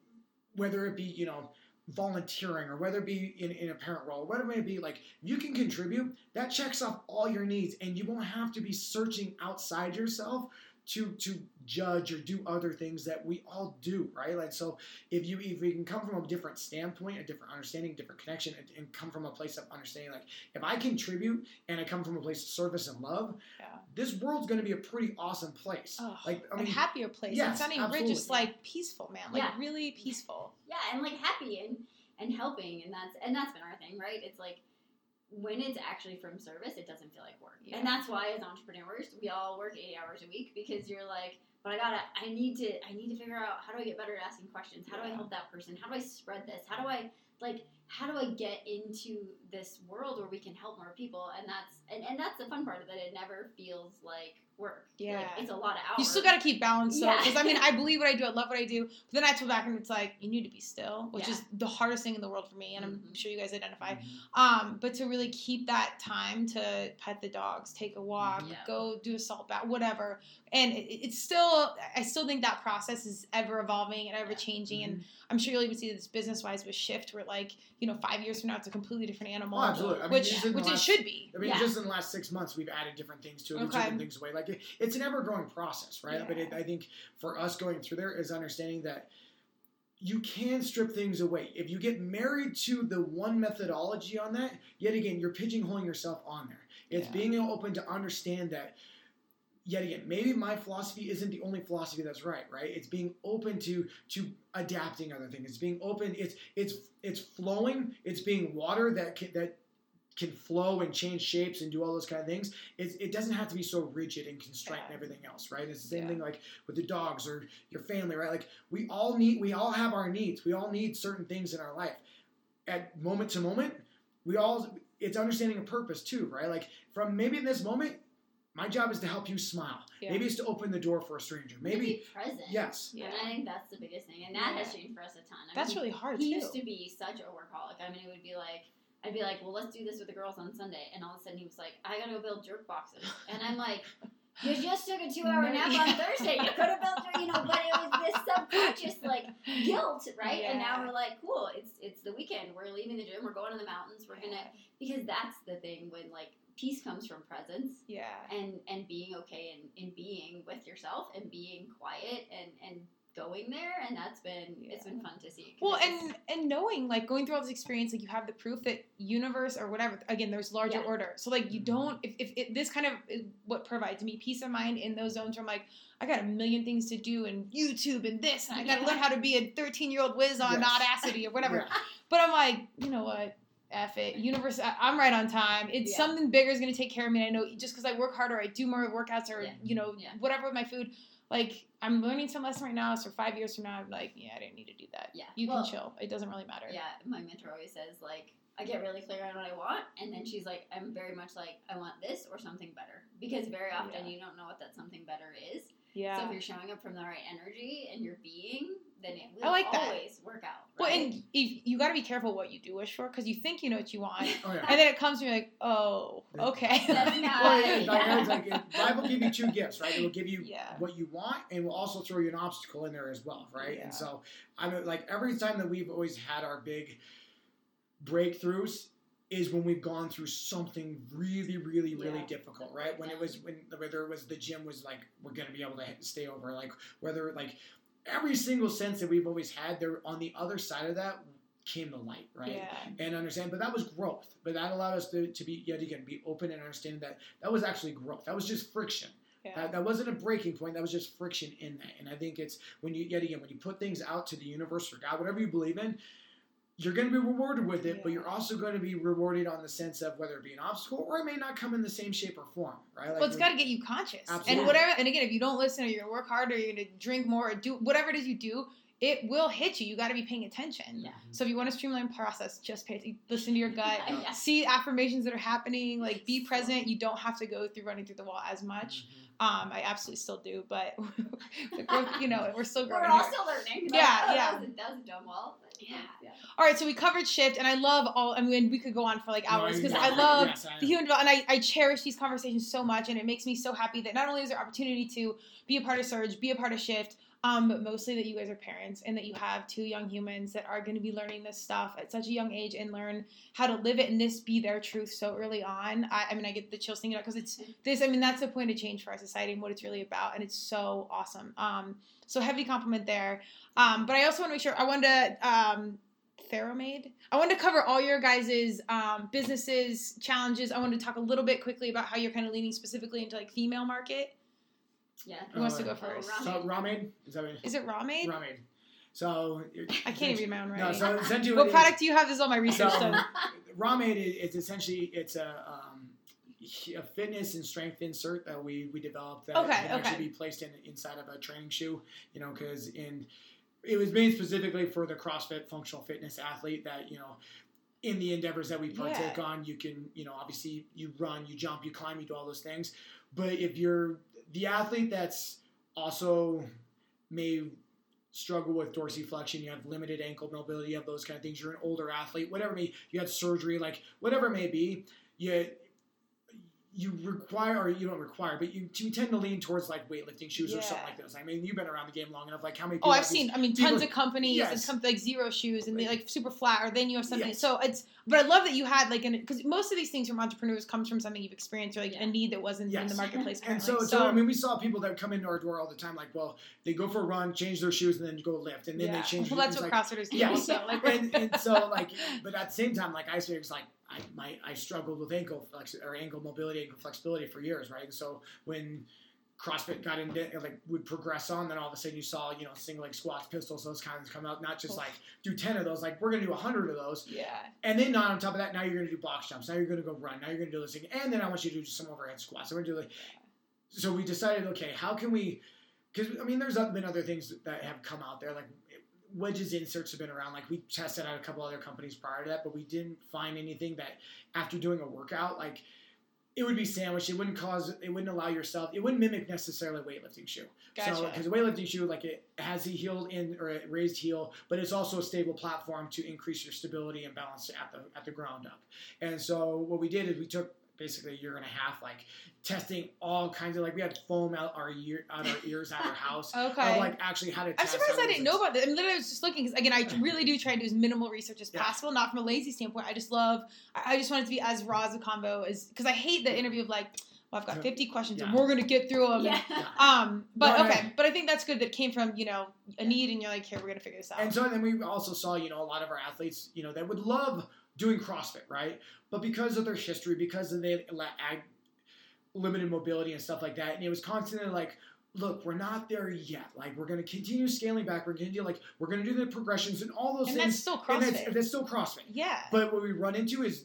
whether it be you know volunteering or whether it be in, in a parent role whatever it may be like you can contribute that checks off all your needs and you won't have to be searching outside yourself to to judge or do other things that we all do, right? Like so, if you if we can come from a different standpoint, a different understanding, different connection, and, and come from a place of understanding, like if I contribute and I come from a place of service and love, Yeah. this world's going to be a pretty awesome place. Oh, like I a mean, happier place. yes, and Sunny Ridge absolutely. is like peaceful, man. Like Yeah. really peaceful. yeah, and like happy and and helping, and that's and that's been our thing, right? It's like when it's actually from service, it doesn't feel like work, Yeah. and that's why as entrepreneurs, we all work eight hours a week because you're like, but I gotta, I need to, I need to figure out how do I get better at asking questions? How do I help that person? How do I spread this? How do I like? How do I get into this world where we can help more people? And that's and, and that's the fun part of it. It never feels like work. Yeah. like, it's a lot of hours. You still got to keep balance, though, Yeah. because I mean, I *laughs* believe what I do, I love what I do, but then I told back and it's like you need to be still, which Yeah. is the hardest thing in the world for me, and I'm Mhm. sure you guys identify. Mm-hmm. Um, but to really keep that time to pet the dogs, take a walk, Yeah. go do a salt bath, whatever, and it, it's still, I still think that process is ever evolving and ever changing, and I'm sure you'll even see this business wise with Shift, where like you know five years from now it's a completely different animal, Oh, absolutely. I mean, which in the it should be. I mean, Yeah. just in the last six months, we've added different things to it, and Okay. different things away. Like it, it's an ever-growing process, right? But it, I think for us going through there is understanding that you can strip things away. If you get married to the one methodology on that, yet again, you're pigeonholing yourself on there. It's Yeah. being open to understand that. Yet again, maybe my philosophy isn't the only philosophy that's right, right? It's being open to to adapting other things. It's being open. It's it's it's flowing. It's being water that can, that can flow and change shapes and do all those kind of things. It's, it doesn't have to be so rigid and constrained and everything else, right? It's the same Yeah. thing like with the dogs or your family, right? Like we all need, we all have our needs. We all need certain things in our life. At moment to moment, we all, it's understanding a purpose too, right? Like from maybe in this moment, my job is to help you smile. Yeah. Maybe it's to open the door for a stranger. To Maybe, be present. yes. And Yeah. I think that's the biggest thing, and that has changed for us a ton. I That's mean, really hard too. he too. used to be such a workaholic. I mean, it would be like, I'd be like, well, let's do this with the girls on Sunday, and all of a sudden he was like, I gotta go build jerk boxes, and I'm like, *laughs* You just took a two-hour nap yeah. on Thursday. You could have built, your- you know, but it was this *laughs* subconscious like guilt, right? And now we're like, cool, it's it's the weekend. We're leaving the gym. We're going to the mountains. We're gonna because that's the thing when like peace comes from presence Yeah. and and being okay and, and being with yourself and being quiet and and going there and that's been it's been fun to see Well, and and knowing like going through all this experience, like you have the proof that universe or whatever. Again, there's larger Yeah. order. So like you mm-hmm. don't if if it, this kind of is what provides me peace of mind in those zones where I'm like I got a million things to do and YouTube and this and I got to learn how to be a 13 year old whiz on Yes. Audacity or whatever. *laughs* Yeah. But I'm like, you know what? F it. Universe, I- I'm right on time. It's Yeah. something bigger is going to take care of me. And I know just because I work harder, I do more workouts or, Yeah. you know, Yeah. whatever with my food. Like, I'm learning some lesson right now. So five years from now, I'm like, yeah, I didn't need to do that. Yeah. You Well, can chill. It doesn't really matter. yeah my mentor always says like i get really clear on what i want and then mm-hmm. she's like i'm very much like i want this or something better because very oh, often Yeah. you don't know what that something better is so if you're showing up from the right energy and you're being then it will I like that. always work out Well, and if, you got to be careful what you do wish for because you think you know what you want. *laughs* Oh yeah. and then it comes to you like, oh, okay. *laughs* That's not- Well, yeah, like, Yeah. like it, life will give you two gifts, right? It will give you Yeah. what you want, and will also throw you an obstacle in there as well, right? Yeah. And so, I mean, like every time that we've always had our big breakthroughs is when we've gone through something really, really, really Yeah. difficult, right? When it was when whether it was the gym was like we're gonna be able to stay over, like whether like every single sense that we've always had, there on the other side of that came the light, right? Yeah. and understand. But that was growth. But that allowed us to, to be yet again be open and understand that that was actually growth. That was just friction. Yeah. That, that wasn't a breaking point. That was just friction in that. And I think it's when you yet again when you put things out to the universe or God, whatever you believe in, you're going to be rewarded with it. But you're also going to be rewarded on the sense of whether it be an obstacle or it may not come in the same shape or form, right? Like well, it's we- got to get you conscious. Absolutely. And whatever, and again, if you don't listen or you're gonna work harder, you're gonna drink more or do whatever it is you do, it will hit you. You got to be paying attention. Yeah. So if you want to streamline process, just pay listen to your *laughs* gut. Yeah. See affirmations that are happening. Like be present. You don't have to go through running through the wall as much. Mhm. Um, I absolutely still do, but *laughs* *laughs* the growth, you know, we're still growing. we're all here. still learning Yeah, *laughs* Like, oh, yeah. that was that was a dumb wall yeah, yeah. All right, so we covered shift, and I love all. I mean, we could go on for like hours because yeah, I love yes, I- the human development, and I, I cherish these conversations so much, and it makes me so happy that not only is there opportunity to be a part of Surge, be a part of Shift, um, but mostly that you guys are parents and that you have two young humans that are going to be learning this stuff at such a young age and learn how to live it and this be their truth so early on. I, I mean, I get the chills thinking about because it's this. I mean, that's the point of change for our society and what it's really about, and it's so awesome. Um, so heavy compliment there. Um, but I also want to make sure I wanted to. Um, Theromade. I wanted to cover all your guys's um, businesses, challenges. I wanted to talk a little bit quickly about how you're kind of leaning specifically into like female market. Yeah. Who wants to Oh, go first? Ramen. So ramen is that what Is it Ramade? ramen? So *laughs* I can't even read my own No, writing. so essentially what it is- product do you have? This is all my research So- done. *laughs* Ramade is essentially it's a, um, a fitness and strength insert that we we developed that Okay, can okay. actually be placed in inside of a training shoe. You know, because in it was made specifically for the CrossFit functional fitness athlete that you know. In the endeavors that we partake Yeah. on, you can, you know, obviously you run, you jump, you climb, you do all those things. But if you're the athlete that's also may struggle with dorsiflexion, you have limited ankle mobility, you have those kind of things, you're an older athlete, whatever it may, you had surgery, like whatever it may be, you you require or you don't require, but you, you tend to lean towards like weightlifting shoes or something like this. I mean, you've been around the game long enough. Like how many? Oh, I've have these- seen. I mean, people- tons of companies. Yes. It's come like zero shoes and they like super flat, or then you have something. Yes. So it's. But I love that you had like an because most of these things from entrepreneurs comes from something you've experienced or like Yeah. a need that wasn't in the marketplace. And Currently. so, so, I mean, we saw people that come into our door all the time. Like, well, they go for a run, change their shoes, and then go lift, and then yeah. they change. Well, that's what like, CrossFitters do. Yes. Also, like *laughs* and, and so like, but at the same time, like I say, it's like I my I struggled with ankle flex or ankle mobility, ankle flexibility for years, right? And so when CrossFit got into like would progress on, then all of a sudden you saw you know single leg squats, pistols, those kinds come out. Not just like do ten of those, like we're gonna do hundred of those, yeah. and then not on top of that, now you're gonna do box jumps. Now you're gonna go run. Now you're gonna do this thing, and then I want you to do just some overhead squats. So we're gonna do like. So we decided, okay, how can we? Because I mean, there's been other things that have come out there, like wedges inserts have been around. Like we tested out a couple other companies prior to that, but we didn't find anything that after doing a workout, like it would be sandwiched. It wouldn't cause. It wouldn't allow yourself. It wouldn't mimic necessarily a weightlifting shoe. So Gotcha. because a weightlifting shoe, like it has a heel in or a raised heel, but it's also a stable platform to increase your stability and balance at the at the ground up. And so what we did is we took basically you're gonna have like testing all kinds of like we had foam out our ear out our ears at our *laughs* house. Okay. Of like actually how to I'm surprised I didn't know about this. I'm literally was just looking because again, I *laughs* really do try to do as minimal research as Yeah. possible, not from a lazy standpoint. I just love. I just want it to be as raw as a combo as because I hate the interview of like, well, I've got 50 questions and we're gonna get through them. yeah. *laughs* Um, but okay, but I think that's good that came from you know a need and you're like, here, we're gonna figure this out. And so then we also saw, you know, a lot of our athletes, you know, that would love doing CrossFit, right? But because of their history, because of their la- ag- limited mobility and stuff like that, and it was constantly like, look, we're not there yet. Like, we're going to continue scaling back. We're going to do like, we're going to do the progressions and all those and things. that's still and that's, CrossFit. that's still CrossFit. yeah. But what we run into is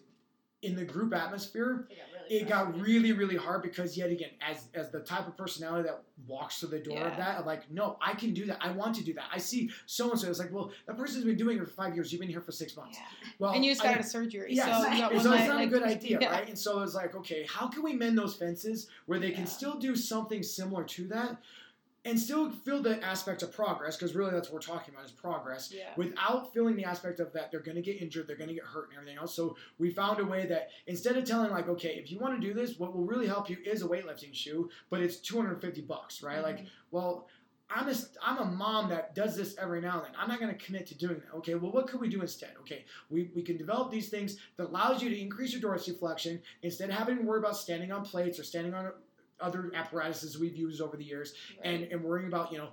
in the group atmosphere, It got really it got really really hard because yet again as as the type of personality that walks to the door of Yeah. that of like no i can do that i want to do that i see so and so it's like well that person's been doing it for five years you've been here for six months yeah. well And you just got out of surgery, Yes. so you got and one so it's not like, a good *laughs* idea, yeah. right? And so it's like, okay, how can we mend those fences where they can still do something similar to that and still feel the aspect of progress? Because really, that's what we're talking about is progress Yeah. without feeling the aspect of that they're going to get injured, they're going to get hurt, and everything else. So we found a way that instead of telling like, okay, if you want to do this, what will really help you is a weightlifting shoe, but it's 250 bucks, right? Like, mm-hmm. well. I'm a, I'm a mom that does this every now and then. I'm not going to commit to doing that. Okay, well, what could we do instead? Okay, we, we can develop these things that allows you to increase your dorsiflexion instead of having to worry about standing on plates or standing on other apparatuses we've used over the years and, and worrying about, you know,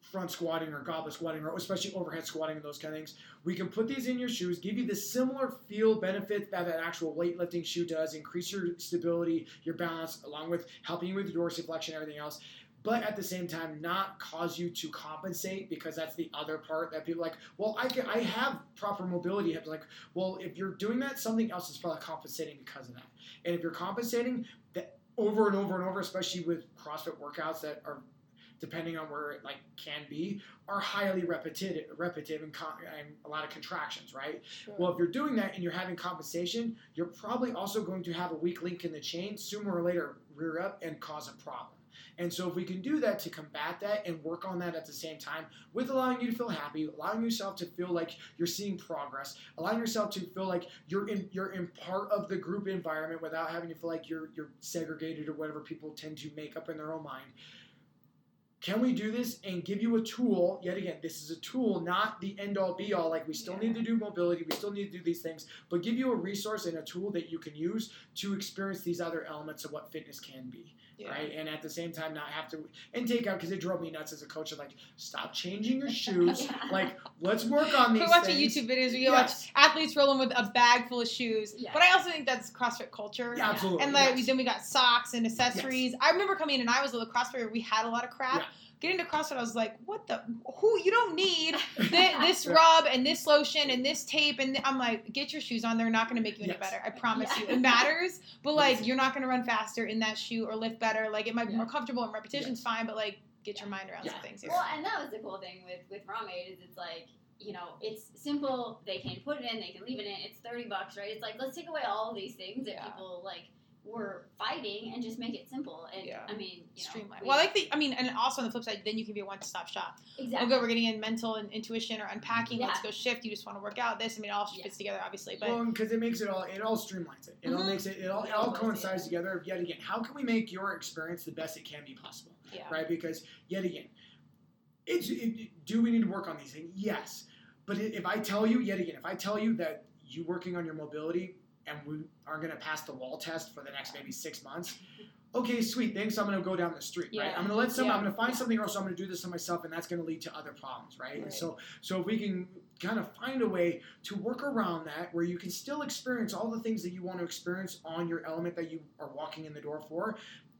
front squatting or goblet squatting or especially overhead squatting and those kind of things. We can put these in your shoes, give you the similar feel benefit that an actual weightlifting shoe does, increase your stability, your balance, along with helping you with your dorsiflexion and everything else. But at the same time, not cause you to compensate because that's the other part that people are like. Well, I can, I have proper mobility. To like, well, if you're doing that, something else is probably compensating because of that. And if you're compensating over and over and over, especially with CrossFit workouts that are depending on where it like can be, are highly repetitive, repetitive and, con- and a lot of contractions, right? Sure. Well, if you're doing that and you're having compensation, you're probably also going to have a weak link in the chain sooner or later rear up and cause a problem. And so, if we can do that to combat that and work on that at the same time, with allowing you to feel happy, allowing yourself to feel like you're seeing progress, allowing yourself to feel like you're in you're in part of the group environment without having to feel like you're you're segregated or whatever people tend to make up in their own mind. Can we do this and give you a tool? Yet again, this is a tool, not the end all be all. Like, we still Yeah. need to do mobility, we still need to do these things, but give you a resource and a tool that you can use to experience these other elements of what fitness can be, Yeah. right? And at the same time, not have to and take out because it drove me nuts as a coach. Of like, stop changing your shoes. *laughs* Yeah. Like, let's work on these. Quit watching things. YouTube videos where you Yes. watch athletes rolling with a bag full of shoes. Yeah. But I also think that's CrossFit culture. Yeah, absolutely. And like yes. then we got socks and accessories. I remember coming in and I was a little CrossFit. We had a lot of crap. Yeah. Getting to CrossFit, I was like, "What the? Who? You don't need thi- *laughs* this rub and this lotion and this tape." And I'm like, "Get your shoes on. They're not going to make you any Yes. better. I promise Yeah. you. It matters, but like, you're not going to run faster in that shoe or lift better. Like, it might be Yeah. more comfortable and repetition's Yes. fine, but like, get your mind around Yeah. some things here." Well, and that was the cool thing with with Rawmade is it's like you know it's simple. They can put it in, they can leave it in. It's thirty bucks, right? It's like let's take away all these things that Yeah. people like were fighting and just make it simple. And Yeah. I mean, you know, Streamline. we- Well, I like the. I mean, and also on the flip side, then you can be a one-stop shop. exactly. Oh, good, we're getting in mental and intuition or unpacking. Let's go shift. You just want to work out this. I mean, it all Yeah. fits together, obviously. But Well, because it makes it all, it all streamlines it. It all Mhm. makes it, it all, it It all all coincides together. together. Yet again, how can we make your experience the best it can be possible? yeah, right? Because yet again, it's it, do we need to work on these things? Yes, but if I tell you yet again, if I tell you that you working on your mobility and we aren't going to pass the wall test for the next maybe six months. Okay, sweet. Thanks. I'm going to go down the street, right? I'm going to let some. Yeah. I'm going to find something else. I'm going to do this to myself, and that's going to lead to other problems, right? And Right. so, so if we can kind of find a way to work around that, where you can still experience all the things that you want to experience on your element that you are walking in the door for,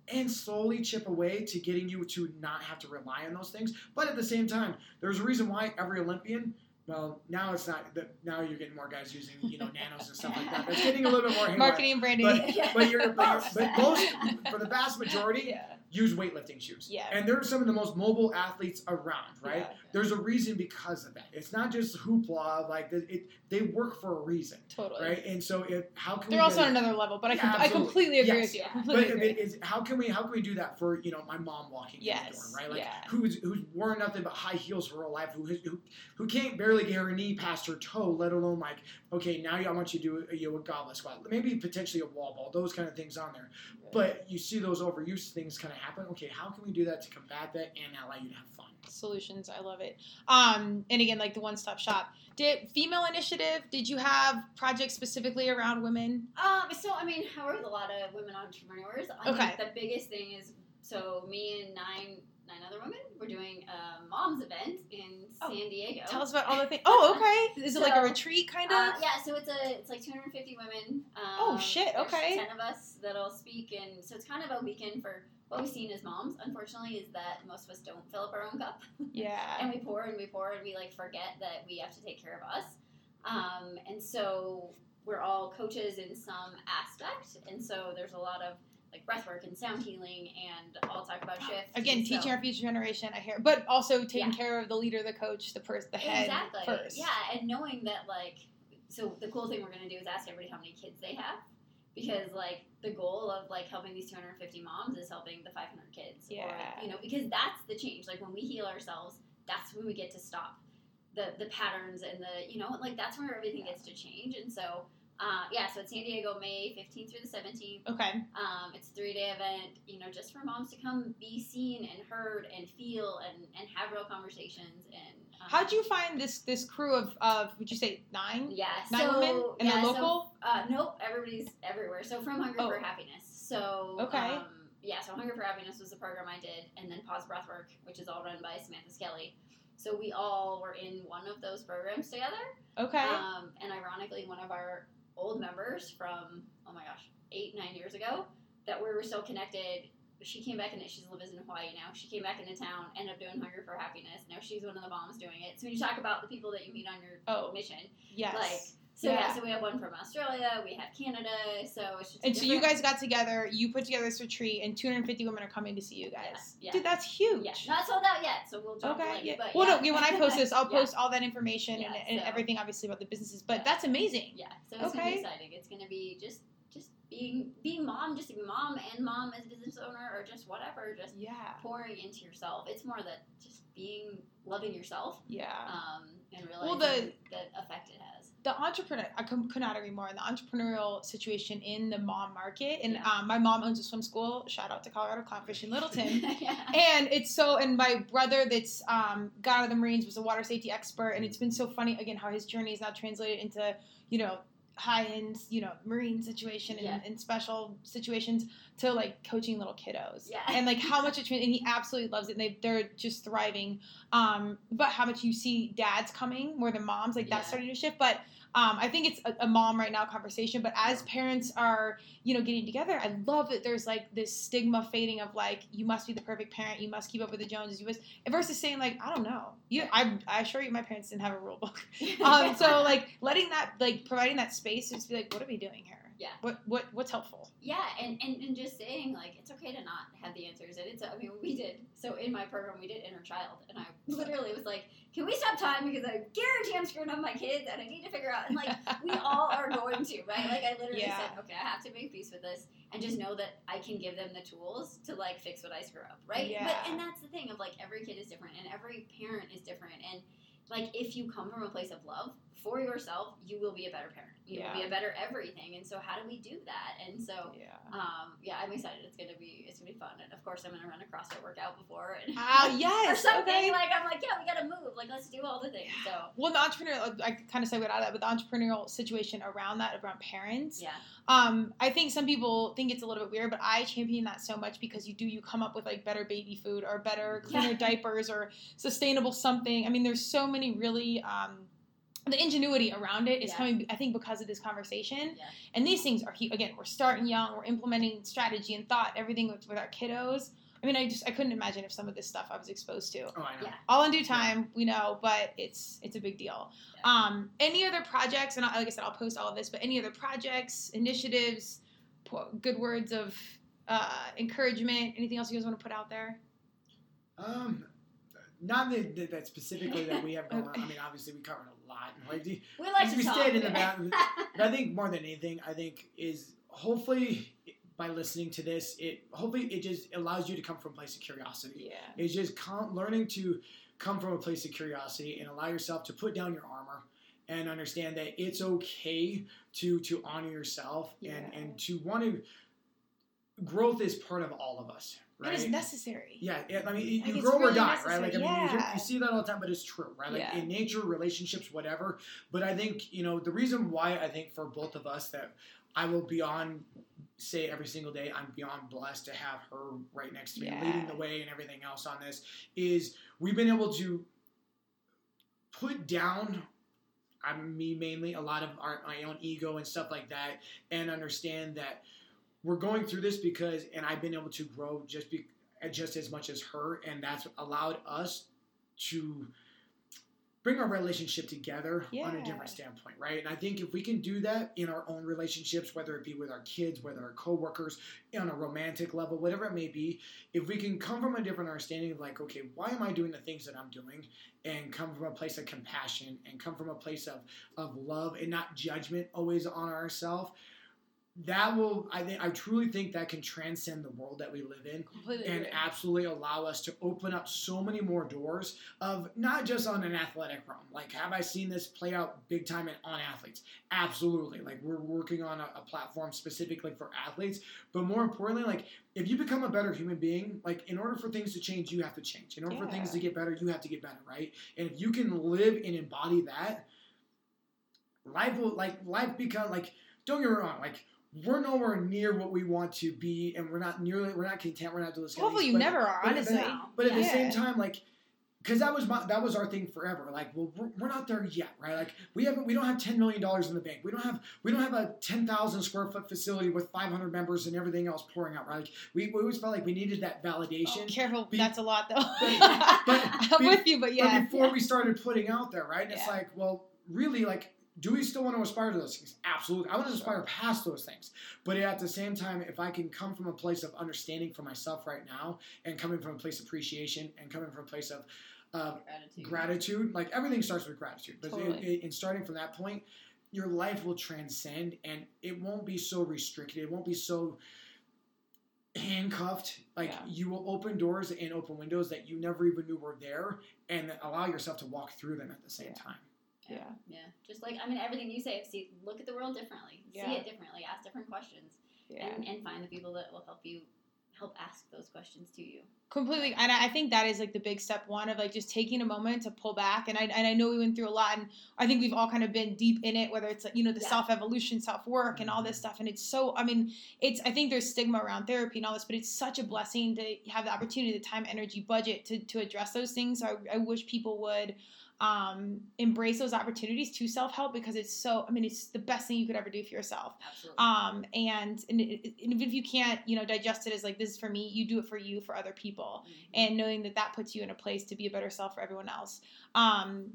and slowly chip away to getting you to not have to rely on those things. But at the same time, there's a reason why every Olympian. Well, now it's not. that Now you're getting more guys using you know nanos and stuff like that. That's getting a little bit more *laughs* marketing and branding. But but you're but, *laughs* but most for the vast majority, yeah, use weightlifting shoes. Yeah. And they're some of the most mobile athletes around, right? Yeah. There's a reason because of that. It's not just hoopla. Like it, it they work for a reason, Totally. right? And so, if how can They're we also on another level, but I, com- I completely agree Yes. with you. I completely But agree. it how can we how can we do that for you know my mom walking in the Yes, door, right? Like yeah. who's who's worn nothing but high heels for her life, who has, who who can't barely get her knee past her toe, let alone like okay now I want you to do a, you know, a goblet squat, maybe potentially a wall ball, those kind of things on there. But you see those overuse things kind of happen. Okay, how can we do that to combat that and allow you to have fun? solutions. I love it. Um, and again, like the one stop shop. Did female initiative? Did you have projects specifically around women? Um, so I mean, I work with a lot of women entrepreneurs. I Okay. think the biggest thing is so me and nine nine other women we're doing a moms event in Oh, San Diego. Tell us about all the things. Oh, *laughs* okay. Is it like a retreat kind of? Uh, yeah, so it's a it's like 250 women. Um, Oh, shit, okay. 10 of us that'll speak, and so it's kind of a weekend for what we've seen as moms. Unfortunately, is that most of us don't fill up our own cup, *laughs* yeah. and we pour and we pour and we like forget that we have to take care of us. Um, and so we're all coaches in some aspect, and so there's a lot of like breath work and sound healing, and all talk about ah, shifts. Again, and so- teaching our future generation. I hear, but also taking Yeah. care of the leader, the coach, the person, the head exactly. first. Yeah, and knowing that like so the cool thing we're gonna do is ask everybody how many kids they have. Because like the goal of like helping these 250 moms is helping the 500 kids. Or, Yeah. you know, because that's the change. Like when we heal ourselves, that's when we get to stop the the patterns and the you know like that's where everything gets to change. And so uh, yeah, so it's San Diego, May 15th through the 17th. Okay. Um, it's a three day event, you know, just for moms to come be seen and heard and feel and, and have real conversations. And um, How'd you find this this crew of of would you say nine? Yeah, Nine so, women and yeah, they're so, local. uh, nope, everybody's everywhere. So from Hunger Oh. for Happiness. So Okay. um, yeah, so Hunger for Happiness was the program I did, and then Pause Breathwork, which is all run by Samantha Skelly. So we all were in one of those programs together. okay. Um, and ironically, one of our old members from oh my gosh, eight nine years ago, that we were still connected. She came back and she lives in Hawaii now. She came back into town, ended up doing Hunger for Happiness. Now she's one of the moms doing it. So when you talk about the people that you meet on your Oh, mission, yes. like so Yeah. yeah. so we have one from Australia, we have Canada, so it's just and so you guys got together, you put together this retreat, and 250 women are coming to see you guys. Yeah, yeah. Dude, that's huge. yeah, not sold out yet, so we'll the Okay. link, Yeah. well, no. When I post this, I'll *laughs* post all that information and, and so- everything, obviously, about the businesses. But that's amazing. Yeah, so it's gonna be exciting. It's gonna be just just being being mom, just being mom and mom as a business owner or just whatever, just Yeah. pouring into yourself. It's more that just being loving yourself, Yeah. um, and realizing Well, the- the effect it has. The entrepreneur I could not agree more in the entrepreneurial situation in the mom market and Yeah. um, my mom owns a swim school shout out to colorado clownfish in littleton *laughs* yeah. and it's so and my brother that's um, got out of the marines was a water safety expert and it's been so funny again how his journey is now translated into you know high end you know marine situation and, Yeah. and special situations to like coaching little kiddos Yeah. and like how much it and he absolutely loves it and they, they're just thriving um, but how much you see dads coming more than moms like Yeah. that's starting to shift but um, I think it's a, a mom right now conversation, but as parents are, you know, getting together, I love that there's like this stigma fading of like you must be the perfect parent, you must keep up with the Joneses, you must versus saying like I don't know, you, I, I assure you, my parents didn't have a rule book, *laughs* um, so like letting that like providing that space to just be like, what are we doing here? Yeah. What what what's helpful? Yeah, and, and, and just saying like it's okay to not have the answers, and it's I mean we did so in my program we did inner child, and I *laughs* literally was like, can we stop time because I guarantee I'm screwing up my kids, and I need to figure out, and like we *laughs* all are going to, right? Like I literally Yeah. said, okay, I have to make peace with this, and just know that I can give them the tools to like fix what I screw up, right? Yeah. But and that's the thing of like every kid is different, and every parent is different, and like if you come from a place of love for yourself, you will be a better parent. You will be a better everything, and so how do we do that? And so Yeah. um, yeah, I'm excited. It's gonna be it's gonna be fun, and of course I'm gonna run across a CrossFit workout before and Ah, *laughs* or something. okay. Like I'm like, yeah, we gotta move. Like let's do all the things. So Well, the entrepreneurial, I kind of segued out of that, but the entrepreneurial situation around that, around parents, yeah, Um, I think some people think it's a little bit weird, but I champion that so much because you do you come up with like better baby food or better cleaner Yeah. diapers or sustainable something. I mean, there's so many really um, the ingenuity around it is Yeah. coming. I think because of this conversation, Yeah. and these things are hu- again we're starting young, we're implementing strategy and thought, everything with, with our kiddos. I mean, I just I couldn't imagine if some of this stuff I was exposed to Oh, I know. Yeah. all in due time we know but it's it's a big deal Yeah. um any other projects and I, like i said i'll post all of this but any other projects initiatives good words of uh, encouragement? Anything else you guys want to put out there? Um, not that, that, that specifically that we have *laughs* going on. I mean, obviously we covered a lot. Like, the- We like we to talk. stayed in the *laughs* back. But I think more than anything, I think is hopefully by listening to this, it hopefully it just allows you to come from a place of curiosity. Yeah. It's just com- learning to come from a place of curiosity and allow yourself to put down your armor and understand that it's okay to to honor yourself and and to want to growth is part of all of us It is necessary. yeah, yeah, I mean, you Like, grow or really die, right? Like, I mean, you, hear- you see that all the time, but it's true, right? Like Yeah. in nature, relationships, whatever. But I think you know the reason why I think for both of us that I will be on, say every single day, I'm beyond blessed to have her right next to me, Yeah. leading the way and everything else on this. Is we've been able to put down. I'm me mainly a lot of our, my own ego and stuff like that, and understand that we're going through this because, and I've been able to grow just be, just as much as her, and that's allowed us to bring our relationship together on a different standpoint, right? And I think if we can do that in our own relationships, whether it be with our kids, whether our coworkers, on a romantic level, whatever it may be, if we can come from a different understanding of like, okay, why am I doing the things that I'm doing, and come from a place of compassion and come from a place of of love and not judgment always on ourselves. That will, I think, I truly think that can transcend the world that we live in Completely. and agree. absolutely allow us to open up so many more doors of not just on an athletic realm. Like, have I seen this play out big time in, on athletes? Absolutely. Like, we're working on a, a platform specifically for athletes, but more importantly, like, if you become a better human being, like, in order for things to change, you have to change. In order for things to get better, you have to get better, right? And if you can live and embody that, life will like life become like. Don't get me wrong, like we're nowhere near what we want to be, and we're not nearly, we're not content. We're not doing this. Hopefully, you but- never are. but- Honestly. But at the same time, like, because that was my that was our thing forever. Like, well, we're, we're not there yet, right? Like, we haven't we don't have ten million dollars in the bank. We don't have we don't have a ten thousand square foot facility with five hundred members and everything else pouring out, right? Like, we, we always felt like we needed that Oh, validation. careful, Be- that's a lot though. but *laughs* I'm be- with you, but yeah. But before we started putting out there, right? It's Yeah. like, well, really, like, do we still want to aspire to those things? Absolutely. I want to aspire past those things. But at the same time, if I can come from a place of understanding for myself right now and coming from a place of appreciation and coming from a place of uh, Gratitude. gratitude, like everything starts with gratitude. But in, Totally. in starting from that point, your life will transcend and it won't be so restricted. It won't be so handcuffed. Like Yeah. you will open doors and open windows that you never even knew were there and allow yourself to walk through them at the same Yeah. time. Yeah. Yeah. Just like I mean, everything you say. See, look at the world differently. Yeah. See it differently. Ask different questions, Yeah. and and find the people that will help you help ask those questions to you. completely and I I think that is like the big step one of like just taking a moment to pull back and I and I know we went through a lot and I think we've all kind of been deep in it whether it's like you know the Yeah. self evolution self work and all this mm-hmm. stuff and it's so I mean it's I think there's stigma around therapy and all this but it's such a blessing to have the opportunity the time energy budget to to address those things so I, I wish people would um embrace those opportunities to self help because it's so I mean it's the best thing you could ever do for yourself Absolutely. um and, and, it- and even if you can't you know digest it as like this is for me you do it for you for other people Mhm. and knowing that that puts you in a place to be a better self for everyone else um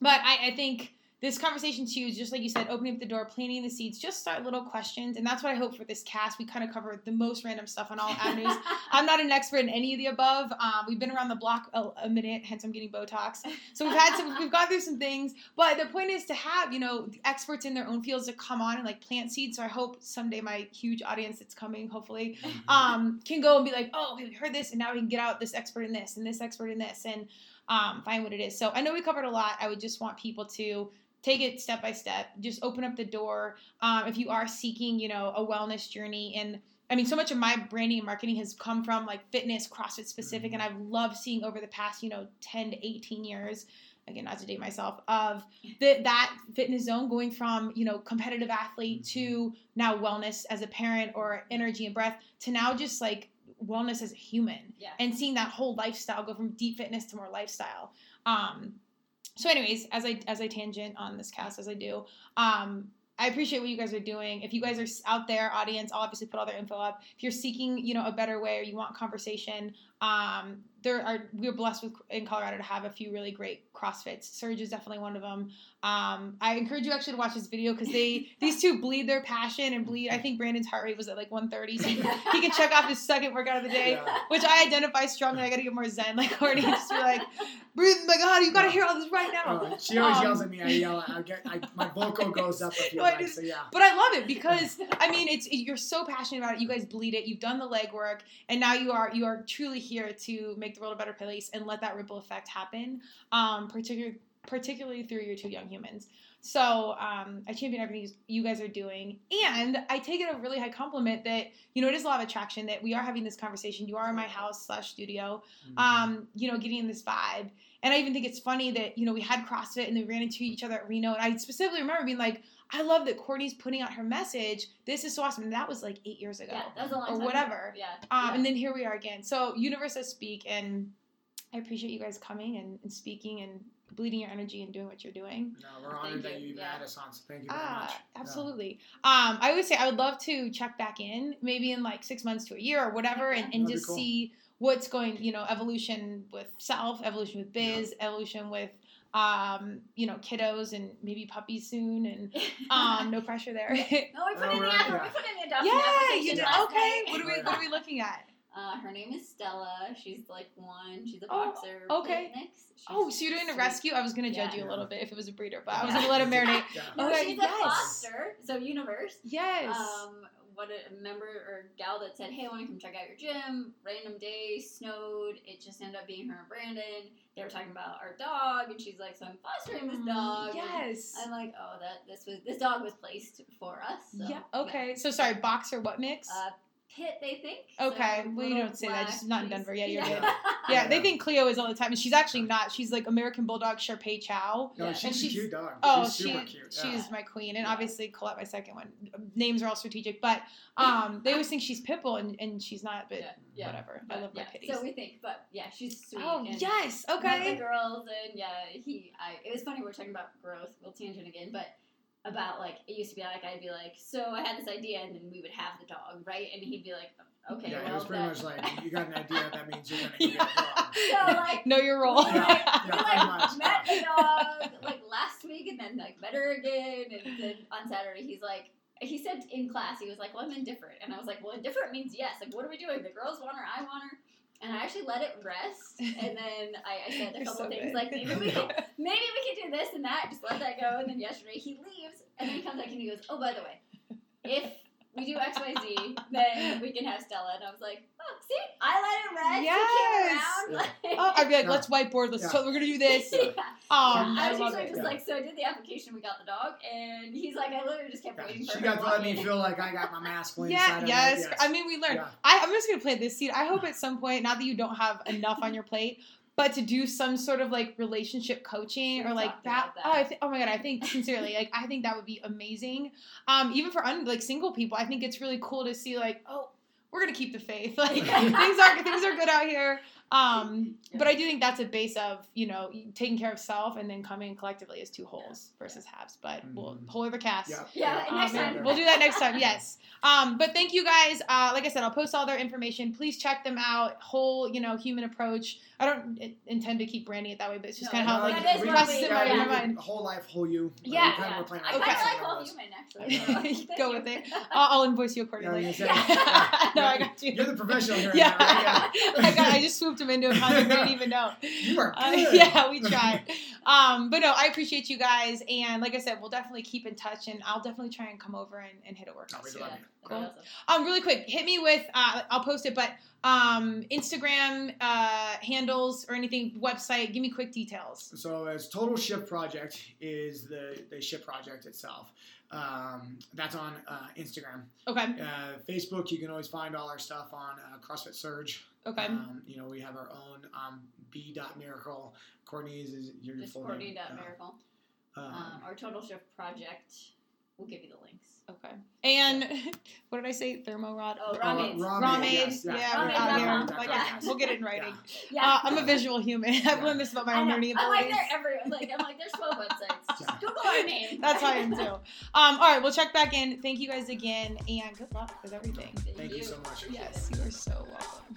but i, I think this conversation too is just like you said opening up the door planting the seeds just start little questions. And that's what i hope for this cast. We kind of cover the most random stuff on all *laughs* avenues. I'm not an expert in any of the above. Um, we've been around the block a, a minute hence i'm getting botox. So we've had some we've gone through some things but the point is to have you know experts in their own fields to come on and like plant seeds. So i hope someday my huge audience that's coming hopefully um, can go and be like, oh, we heard this, and now we can get out this expert in this and this expert in this, and um, find what it is. So I know we covered a lot. I would just want people to take it step by step. Just open up the door. Um, if you are seeking, you know, a wellness journey, and I mean, so much of my branding and marketing has come from like fitness, CrossFit specific, and I've loved seeing over the past, you know, ten to eighteen years. Again, not to date myself, of *laughs* the, that fitness zone going from you know competitive athlete to now wellness as a parent or energy and breath to now just like wellness as a human yeah. and seeing that whole lifestyle go from deep fitness to more lifestyle um so anyways as i as i tangent on this cast as i do um I appreciate what you guys are doing. If you guys are out there, audience, I'll obviously put all their info up. If you're seeking, you know, a better way or you want conversation, um, there are we're blessed with in Colorado to have a few really great CrossFits. Surge is definitely one of them. Um, I encourage you actually to watch this video because they *laughs* these two bleed their passion and bleed. I think Brandon's heart rate was at like 130, so *laughs* he, he can check off his second workout of the day, Yeah. which I identify strongly. I got to get more zen like *laughs* Courtney, just be like, breathe. My God, you got to hear all this right now. Uh, she always Um, yells at me. I yell. I get. I, my vocal goes up a few No, I times. just- So yeah. But I love it because I mean, it's you're so passionate about it. You guys bleed it. You've done the legwork, and now you are you are truly here to make the world a better place and let that ripple effect happen. Um, particularly particularly through your two young humans. So um, I champion everything you guys are doing, and I take it a really high compliment that you know it is a lot of attraction that we are having this conversation. You are in my house slash studio, Mm-hmm. um, you know, getting this vibe. And I even think it's funny that, you know, we had CrossFit and we ran into each other at Reno. And I specifically remember being like, I love that Courtney's putting out her message. This is so awesome. And that was like eight years ago. Yeah, that was a long Or time whatever. Ago. Yeah. Um, yeah. And then here we are again. So, Universe does speak. And I appreciate you guys coming and, and speaking and bleeding your energy and doing what you're doing. No, we're Thank honored that you, you even yeah. had us on. So thank you very much. Ah, Yeah. absolutely. Um, I would say I would love to check back in, maybe in like six months to a year or whatever, and, and just cool. see what's going. You know, evolution with self, evolution with biz, evolution with um, you know, kiddos and maybe puppies soon, and um, no pressure there. *laughs* *laughs* no, we put Oh, in the right, app- yeah. we put in the adoption yeah, you did. Okay, night. what are we what are we looking at? Uh, her name is Stella. She's like one. She's a Oh, boxer. okay. She's Oh, so you're doing a rescue? I was gonna judge Yeah. you a little bit if it was a breeder, but I was Yeah. gonna let him *laughs* marinate. Yeah. No, Okay, she's yes. a foster. So universe. Yes. Um, what a member or gal that said, "Hey, I want to come check out your gym." Random day, snowed. It just ended up being her and Brandon. They were talking about our dog, and she's like, "So I'm fostering this dog." And Mm, Yes. I'm like, "Oh, that this was this dog was placed for us." So, yeah. Okay. So sorry, boxer what mix? Uh, Pit, they think. Okay, So, well, you don't say that, She's not in Denver. Yeah, you're yeah. good. *laughs* yeah, they think Cleo is all the time, and she's actually not. She's like American Bulldog Sharpei Chow. No, Yeah. she's, And a she's- cute dog. Oh, she's she, super cute. she's yeah. my queen, and Yeah. obviously Colette, my second one. Names are all strategic, but um, they always think she's Pitbull, and, and she's not. But Yeah, yeah. whatever. I But, love my yeah, pitties. So we think, but yeah, she's sweet. oh and yes, okay. the girls, and yeah, he. I. It was funny. We are talking about growth. We'll tangent again, but about like it used to be like I'd be like, so I had this idea, and then we would have the dog, right? And he'd be like, okay, yeah, well, it was pretty that- much like you got an idea. That means you're gonna go get a dog. so like. know your role. we, *laughs* Yeah, like, yeah, like, met the dog like last week, and then like met her again, and then on Saturday he's like, he said in class he was like, well, I'm indifferent, and I was like, well, indifferent means yes. Like, what are we doing? The girls want her, I want her. And I actually let it rest, and then I, I said a *laughs* couple so things good. like maybe we *laughs* could maybe we could do this and that, just let that go. And then yesterday he leaves, and then he comes back and he goes, "Oh, by the way, if we do X, Y, Z, then we can have Stella." And I was like, "Oh, see, I let it rest. Yes. He came around. Like, *laughs* Oh, I'd be like, Yeah. let's whiteboard. Let's Yeah. talk, we're gonna do this. *laughs* yeah. Um, I I was love usually it. just Yeah. like, so I did the application, we got the dog, and he's like, I literally just kept Yeah, waiting for She got to to let me feel like I got my masculine *laughs* Yeah, side of yes. I mean, we learned. Yeah. I, I'm just gonna play this seed. I hope at some point, not that you don't have enough on your plate, but to do some sort of like relationship coaching or like that. that. Oh, I th- oh my god, I think sincerely, like I think that would be amazing. Um, even for un- like single people, I think it's really cool to see like, oh, we're gonna keep the faith. *laughs* Like things are things are good out here. Um, but I do think that's a base of you know taking care of self and then coming collectively as two wholes versus halves. But we'll Mhm. whole other cast. Yeah. Yeah, Um, next time. We'll do that next time. *laughs* Yes. Um, but thank you guys. Uh, like I said, I'll post all their information. Please check them out. Whole, you know, human approach. I don't intend to keep branding it that way, but it's just No, kind of how like that is it what crosses we- in my, yeah. mind. Whole life, whole you. Yeah, We kinda yeah. were playing I around kind with of that like one whole human, actually. *laughs* Go with it. *laughs* I'll, I'll invoice you accordingly. Yeah, yeah, yeah. no, yeah. I got you. You're the professional here. yeah. I got. I just swooped him into a comment. Didn't *laughs* even know. You are Uh, *laughs* yeah, we tried. Um, but no, I appreciate you guys, and like I said, we'll definitely keep in touch, and I'll definitely try and come over and, and hit a workout we soon. Yeah, you. that'd be Cool. awesome. Um, really quick, hit me with. Uh, I'll post it, but um, Instagram uh, handles or anything, website. Give me quick details. So as Total Shift Project is the the Shift Project itself. Um, that's on uh, Instagram. Okay. Uh, Facebook, you can always find all our stuff on uh, CrossFit Surge. Okay. Um, you know, we have our own um, B dot Miracle. Courtney's is your Just full Courtney name. dot Uh, miracle. um, Um, our total shift project. We'll give you the links. Okay. And *laughs* what did I say? Thermo rod. Oh, uh, Ramades. Ramade. yes, Yeah, yeah. we're Ramade out dot here. com. Like, Yeah. We'll get it in writing. Yeah. Uh, I'm a visual human. I've *laughs* Yeah. learned this about my I own know. learning I'm like abilities. they're everywhere. Like I'm like there's 12 websites. *laughs* Just Google our name. That's how I am too. Um, all right, we'll check back in. Thank you guys again, and good luck with everything. Thank you so much. Yes, you are so welcome.